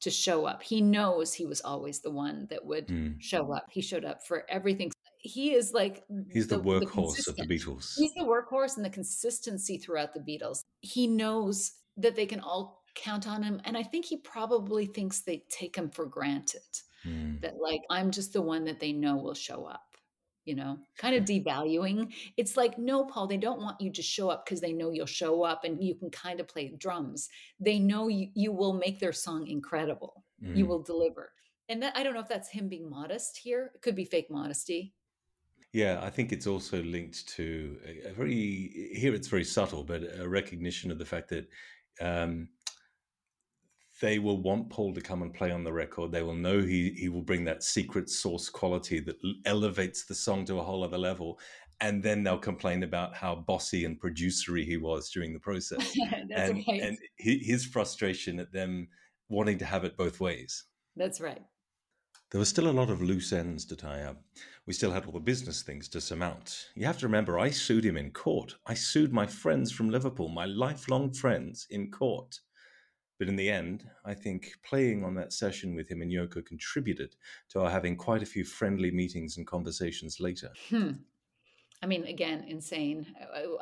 to show up. He knows he was always the one that would Mm. show up. He showed up for everything. He is like He's the, workhorse of the Beatles. He's the workhorse and the consistency throughout the Beatles. He knows that they can all count on him. And I think he probably thinks they take him for granted Mm. that, like, I'm just the one that they know will show up, you know, kind of devaluing. It's like, no, Paul, they don't want you to show up because they know you'll show up and you can kind of play drums. They know you, you will make their song incredible, you Mm. will deliver. And that, I don't know if that's him being modest here. It could be fake modesty. Yeah, I think it's also linked to a, a very here. It's very subtle, but a recognition of the fact that um, they will want Paul to come and play on the record. They will know he he will bring that secret source quality that elevates the song to a whole other level, and then they'll complain about how bossy and producery he was during the process, that's and right. and his frustration at them wanting to have it both ways. that's right. There was still a lot of loose ends to tie up. We still had all the business things to surmount. You have to remember, I sued him in court. I sued my friends from Liverpool, my lifelong friends, in court. But in the end, I think playing on that session with him and Yoko contributed to our having quite a few friendly meetings and conversations later. Hmm. I mean, again, insane.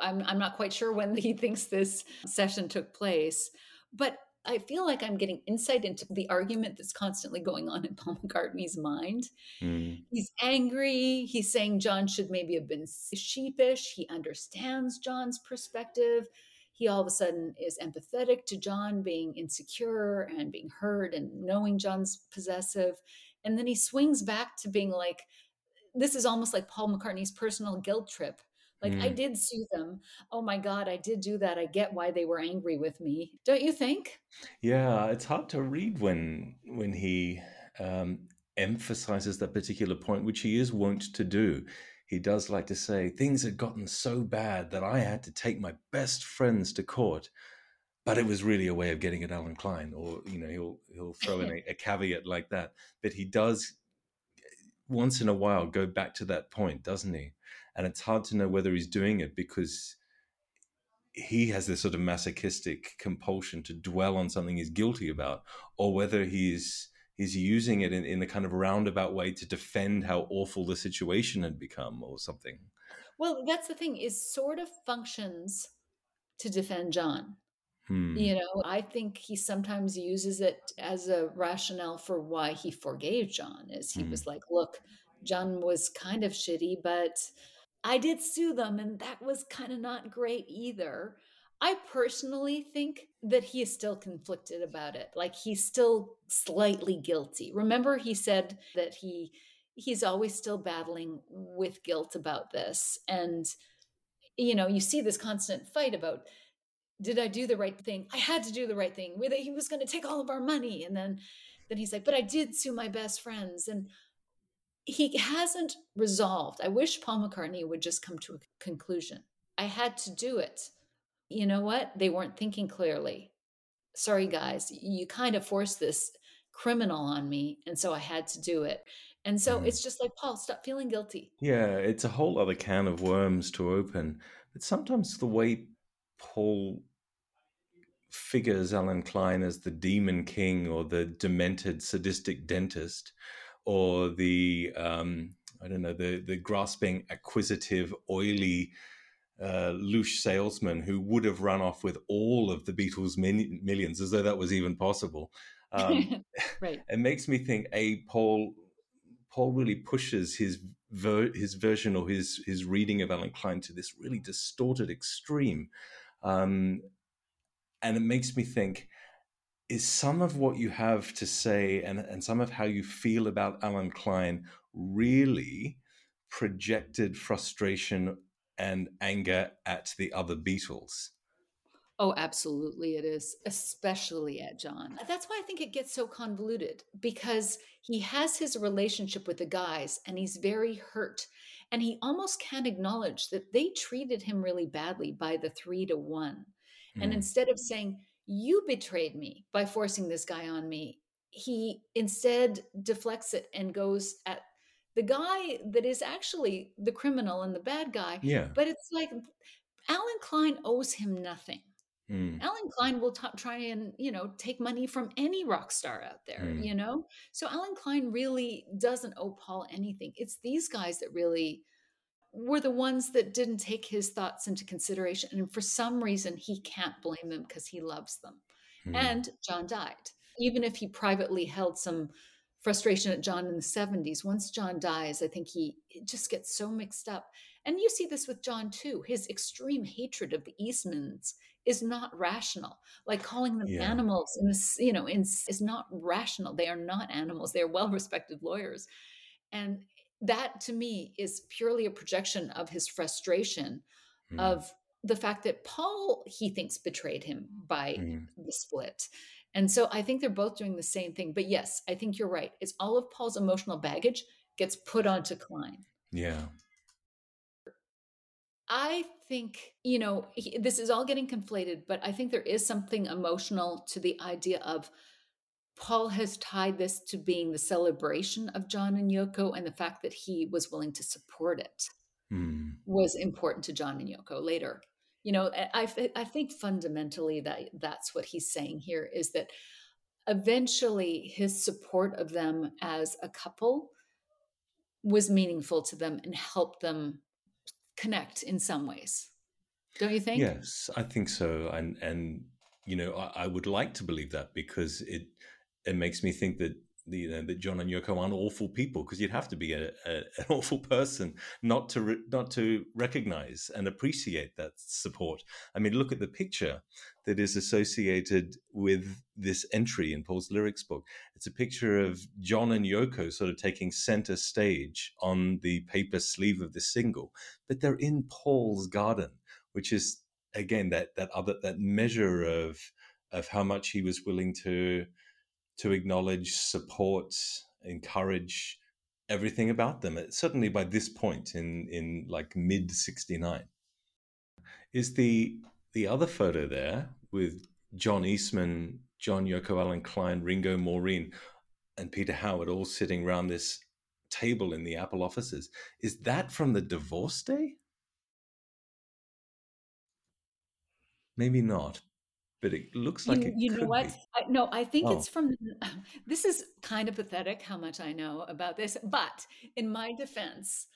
I'm, I'm not quite sure when he thinks this session took place, but I feel like I'm getting insight into the argument that's constantly going on in Paul McCartney's mind. Mm, He's angry. He's saying John should maybe have been sheepish. He understands John's perspective. He all of a sudden is empathetic to John being insecure and being hurt and knowing John's possessive. And then he swings back to being like, this is almost like Paul McCartney's personal guilt trip. Like, I Mm. did sue them. Oh my God, I did do that. I get why they were angry with me. Don't you think? Yeah, it's hard to read when when he um, emphasizes that particular point, which he is wont to do. He does like to say things had gotten so bad that I had to take my best friends to court, but it was really a way of getting at Allen Klein, or you know, he'll he'll throw in a, a caveat like that. But he does once in a while go back to that point, doesn't he? And it's hard to know whether he's doing it because he has this sort of masochistic compulsion to dwell on something he's guilty about, or whether he's he's using it in, in a kind of roundabout way to defend how awful the situation had become or something. Well, that's the thing, is sort of functions to defend John. Hmm. You know, I think he sometimes uses it as a rationale for why he forgave John, is he Hmm. was like, look, John was kind of shitty, but I did sue them, and that was kind of not great either. I personally think that he is still conflicted about it. Like he's still slightly guilty. Remember, he said that he he's always still battling with guilt about this. And you know, you see this constant fight about did I do the right thing? I had to do the right thing. Whether he was going to take all of our money, and then then he's like, but I did sue my best friends, and he hasn't resolved. I wish Paul McCartney would just come to a conclusion. I had to do it. You know what? They weren't thinking clearly. Sorry, guys. You kind of forced this criminal on me, and so I had to do it. And so Mhm. it's just like, Paul, stop feeling guilty. Yeah, it's a whole other can of worms to open. But sometimes the way Paul figures Allen Klein as the demon king or the demented sadistic dentist or the um, I don't know the the grasping acquisitive oily uh, louche salesman who would have run off with all of the Beatles' min- millions as though that was even possible. Um, right. it makes me think a Paul Paul really pushes his ver- his version or his his reading of Allen Klein to this really distorted extreme, um, and it makes me think: is some of what you have to say and and some of how you feel about Allen Klein really projected frustration and anger at the other Beatles? Oh, absolutely, it is, especially at John. That's why I think it gets so convoluted because he has his relationship with the guys and he's very hurt. And he almost can't acknowledge that they treated him really badly by the three to one. And Mm. instead of saying, You betrayed me the guy that is actually the criminal and the bad guy. Yeah. But it's like Allen Klein owes him nothing. Mm. Allen Klein will t- try and you know take money from any rock star out there, Mm. you know. So Allen Klein really doesn't owe Paul anything. It's these guys that really were the ones that didn't take his thoughts into consideration, and for some reason he can't blame them because he loves them. Mm. And John died, even if he privately held some frustration at John in the 70s. Once John dies, I think he just gets so mixed up. And you see this with John too. His extreme hatred of the Eastmans is not rational. Like calling them Yeah. animals in this, you know, in, is not rational. They are not animals. They are well-respected lawyers. And that to me is purely a projection of his frustration Mm. of the fact that Paul he thinks betrayed him by Mm. the split. And so I think they're both doing the same thing. But yes, I think you're right. It's all of Paul's emotional baggage gets put onto Klein. Yeah. I think, you know, he- this is all getting conflated, but I think there is something emotional to the idea of Paul has tied this to being the celebration of John and Yoko and the fact that he was willing to support it Mm. was important to John and Yoko later. You know, I, I think fundamentally that that's what he's saying here is that eventually his support of them as a couple was meaningful to them and helped them connect in some ways. Don't you think? Yes, I think so, and and you know, I, I would like to believe that because it it makes me think that the, you know that John and Yoko aren't awful people because you'd have to be a, a, an awful person not to re, not to recognize and appreciate that support. I mean, look at the picture that is associated with this entry in Paul's lyrics book. It's a picture of John and Yoko sort of taking center stage on the paper sleeve of the single, but they're in Paul's garden, which is again that that other that measure of of how much he was willing to to acknowledge, support, encourage everything about them. It- Certainly by this point in in like mid '69, is the the other photo there with John Eastman, John Yoko Allen Klein, Ringo Maureen, and Peter Howard all sitting around this table in the Apple offices. Is that from the divorce day? Maybe not, but it looks like you, it you know what? I, no, I think Oh. it's from. This is kind of pathetic how much I know about this, but in my defense,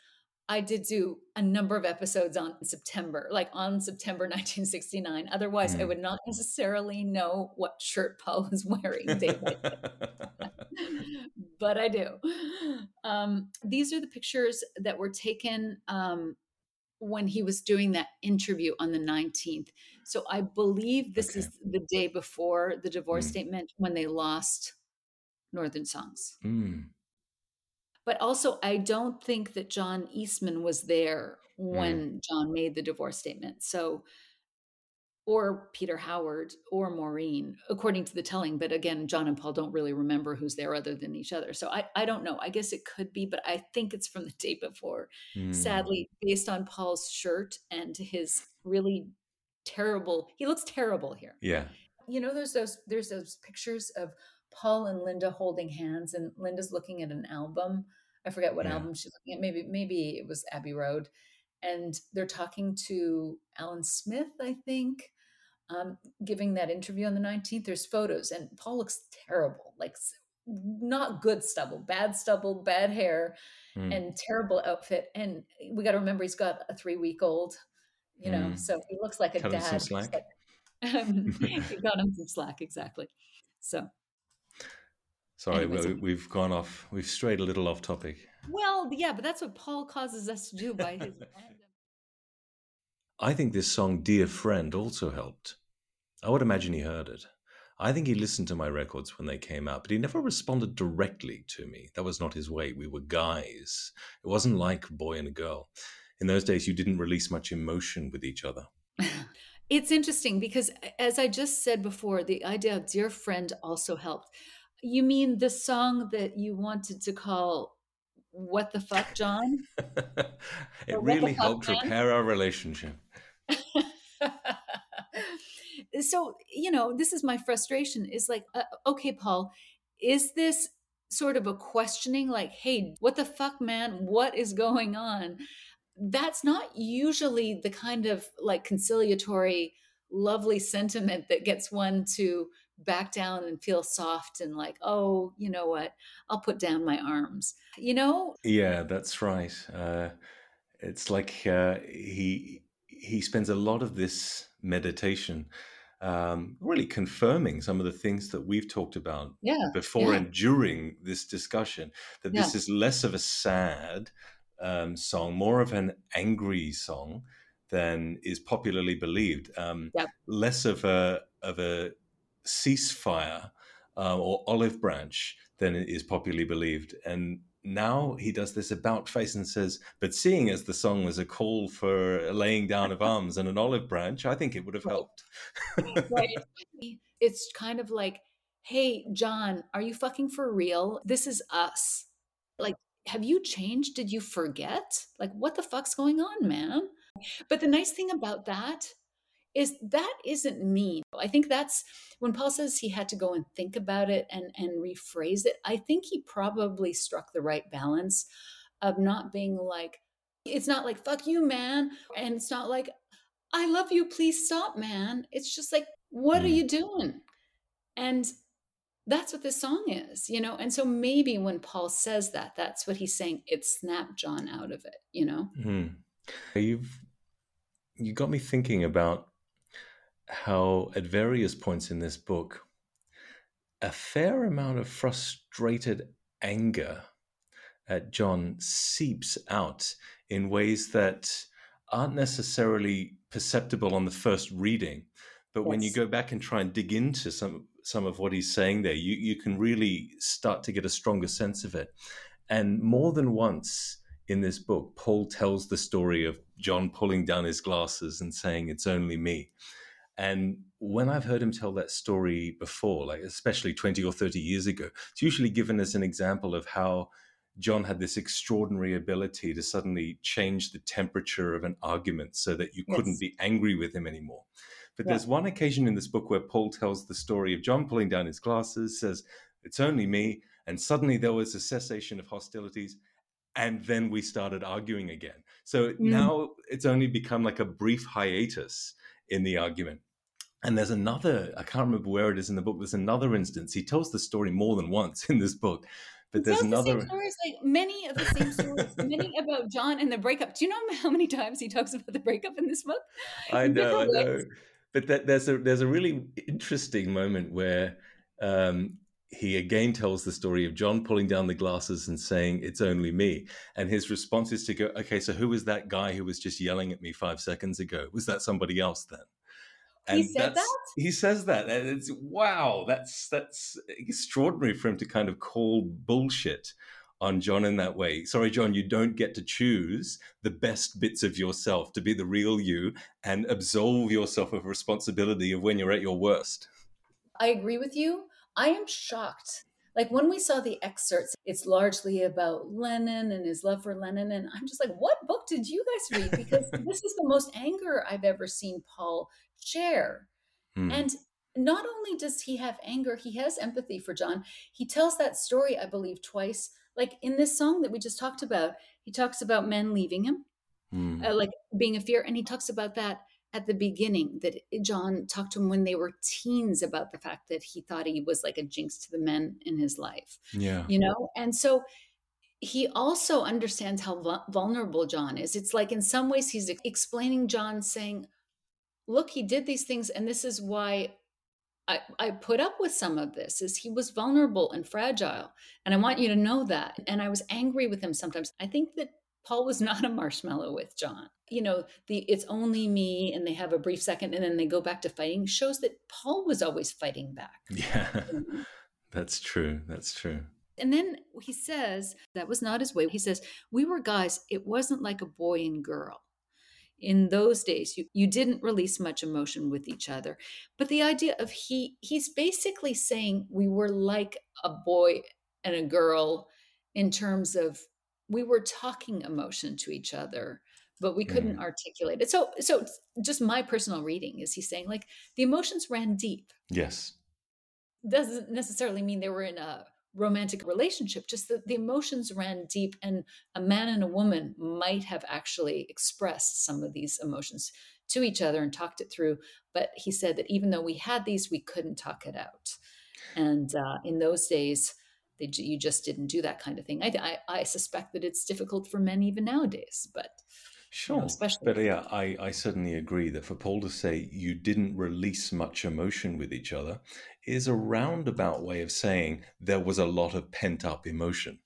I did do a number of episodes on September, like on September 1969. Otherwise, I Mm. would not necessarily know what shirt Paul was wearing but I do. Um, these are the pictures that were taken um, when he was doing that interview on the 19th. So I believe this Okay. is the day before the divorce Mm. statement when they lost Northern Songs. Mm. But also, I don't think that John Eastman was there Mm. when John made the divorce statement. So, or Peter Howard or Maureen, according to the telling. But again, John and Paul don't really remember who's there other than each other. So I, I don't know. I guess it could be, but I think it's from the day before. Mm. Sadly, based on Paul's shirt and his really terrible, he looks terrible here Yeah. you know there's those there's those pictures of paul and linda holding hands and linda's looking at an album i forget what Yeah. album she's looking at maybe maybe it was abbey road and they're talking to alan smith i think um, giving that interview on the 19th there's photos and paul looks terrible like not good stubble bad stubble bad hair Mm. and terrible outfit and we got to remember he's got a three week old you know Mm. so he looks like a Cut him dad some slack. like- he got him some slack exactly so Sorry, Anyways, we- we've gone off. We've strayed a little off topic. well yeah but that's what paul causes us to do by his I think this song, Dear Friend, also helped. I would imagine he heard it. I think he listened to my records when they came out, but he never responded directly to me. That was not his way. We were guys. It wasn't like boy and a girl. In those days, you didn't release much emotion with each other. It's interesting because, as I just said before, the idea of dear friend also helped. You mean the song that you wanted to call "What the Fuck, John"? it Or really helped man? repair our relationship. so you know, this is my frustration. Is like, uh, okay, Paul, is this sort of a questioning? Like, hey, what the fuck, man? What is going on? That's not usually the kind of like conciliatory, lovely sentiment that gets one to back down and feel soft and like, oh, you know what? I'll put down my arms. You know, Yeah, that's right. Uh, it's like uh, he he spends a lot of this meditation um, really confirming some of the things that we've talked about yeah, before yeah. and during this discussion. That this is less of a sad um, song, more of an angry song than is popularly believed. Um, Yep. Less of a of a ceasefire uh, or olive branch than it is popularly believed. And now he does this about face and says, "But seeing as the song was a call for laying down of arms and an olive branch, I think it would have Right. helped." right? It's kind of like, hey, John, are you fucking for real? This is us. Like, have you changed? Did you forget? Like, what the fuck's going on, man? But the nice thing about that is that isn't mean. I think that's when Paul says he had to go and think about it and, and rephrase it. I think he probably struck the right balance of not being like, it's not like, fuck you, man. And it's not like, I love you, please stop, man. It's just like, what are Mm. you doing? And that's what this song is, you know? And so maybe when Paul says that, that's what he's saying. It snapped John out of it, you know? Hmm. You've you got me thinking about how at various points in this book a fair amount of frustrated anger at John seeps out in ways that aren't necessarily perceptible on the first reading. But when you go back and try and dig into some some of what he's saying there, you, you can really start to get a stronger sense of it. And more than once in this book, Paul tells the story of John pulling down his glasses and saying, It's only me. And when I've heard him tell that story before, like especially 20 or 30 years ago, it's usually given as an example of how John had this extraordinary ability to suddenly change the temperature of an argument so that you couldn't be angry with him anymore. But Yeah. there's one occasion in this book where Paul tells the story of John pulling down his glasses, says, It's only me. And suddenly there was a cessation of hostilities. And then we started arguing again. So Mm. now it's only become like a brief hiatus in the argument. And there's another, I can't remember where it is in the book. There's another instance. He tells the story more than once in this book, but there's the another. same stories, like many of the same stories, many about John and the breakup. Do you know how many times he talks about the breakup in this book? I know, I know. ways. But that, there's a there's a really interesting moment where um, he again tells the story of John pulling down the glasses and saying, "It's only me," and his response is to go, "Okay, so who was that guy who was just yelling at me five seconds ago? Was that somebody else then?" He said that's, He says that, and it's wow. That's that's extraordinary for him to kind of call bullshit on John in that way. Sorry, John, you don't get to choose the best bits of yourself to be the real you and absolve yourself of responsibility of when you're at your worst. I agree with you. I am shocked. Like when we saw the excerpts, it's largely about Lennon and his love for Lennon. And I'm just like, what book did you guys read? Because this is the most anger I've ever seen Paul share. Hmm. And not only does he have anger, he has empathy for John. He tells that story, I believe, twice. Like in this song that we just talked about, he talks about men leaving him, Hmm. uh, like being a fear. And he talks about that at the beginning, that John talked to him when they were teens about the fact that he thought he was like a jinx to the men in his life, yeah. you know? And so he also understands how vulnerable John is. It's like in some ways he's explaining John saying, look, he did these things, and this is why I, I put up with some of this is he was vulnerable and fragile and i want you to know that and i was angry with him sometimes i think that paul was not a marshmallow with john you know the it's only me and they have a brief second and then they go back to fighting shows that paul was always fighting back Yeah. That's true. That's true. and then he says that was not his way he says we were guys it wasn't like a boy and girl in those days you, you didn't release much emotion with each other but the idea of he he's basically saying we were like a boy and a girl in terms of we were talking emotion to each other but we couldn't Mm. articulate it so so just my personal reading is he's saying like the emotions ran deep Yes. doesn't necessarily mean they were in a romantic relationship just that the emotions ran deep and a man and a woman might have actually expressed some of these emotions to each other and talked it through but he said that even though we had these we couldn't talk it out. And uh, in those days they, you just didn't do that kind of thing. I, I, I suspect that it's difficult for men even nowadays but you know, Sure. especially But yeah, I, I certainly agree that for Paul to say you didn't release much emotion with each other is a roundabout way of saying there was a lot of pent up emotion.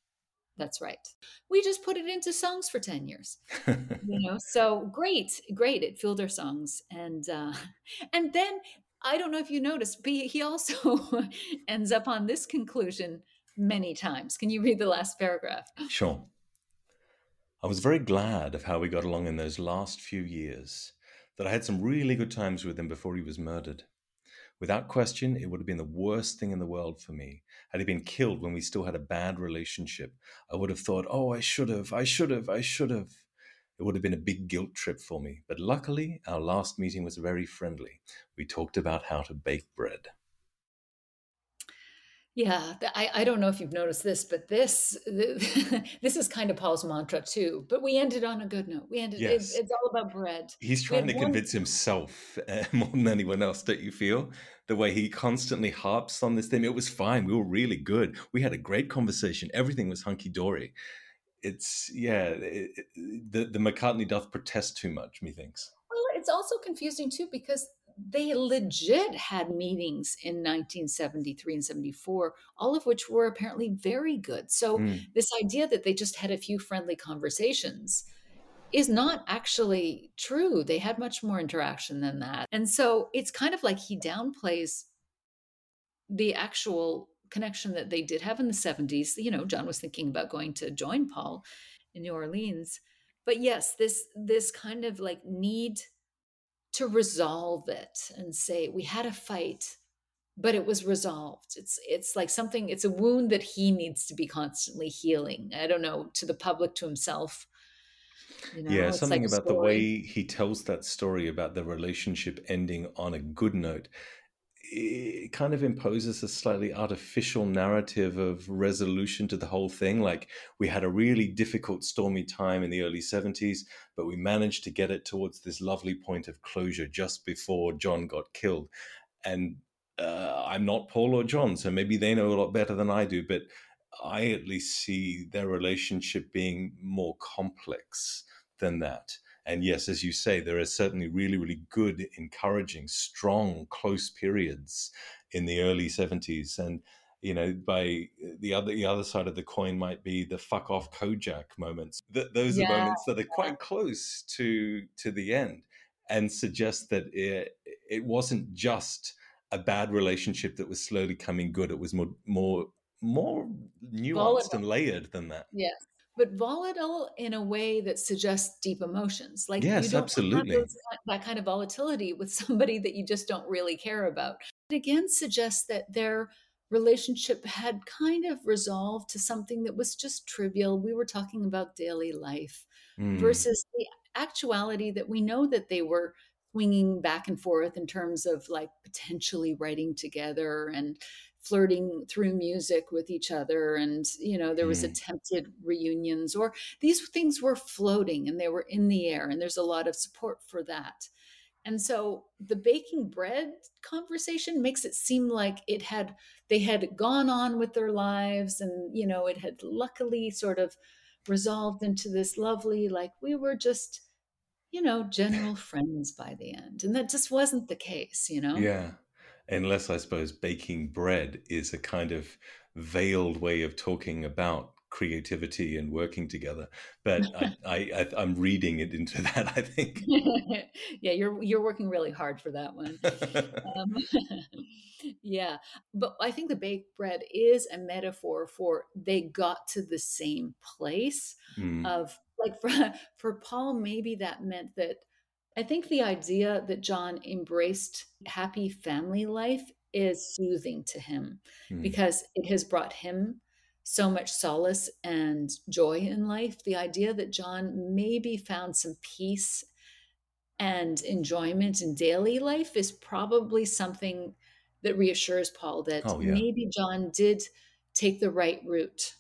that's right we just put it into songs for 10 years you know so great great it filled our songs and uh and then i don't know if you noticed but he also ends up on this conclusion many times can you read the last paragraph Sure. I was very glad of how we got along in those last few years, that I had some really good times with him before he was murdered. Without question, it would have been the worst thing in the world for me. Had he been killed when we still had a bad relationship, I would have thought, oh, I should have, I should have, I should have. It would have been a big guilt trip for me. But luckily, our last meeting was very friendly. We talked about how to bake bread. Yeah i i don't know if you've noticed this but this this is kind of paul's mantra too but we ended on a good note we ended it, Yes. it's all about bread He's trying to one- convince himself uh, more than anyone else, don't you feel? The way he constantly harps on this thing. It was fine. We were really good. We had a great conversation. Everything was hunky dory. It's, yeah, it, it- the, the McCartney doth protest too much, methinks. Well, it's also confusing too because they legit had meetings in 1973 and 74, all of which were apparently very good. So, Mm. this idea that they just had a few friendly conversations is not actually true. They had much more interaction than that. And so, it's kind of like he downplays the actual connection that they did have in the 70s. You know, John was thinking about going to join Paul in New Orleans. But yes, this this kind of like need to resolve it and say we had a fight but it was resolved it's it's like something it's a wound that he needs to be constantly healing i don't know to the public to himself you know yeah, something like about the way he tells that story about the relationship ending on a good note. It kind of imposes a slightly artificial narrative of resolution to the whole thing. Like we had a really difficult, stormy time in the early 70s, but we managed to get it towards this lovely point of closure just before John got killed. And uh, I'm not Paul or John, so maybe they know a lot better than I do, but I at least see their relationship being more complex than that. And yes, as you say, there are certainly really, really good, encouraging, strong, close periods in the early 70s. And, you know, by uh, the other the other side of the coin might be the fuck off Kojak moments. Th- those Yeah. are moments that are quite close to to the end and suggest that it, it wasn't just a bad relationship that was slowly coming good. It was more more more nuanced Volatile. and layered than that. Yes. But volatile in a way that suggests deep emotions. Like Yes, you don't absolutely. those, that kind of volatility with somebody that you just don't really care about. It again suggests that their relationship had kind of resolved to something that was just trivial. We were talking about daily life Mm. versus the actuality that we know that they were swinging back and forth in terms of like potentially writing together and flirting through music with each other and you know there was Mm. attempted reunions or these things were floating and they were in the air and there's a lot of support for that and so the baking bread conversation makes it seem like it had they had gone on with their lives and you know it had luckily sort of resolved into this lovely like we were just you know general friends by the end and that just wasn't the case you know Yeah. Unless I suppose baking bread is a kind of veiled way of talking about creativity and working together. But I, I'm reading it into that, I think. yeah you're you're working really hard for that one um, yeah but i think the baked bread is a metaphor for they got to the same place Mm, of like for, for paul maybe that meant that i think the idea that john embraced happy family life is soothing to him mm, because it has brought him so much solace and joy in life the idea that john maybe found some peace and enjoyment in daily life is probably something that reassures Paul that Oh, yeah. maybe John did take the right route.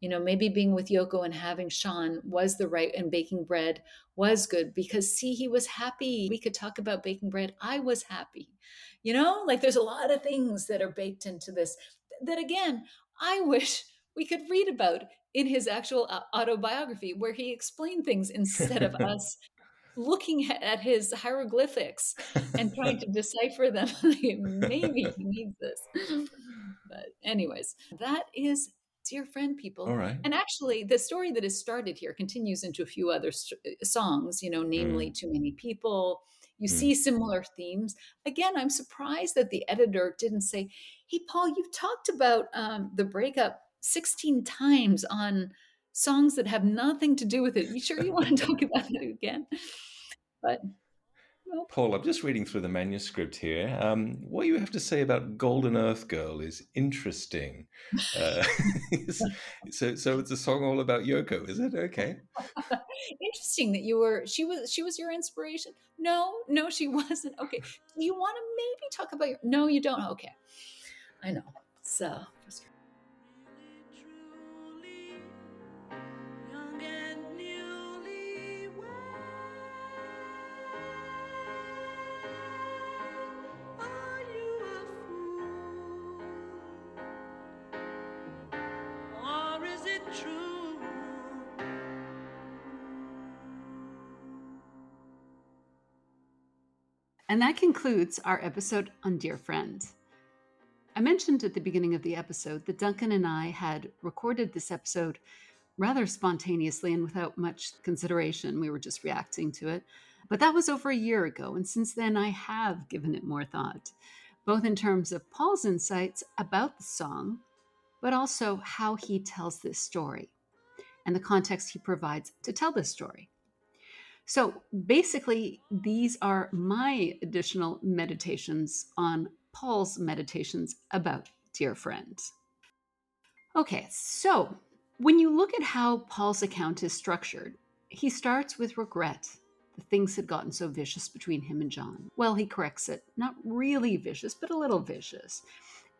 You know, maybe being with Yoko and having Sean was the right, and baking bread was good because, see, he was happy. We could talk about baking bread. I was happy. You know, like there's a lot of things that are baked into this that, again, I wish we could read about in his actual uh, autobiography where he explained things instead of us looking at- at his hieroglyphics and trying to decipher them. Maybe he needs this. But, anyways, that is Dear Friend, people. All right. And actually, the story that is started here continues into a few other st- uh, songs, you know, namely Too Many People. You Mm. see similar themes. Again, I'm surprised that the editor didn't say, Hey, Paul, you've talked about um, the breakup 16 times on songs that have nothing to do with it. You sure you want to talk about it again? But nope. Paul, I'm just reading through the manuscript here. Um, what you have to say about Golden Earth Girl is interesting. Uh, so, so it's a song all about Yoko, is it? Okay. Interesting that you were she was she was your inspiration. No, no, she wasn't. Okay. You want to maybe talk about your No, you don't. Okay. I know. So And that concludes our episode on Dear Friend. I mentioned at the beginning of the episode that Duncan and I had recorded this episode rather spontaneously and without much consideration. We were just reacting to it. But that was over a year ago. And since then, I have given it more thought, both in terms of Paul's insights about the song, but also how he tells this story and the context he provides to tell this story. So basically, these are my additional meditations on Paul's meditations about Dear Friend. Okay, so when you look at how Paul's account is structured, he starts with regret, that things had gotten so vicious between him and John. Well, he corrects it. Not really vicious, but a little vicious.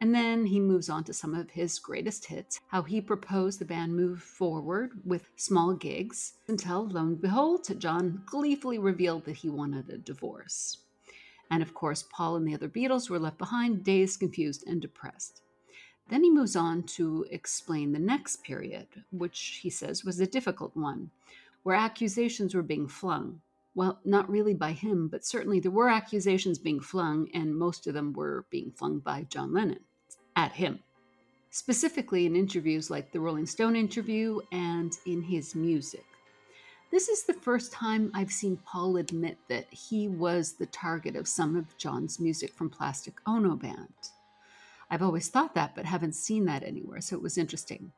And then he moves on to some of his greatest hits, how he proposed the band move forward with small gigs until, lo and behold, John gleefully revealed that he wanted a divorce. And of course, Paul and the other Beatles were left behind, dazed, confused, and depressed. Then he moves on to explain the next period, which he says was a difficult one, where accusations were being flung. Well, not really by him, but certainly there were accusations being flung, and most of them were being flung by John Lennon at him. Specifically in interviews like the Rolling Stone interview and in his music. This is the first time I've seen Paul admit that he was the target of some of John's music from Plastic Ono Band. I've always thought that, but haven't seen that anywhere, so it was interesting.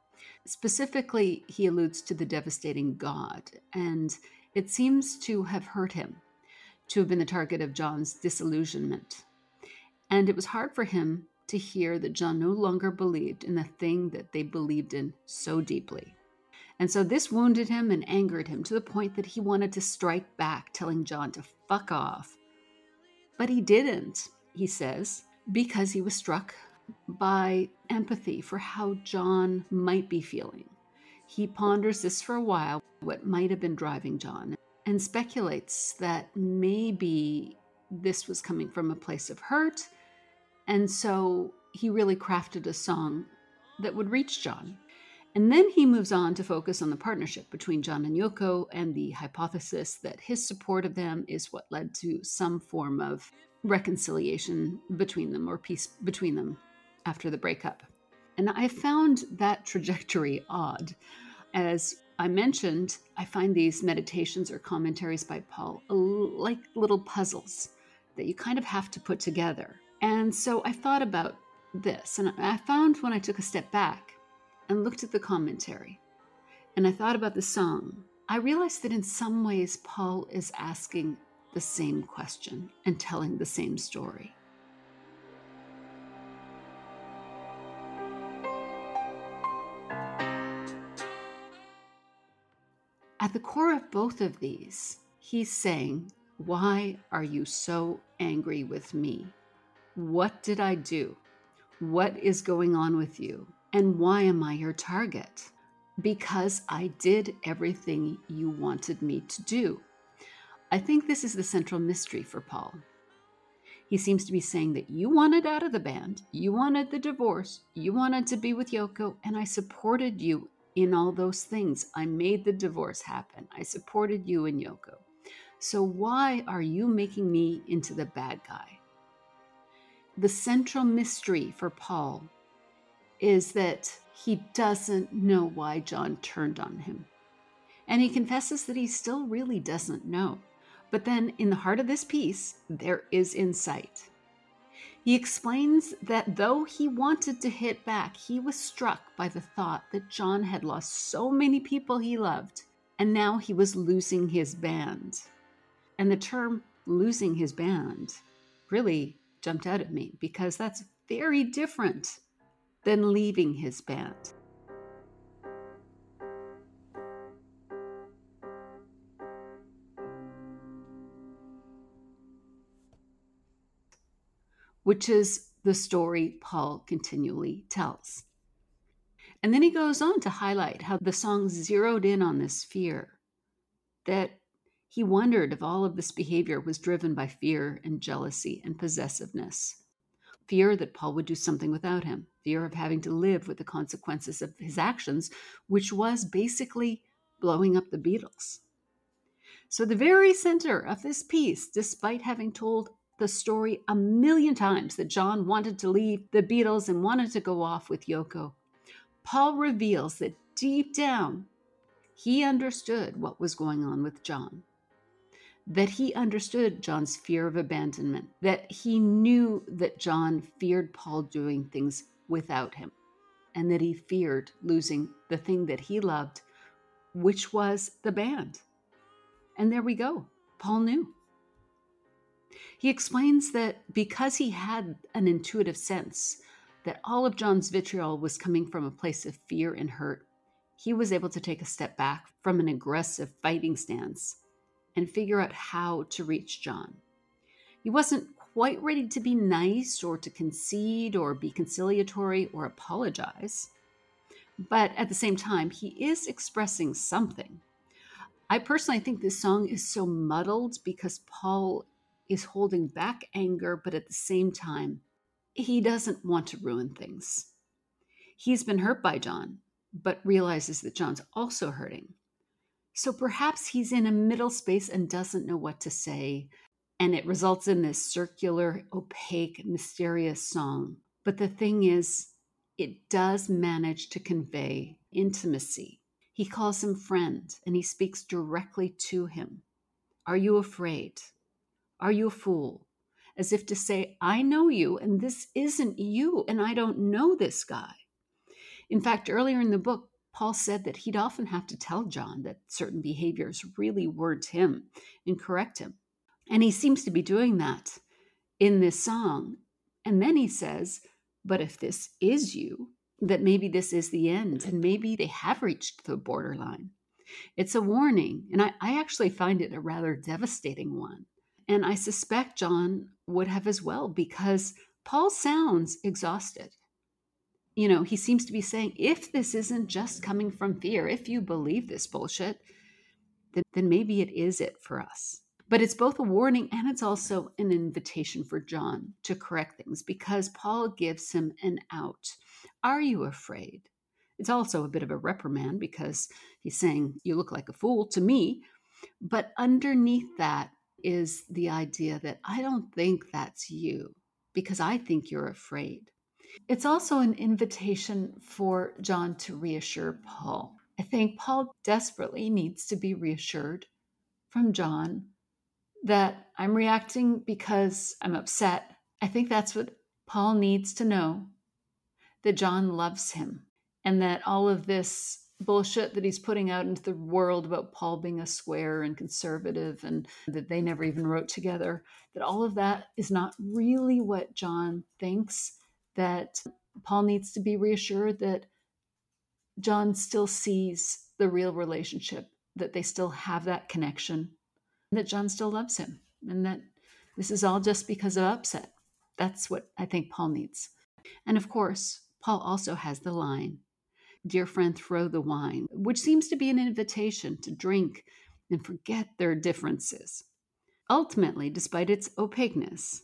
Specifically, he alludes to the devastating God, and it seems to have hurt him, to have been the target of John's disillusionment. And it was hard for him to hear that John no longer believed in the thing that they believed in so deeply. And so this wounded him and angered him to the point that he wanted to strike back, telling John to fuck off. But he didn't, he says, because he was struck by empathy for how John might be feeling. He ponders this for a while, what might have been driving John, and speculates that maybe this was coming from a place of hurt. And so he really crafted a song that would reach John. And then he moves on to focus on the partnership between John and Yoko and the hypothesis that his support of them is what led to some form of reconciliation between them or peace between them after the breakup. And I found that trajectory odd. As I mentioned, I find these meditations or commentaries by Paul uh, like little puzzles that you kind of have to put together. And so I thought about this, and I found when I took a step back and looked at the commentary and I thought about the song, I realized that in some ways Paul is asking the same question and telling the same story. At the core of both of these, he's saying, Why are you so angry with me? What did I do? What is going on with you? And why am I your target? Because I did everything you wanted me to do. I think this is the central mystery for Paul. He seems to be saying that you wanted out of the band, you wanted the divorce, you wanted to be with Yoko, and I supported you in all those things. I made the divorce happen. I supported you and Yoko. So why are you making me into the bad guy? The central mystery for Paul is that he doesn't know why John turned on him. And he confesses that he still really doesn't know. But then, in the heart of this piece, there is insight. He explains that though he wanted to hit back, he was struck by the thought that John had lost so many people he loved, and now he was losing his band. And the term losing his band really jumped out at me because that's very different than leaving his band. which is the story Paul continually tells. And then he goes on to highlight how the song zeroed in on this fear, that he wondered if all of this behavior was driven by fear and jealousy and possessiveness. Fear that Paul would do something without him, fear of having to live with the consequences of his actions, which was basically blowing up the Beatles. So, the very center of this piece, despite having told the story a million times that John wanted to leave the Beatles and wanted to go off with Yoko. Paul reveals that deep down, he understood what was going on with John. That he understood John's fear of abandonment, that he knew that John feared Paul doing things without him, and that he feared losing the thing that he loved, which was the band. And there we go. Paul knew. He explains that because he had an intuitive sense that all of John's vitriol was coming from a place of fear and hurt, he was able to take a step back from an aggressive fighting stance and figure out how to reach John. He wasn't quite ready to be nice or to concede or be conciliatory or apologize. But at the same time, he is expressing something. I personally think this song is so muddled because Paul is holding back anger, but at the same time, he doesn't want to ruin things. He's been hurt by John, but realizes that John's also hurting. So perhaps he's in a middle space and doesn't know what to say, and it results in this circular, opaque, mysterious song. But the thing is, it does manage to convey intimacy. He calls him friend and he speaks directly to him. Are you afraid? Are you a fool? As if to say, I know you and this isn't you, and I don't know this guy. In fact, earlier in the book, Paul said that he'd often have to tell John that certain behaviors really weren't him and correct him. And he seems to be doing that in this song. And then he says, But if this is you, that maybe this is the end, and maybe they have reached the borderline. It's a warning, and I, I actually find it a rather devastating one. And I suspect John would have as well, because Paul sounds exhausted you know, he seems to be saying if this isn't just coming from fear, if you believe this bullshit, then, then maybe it is it for us. But it's both a warning and it's also an invitation for John to correct things because Paul gives him an out. Are you afraid? It's also a bit of a reprimand because he's saying, You look like a fool to me. But underneath that is the idea that I don't think that's you because I think you're afraid. It's also an invitation for John to reassure Paul. I think Paul desperately needs to be reassured from John that I'm reacting because I'm upset. I think that's what Paul needs to know that John loves him and that all of this bullshit that he's putting out into the world about Paul being a square and conservative and that they never even wrote together, that all of that is not really what John thinks that Paul needs to be reassured that John still sees the real relationship, that they still have that connection, that John still loves him, and that this is all just because of upset. That's what I think Paul needs. And of course, Paul also has the line, Dear friend, throw the wine, which seems to be an invitation to drink and forget their differences. Ultimately, despite its opaqueness,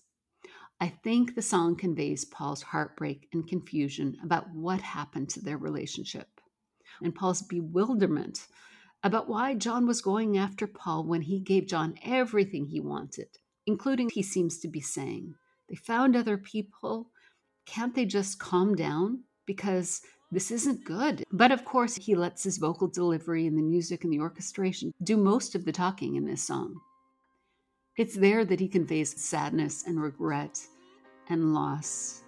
I think the song conveys Paul's heartbreak and confusion about what happened to their relationship, and Paul's bewilderment about why John was going after Paul when he gave John everything he wanted, including, he seems to be saying, they found other people. Can't they just calm down? Because this isn't good. But of course, he lets his vocal delivery and the music and the orchestration do most of the talking in this song. It's there that he conveys sadness and regret and loss.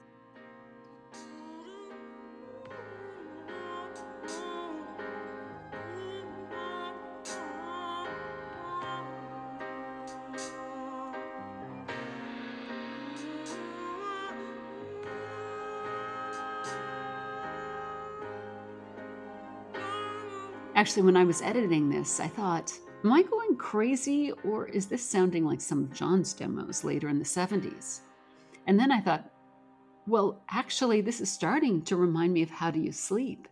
Actually, when I was editing this, I thought, Am I going crazy, or is this sounding like some of John's demos later in the 70s? And then I thought, well, actually, this is starting to remind me of How Do You Sleep?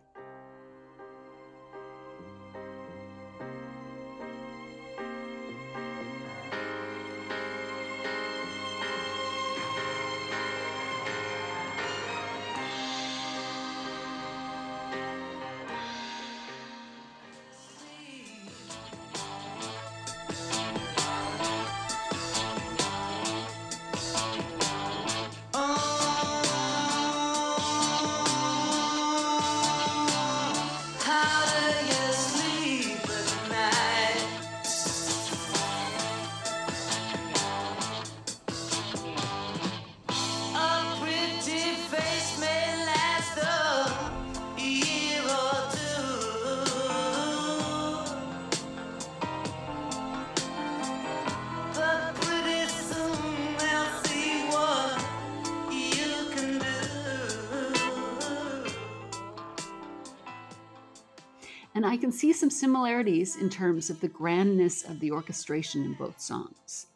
Can see some similarities in terms of the grandness of the orchestration in both songs,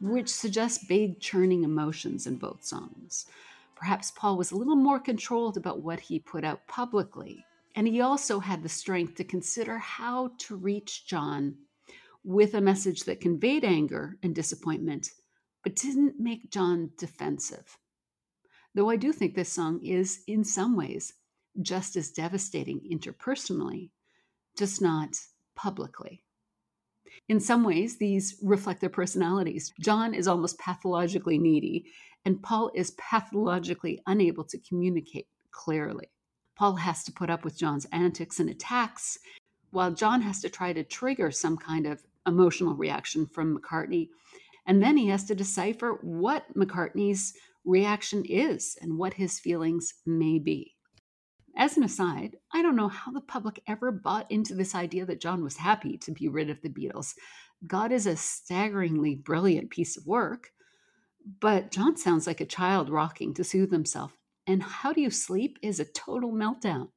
which suggests big churning emotions in both songs. Perhaps Paul was a little more controlled about what he put out publicly. And he also had the strength to consider how to reach John with a message that conveyed anger and disappointment, but didn't make John defensive. Though I do think this song is, in some ways, just as devastating interpersonally, just not publicly. In some ways, these reflect their personalities. John is almost pathologically needy, and Paul is pathologically unable to communicate clearly. Paul has to put up with John's antics and attacks, while John has to try to trigger some kind of emotional reaction from McCartney. And then he has to decipher what McCartney's reaction is and what his feelings may be. As an aside, I don't know how the public ever bought into this idea that John was happy to be rid of the Beatles. God is a staggeringly brilliant piece of work, but John sounds like a child rocking to soothe himself. And How Do You Sleep is a total meltdown.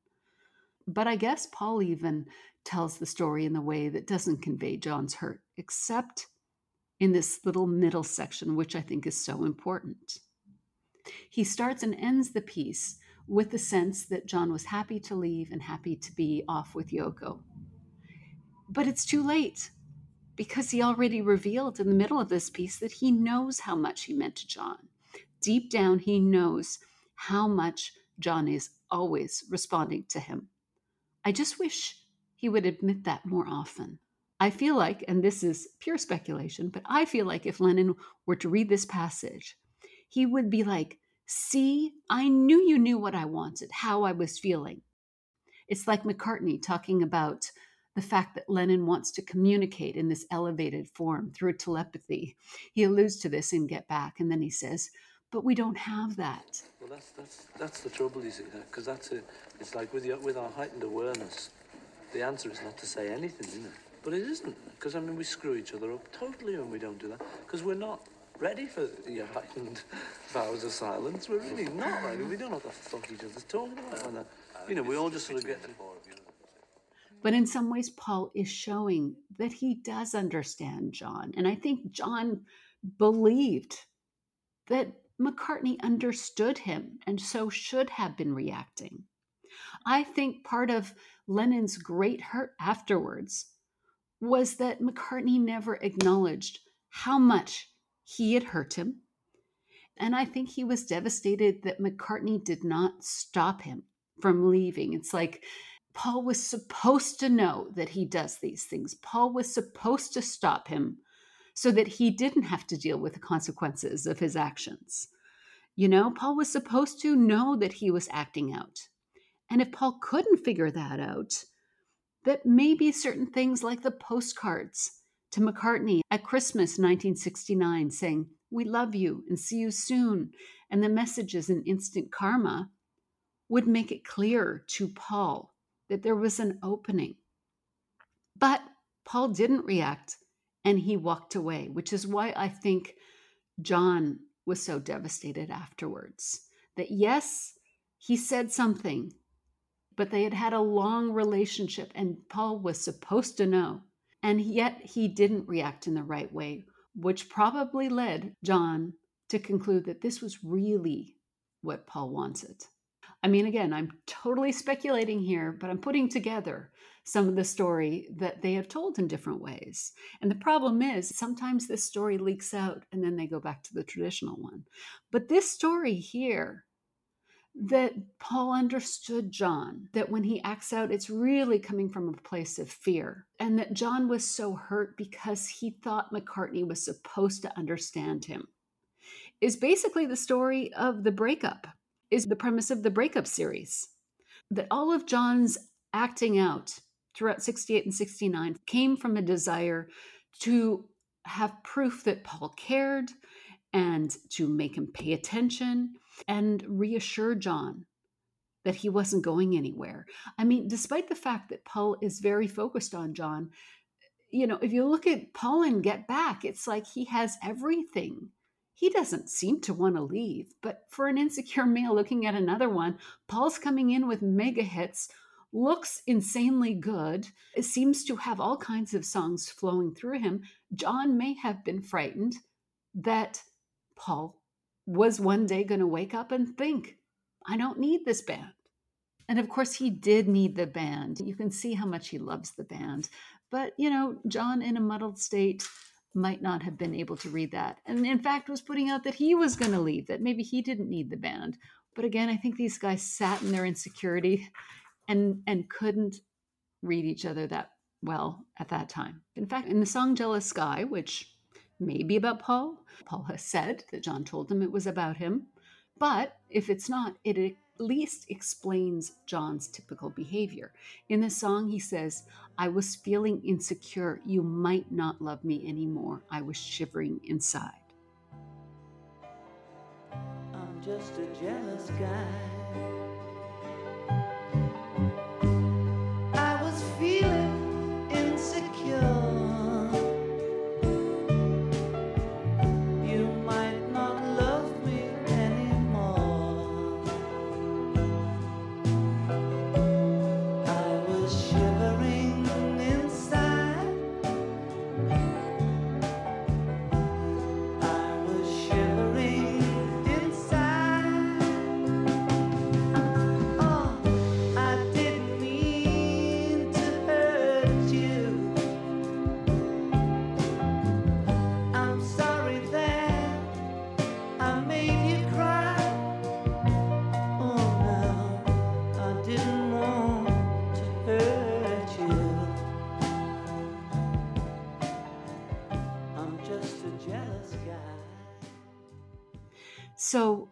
But I guess Paul even tells the story in the way that doesn't convey John's hurt, except in this little middle section, which I think is so important. He starts and ends the piece with the sense that John was happy to leave and happy to be off with Yoko. But it's too late because he already revealed in the middle of this piece that he knows how much he meant to John. Deep down, he knows how much John is always responding to him. I just wish he would admit that more often. I feel like, and this is pure speculation, but I feel like if Lennon were to read this passage, he would be like, See, I knew you knew what I wanted, how I was feeling. It's like McCartney talking about the fact that Lennon wants to communicate in this elevated form through telepathy. He alludes to this in Get Back, and then he says, But we don't have that. Well, that's that's that's the trouble, you see, because that's it. It's like with with our heightened awareness, the answer is not to say anything, isn't it? But it isn't, because I mean we screw each other up totally when we don't do that, because we're not ready for your heightened vows of silence. We're really not ready. We don't know what the fuck each other's talking about. And, uh, you know, we all just sort of get. But in some ways, Paul is showing that he does understand John. And I think John believed that McCartney understood him and so should have been reacting. I think part of Lennon's great hurt afterwards was that McCartney never acknowledged how much he had hurt him. And I think he was devastated that McCartney did not stop him from leaving. It's like Paul was supposed to know that he does these things. Paul was supposed to stop him so that he didn't have to deal with the consequences of his actions. You know, Paul was supposed to know that he was acting out. And if Paul couldn't figure that out, that maybe certain things like the postcards to McCartney at Christmas 1969 saying, We love you and see you soon, and the messages in Instant Karma would make it clear to Paul that there was an opening. But Paul didn't react and he walked away, which is why I think John was so devastated afterwards. That yes, he said something, but they had had a long relationship and Paul was supposed to know. And yet he didn't react in the right way, which probably led John to conclude that this was really what Paul wanted. I mean, again, I'm totally speculating here, but I'm putting together some of the story that they have told in different ways. And the problem is sometimes this story leaks out and then they go back to the traditional one. But this story here, that Paul understood John, that when he acts out, it's really coming from a place of fear, and that John was so hurt because he thought McCartney was supposed to understand him, is basically the story of the breakup is the premise of the breakup series. That all of John's acting out throughout 68 and 69 came from a desire to have proof that Paul cared and to make him pay attention and reassure John that he wasn't going anywhere. I mean, despite the fact that Paul is very focused on John, you know, if you look at Paul and Get Back, it's like he has everything he doesn't seem to want to leave. But for an insecure male looking at another one, Paul's coming in with mega hits looks insanely good, seems to have all kinds of songs flowing through him. John may have been frightened that Paul was one day going to wake up and think, I don't need this band. And of course, he did need the band. You can see how much he loves the band. But, you know, John, in a muddled state, might not have been able to read that. And in fact, was putting out that he was going to leave, that maybe he didn't need the band. But again, I think these guys sat in their insecurity and and couldn't read each other that well at that time. In fact, in the song Jealous Guy, which may be about Paul, Paul has said that John told him it was about him. But if it's not, it at least explains John's typical behavior. In the song, he says, I was feeling insecure. You might not love me anymore. I was shivering inside. I'm just a jealous guy.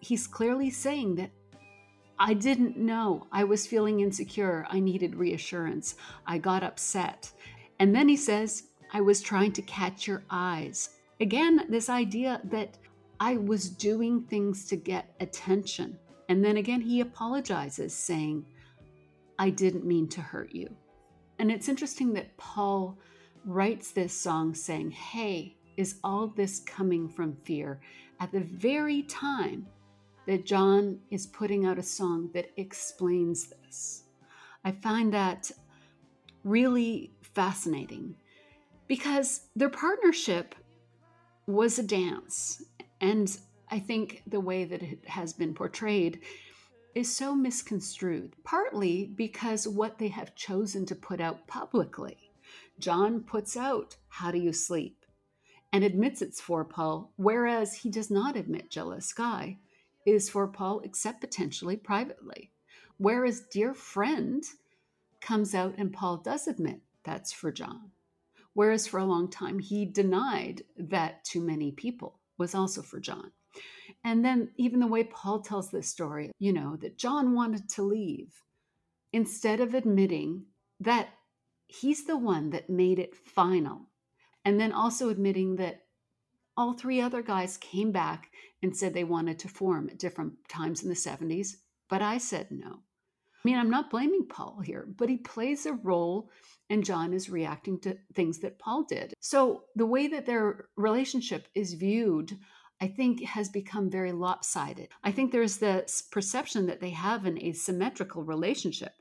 He's clearly saying that I didn't know. I was feeling insecure. I needed reassurance. I got upset. And then he says, I was trying to catch your eyes. Again, this idea that I was doing things to get attention. And then again, he apologizes, saying, I didn't mean to hurt you. And it's interesting that Paul writes this song saying, Hey, is all this coming from fear? At the very time that John is putting out a song that explains this. I find that really fascinating because their partnership was a dance. And I think the way that it has been portrayed is so misconstrued, partly because what they have chosen to put out publicly. John puts out How Do You Sleep and admits it's for Paul, whereas he does not admit Jealous Guy is for Paul except potentially privately. Whereas Dear Friend comes out and Paul does admit that's for John. Whereas for a long time he denied that Too Many People was also for John. And then even the way Paul tells this story, you know, that John wanted to leave, instead of admitting that he's the one that made it final, and then also admitting that all three other guys came back and said they wanted to form at different times in the 70s, but I said no. I mean, I'm not blaming Paul here, but he plays a role and John is reacting to things that Paul did. So the way that their relationship is viewed, I think, has become very lopsided. I think there's this perception that they have an asymmetrical relationship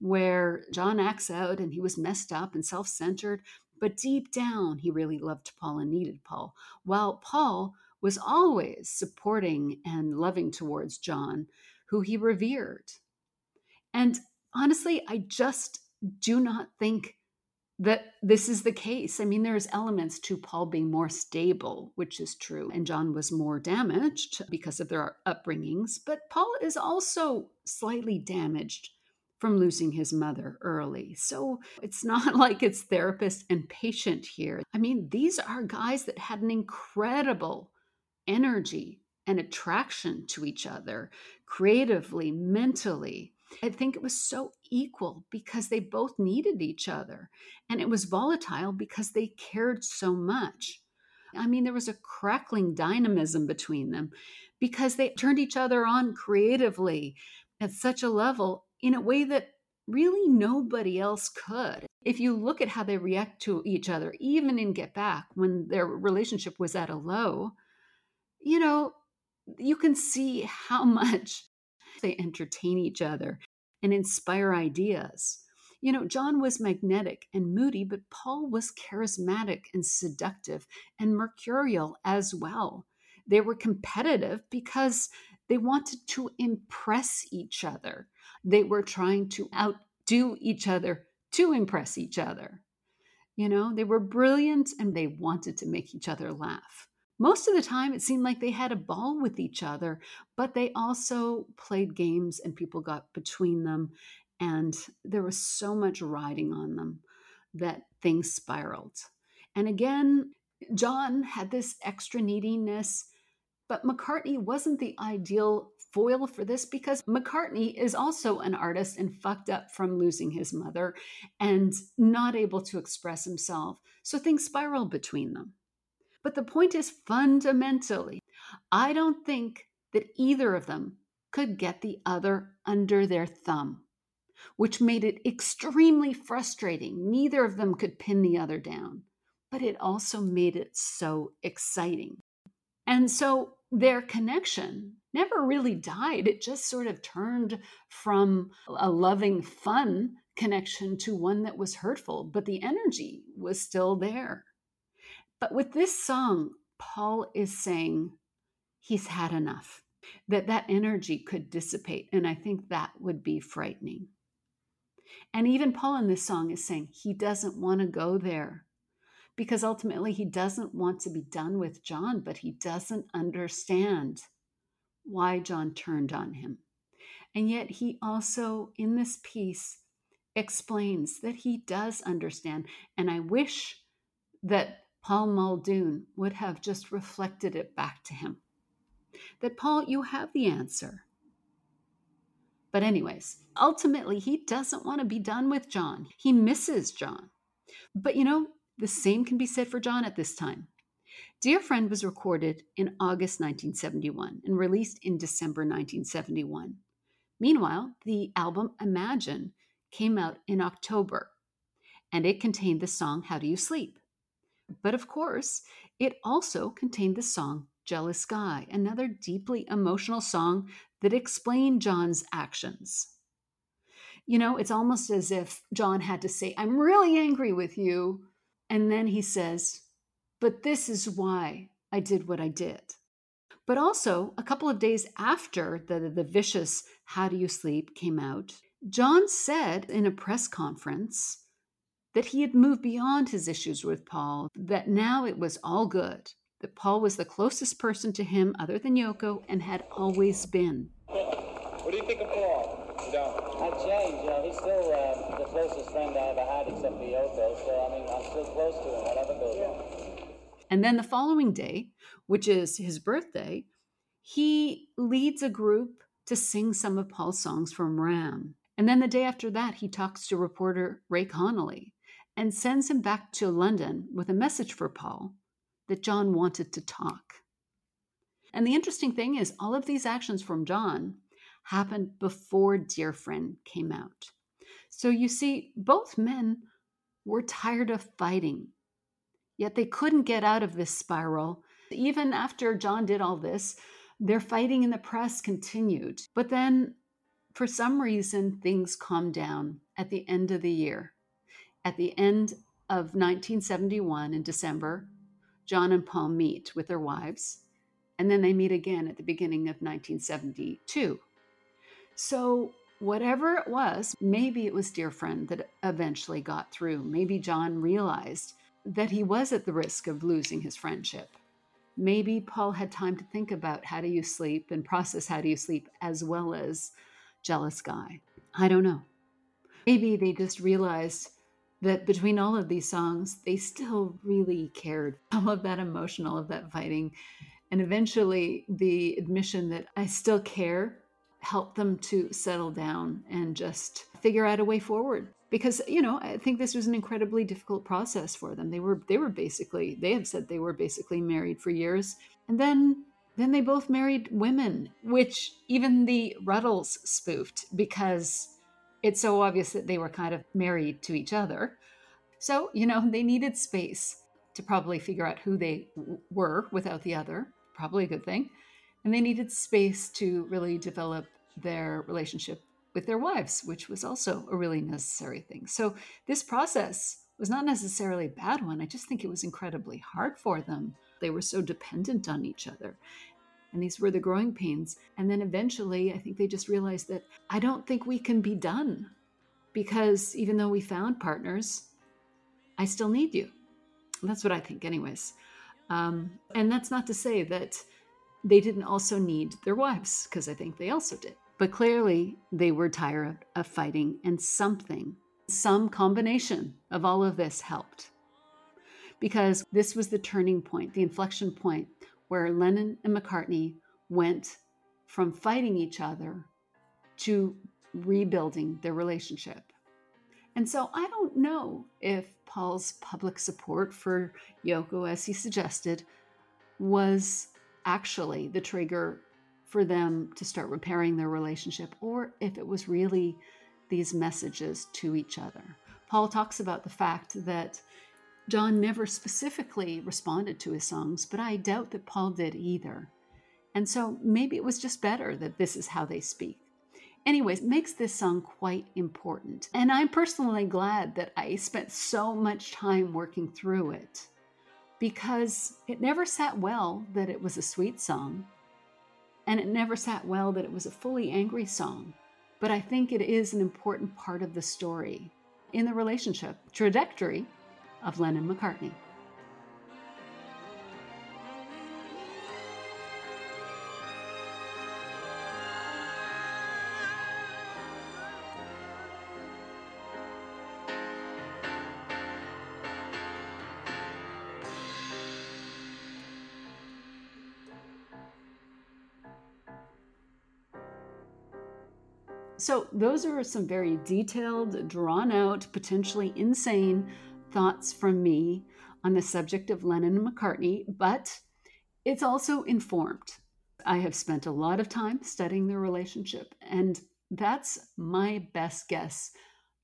where John acts out and he was messed up and self centered, but deep down, he really loved Paul and needed Paul, while Paul was always supporting and loving towards John, who he revered. And honestly, I just do not think that this is the case. I mean, there's elements to Paul being more stable, which is true, and John was more damaged because of their upbringings, but Paul is also slightly damaged from losing his mother early. So it's not like it's therapist and patient here. I mean, these are guys that had an incredible energy and attraction to each other, creatively, mentally. I think it was so equal because they both needed each other. And it was volatile because they cared so much. I mean, there was a crackling dynamism between them because they turned each other on creatively at such a level in a way that really nobody else could. If you look at how they react to each other, even in Get Back, when their relationship was at a low, you know, you can see how much they entertain each other. and inspire ideas. You know, John was magnetic and moody, but Paul was charismatic and seductive and mercurial as well. They were competitive because they wanted to impress each other. They were trying to outdo each other to impress each other. You know, they were brilliant and they wanted to make each other laugh. Most of the time, it seemed like they had a ball with each other, but they also played games and people got between them. And there was so much riding on them that things spiraled. And again, John had this extra neediness, but McCartney wasn't the ideal foil for this because McCartney is also an artist and fucked up from losing his mother and not able to express himself. So things spiral between them. But the point is fundamentally, I don't think that either of them could get the other under their thumb, which made it extremely frustrating. Neither of them could pin the other down, but it also made it so exciting. And so their connection never really died. It just sort of turned from a loving, fun connection to one that was hurtful, but the energy was still there. But with this song, Paul is saying he's had enough, that that energy could dissipate. And I think that would be frightening. And even Paul in this song is saying he doesn't want to go there because ultimately he doesn't want to be done with John, but he doesn't understand why John turned on him. And yet he also, in this piece, explains that he does understand. And I wish that Paul Muldoon would have just reflected it back to him. That, Paul, you have the answer. But, anyways, ultimately, he doesn't want to be done with John. He misses John. But, you know, the same can be said for John at this time. Dear Friend was recorded in August 1971 and released in December 1971. Meanwhile, the album Imagine came out in October, and it contained the song How Do You Sleep? But of course, it also contained the song Jealous Guy, another deeply emotional song that explained John's actions. You know, it's almost as if John had to say, I'm really angry with you. And then he says, But this is why I did what I did. But also, a couple of days after the, the vicious How Do You Sleep came out, John said in a press conference that he had moved beyond his issues with Paul, that now it was all good, that Paul was the closest person to him other than Yoko and had always been. What do you think of Paul? John? I've changed, you know, he's still uh, the closest friend I ever had except for Yoko, so I mean, I'm still close to him, whatever goes on. And then the following day, which is his birthday, he leads a group to sing some of Paul's songs from Ram. And then the day after that, he talks to reporter Ray Connolly and sends him back to London with a message for Paul that John wanted to talk. And the interesting thing is, all of these actions from John happened before Dear Friend came out. So you see, both men were tired of fighting, yet they couldn't get out of this spiral. Even after John did all this, their fighting in the press continued. But then, for some reason, things calmed down at the end of the year at the end of 1971 in December, John and Paul meet with their wives, and then they meet again at the beginning of 1972. So, whatever it was, maybe it was Dear Friend that eventually got through. Maybe John realized that he was at the risk of losing his friendship. Maybe Paul had time to think about how do you sleep and process how do you sleep as well as jealous guy. I don't know. Maybe they just realized that between all of these songs, they still really cared. All of that emotional, of that fighting. And eventually, the admission that I still care helped them to settle down and just figure out a way forward. Because, you know, I think this was an incredibly difficult process for them. They were they were basically they have said they were basically married for years. And then then they both married women, which even the Rutles spoofed because it's so obvious that they were kind of married to each other. So, you know, they needed space to probably figure out who they w- were without the other, probably a good thing. And they needed space to really develop their relationship with their wives, which was also a really necessary thing. So this process was not necessarily a bad one. I just think it was incredibly hard for them. They were so dependent on each other. And these were the growing pains. And then eventually, I think they just realized that I don't think we can be done because even though we found partners, I still need you. That's what I think, anyways. Um, and that's not to say that they didn't also need their wives, because I think they also did. But clearly, they were tired of fighting, and something, some combination of all of this helped. Because this was the turning point, the inflection point where Lennon and McCartney went from fighting each other to rebuilding their relationship. And so I don't know if Paul's public support for Yoko, as he suggested, was actually the trigger for them to start repairing their relationship, or if it was really these messages to each other. Paul talks about the fact that John never specifically responded to his songs, but I doubt that Paul did either. And so maybe it was just better that this is how they speak. Anyways, makes this song quite important. And I'm personally glad that I spent so much time working through it because it never sat well that it was a sweet song, and it never sat well that it was a fully angry song. But I think it is an important part of the story in the relationship trajectory of Lennon McCartney. So, those are some very detailed, drawn out, potentially insane thoughts from me on the subject of Lennon and McCartney, but it's also informed. I have spent a lot of time studying their relationship, and that's my best guess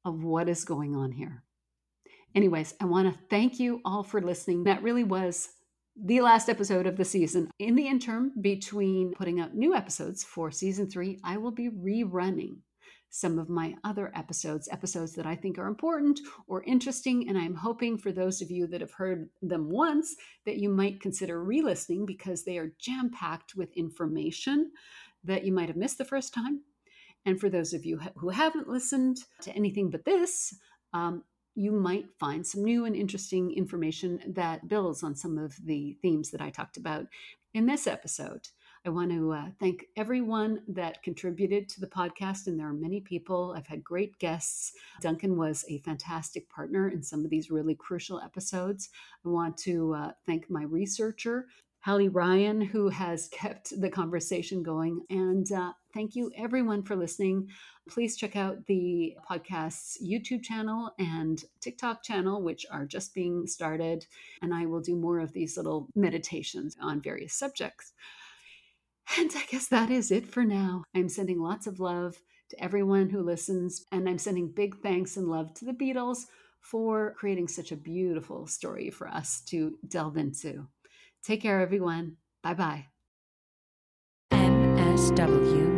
of what is going on here. Anyways, I want to thank you all for listening. That really was the last episode of the season. In the interim, between putting out new episodes for season three, I will be rerunning some of my other episodes, episodes that I think are important or interesting. And I'm hoping for those of you that have heard them once that you might consider re listening because they are jam packed with information that you might have missed the first time. And for those of you who haven't listened to anything but this, um, you might find some new and interesting information that builds on some of the themes that I talked about in this episode. I want to uh, thank everyone that contributed to the podcast, and there are many people. I've had great guests. Duncan was a fantastic partner in some of these really crucial episodes. I want to uh, thank my researcher, Hallie Ryan, who has kept the conversation going. And uh, thank you, everyone, for listening. Please check out the podcast's YouTube channel and TikTok channel, which are just being started. And I will do more of these little meditations on various subjects. And I guess that is it for now. I'm sending lots of love to everyone who listens, and I'm sending big thanks and love to the Beatles for creating such a beautiful story for us to delve into. Take care, everyone. Bye bye. MSW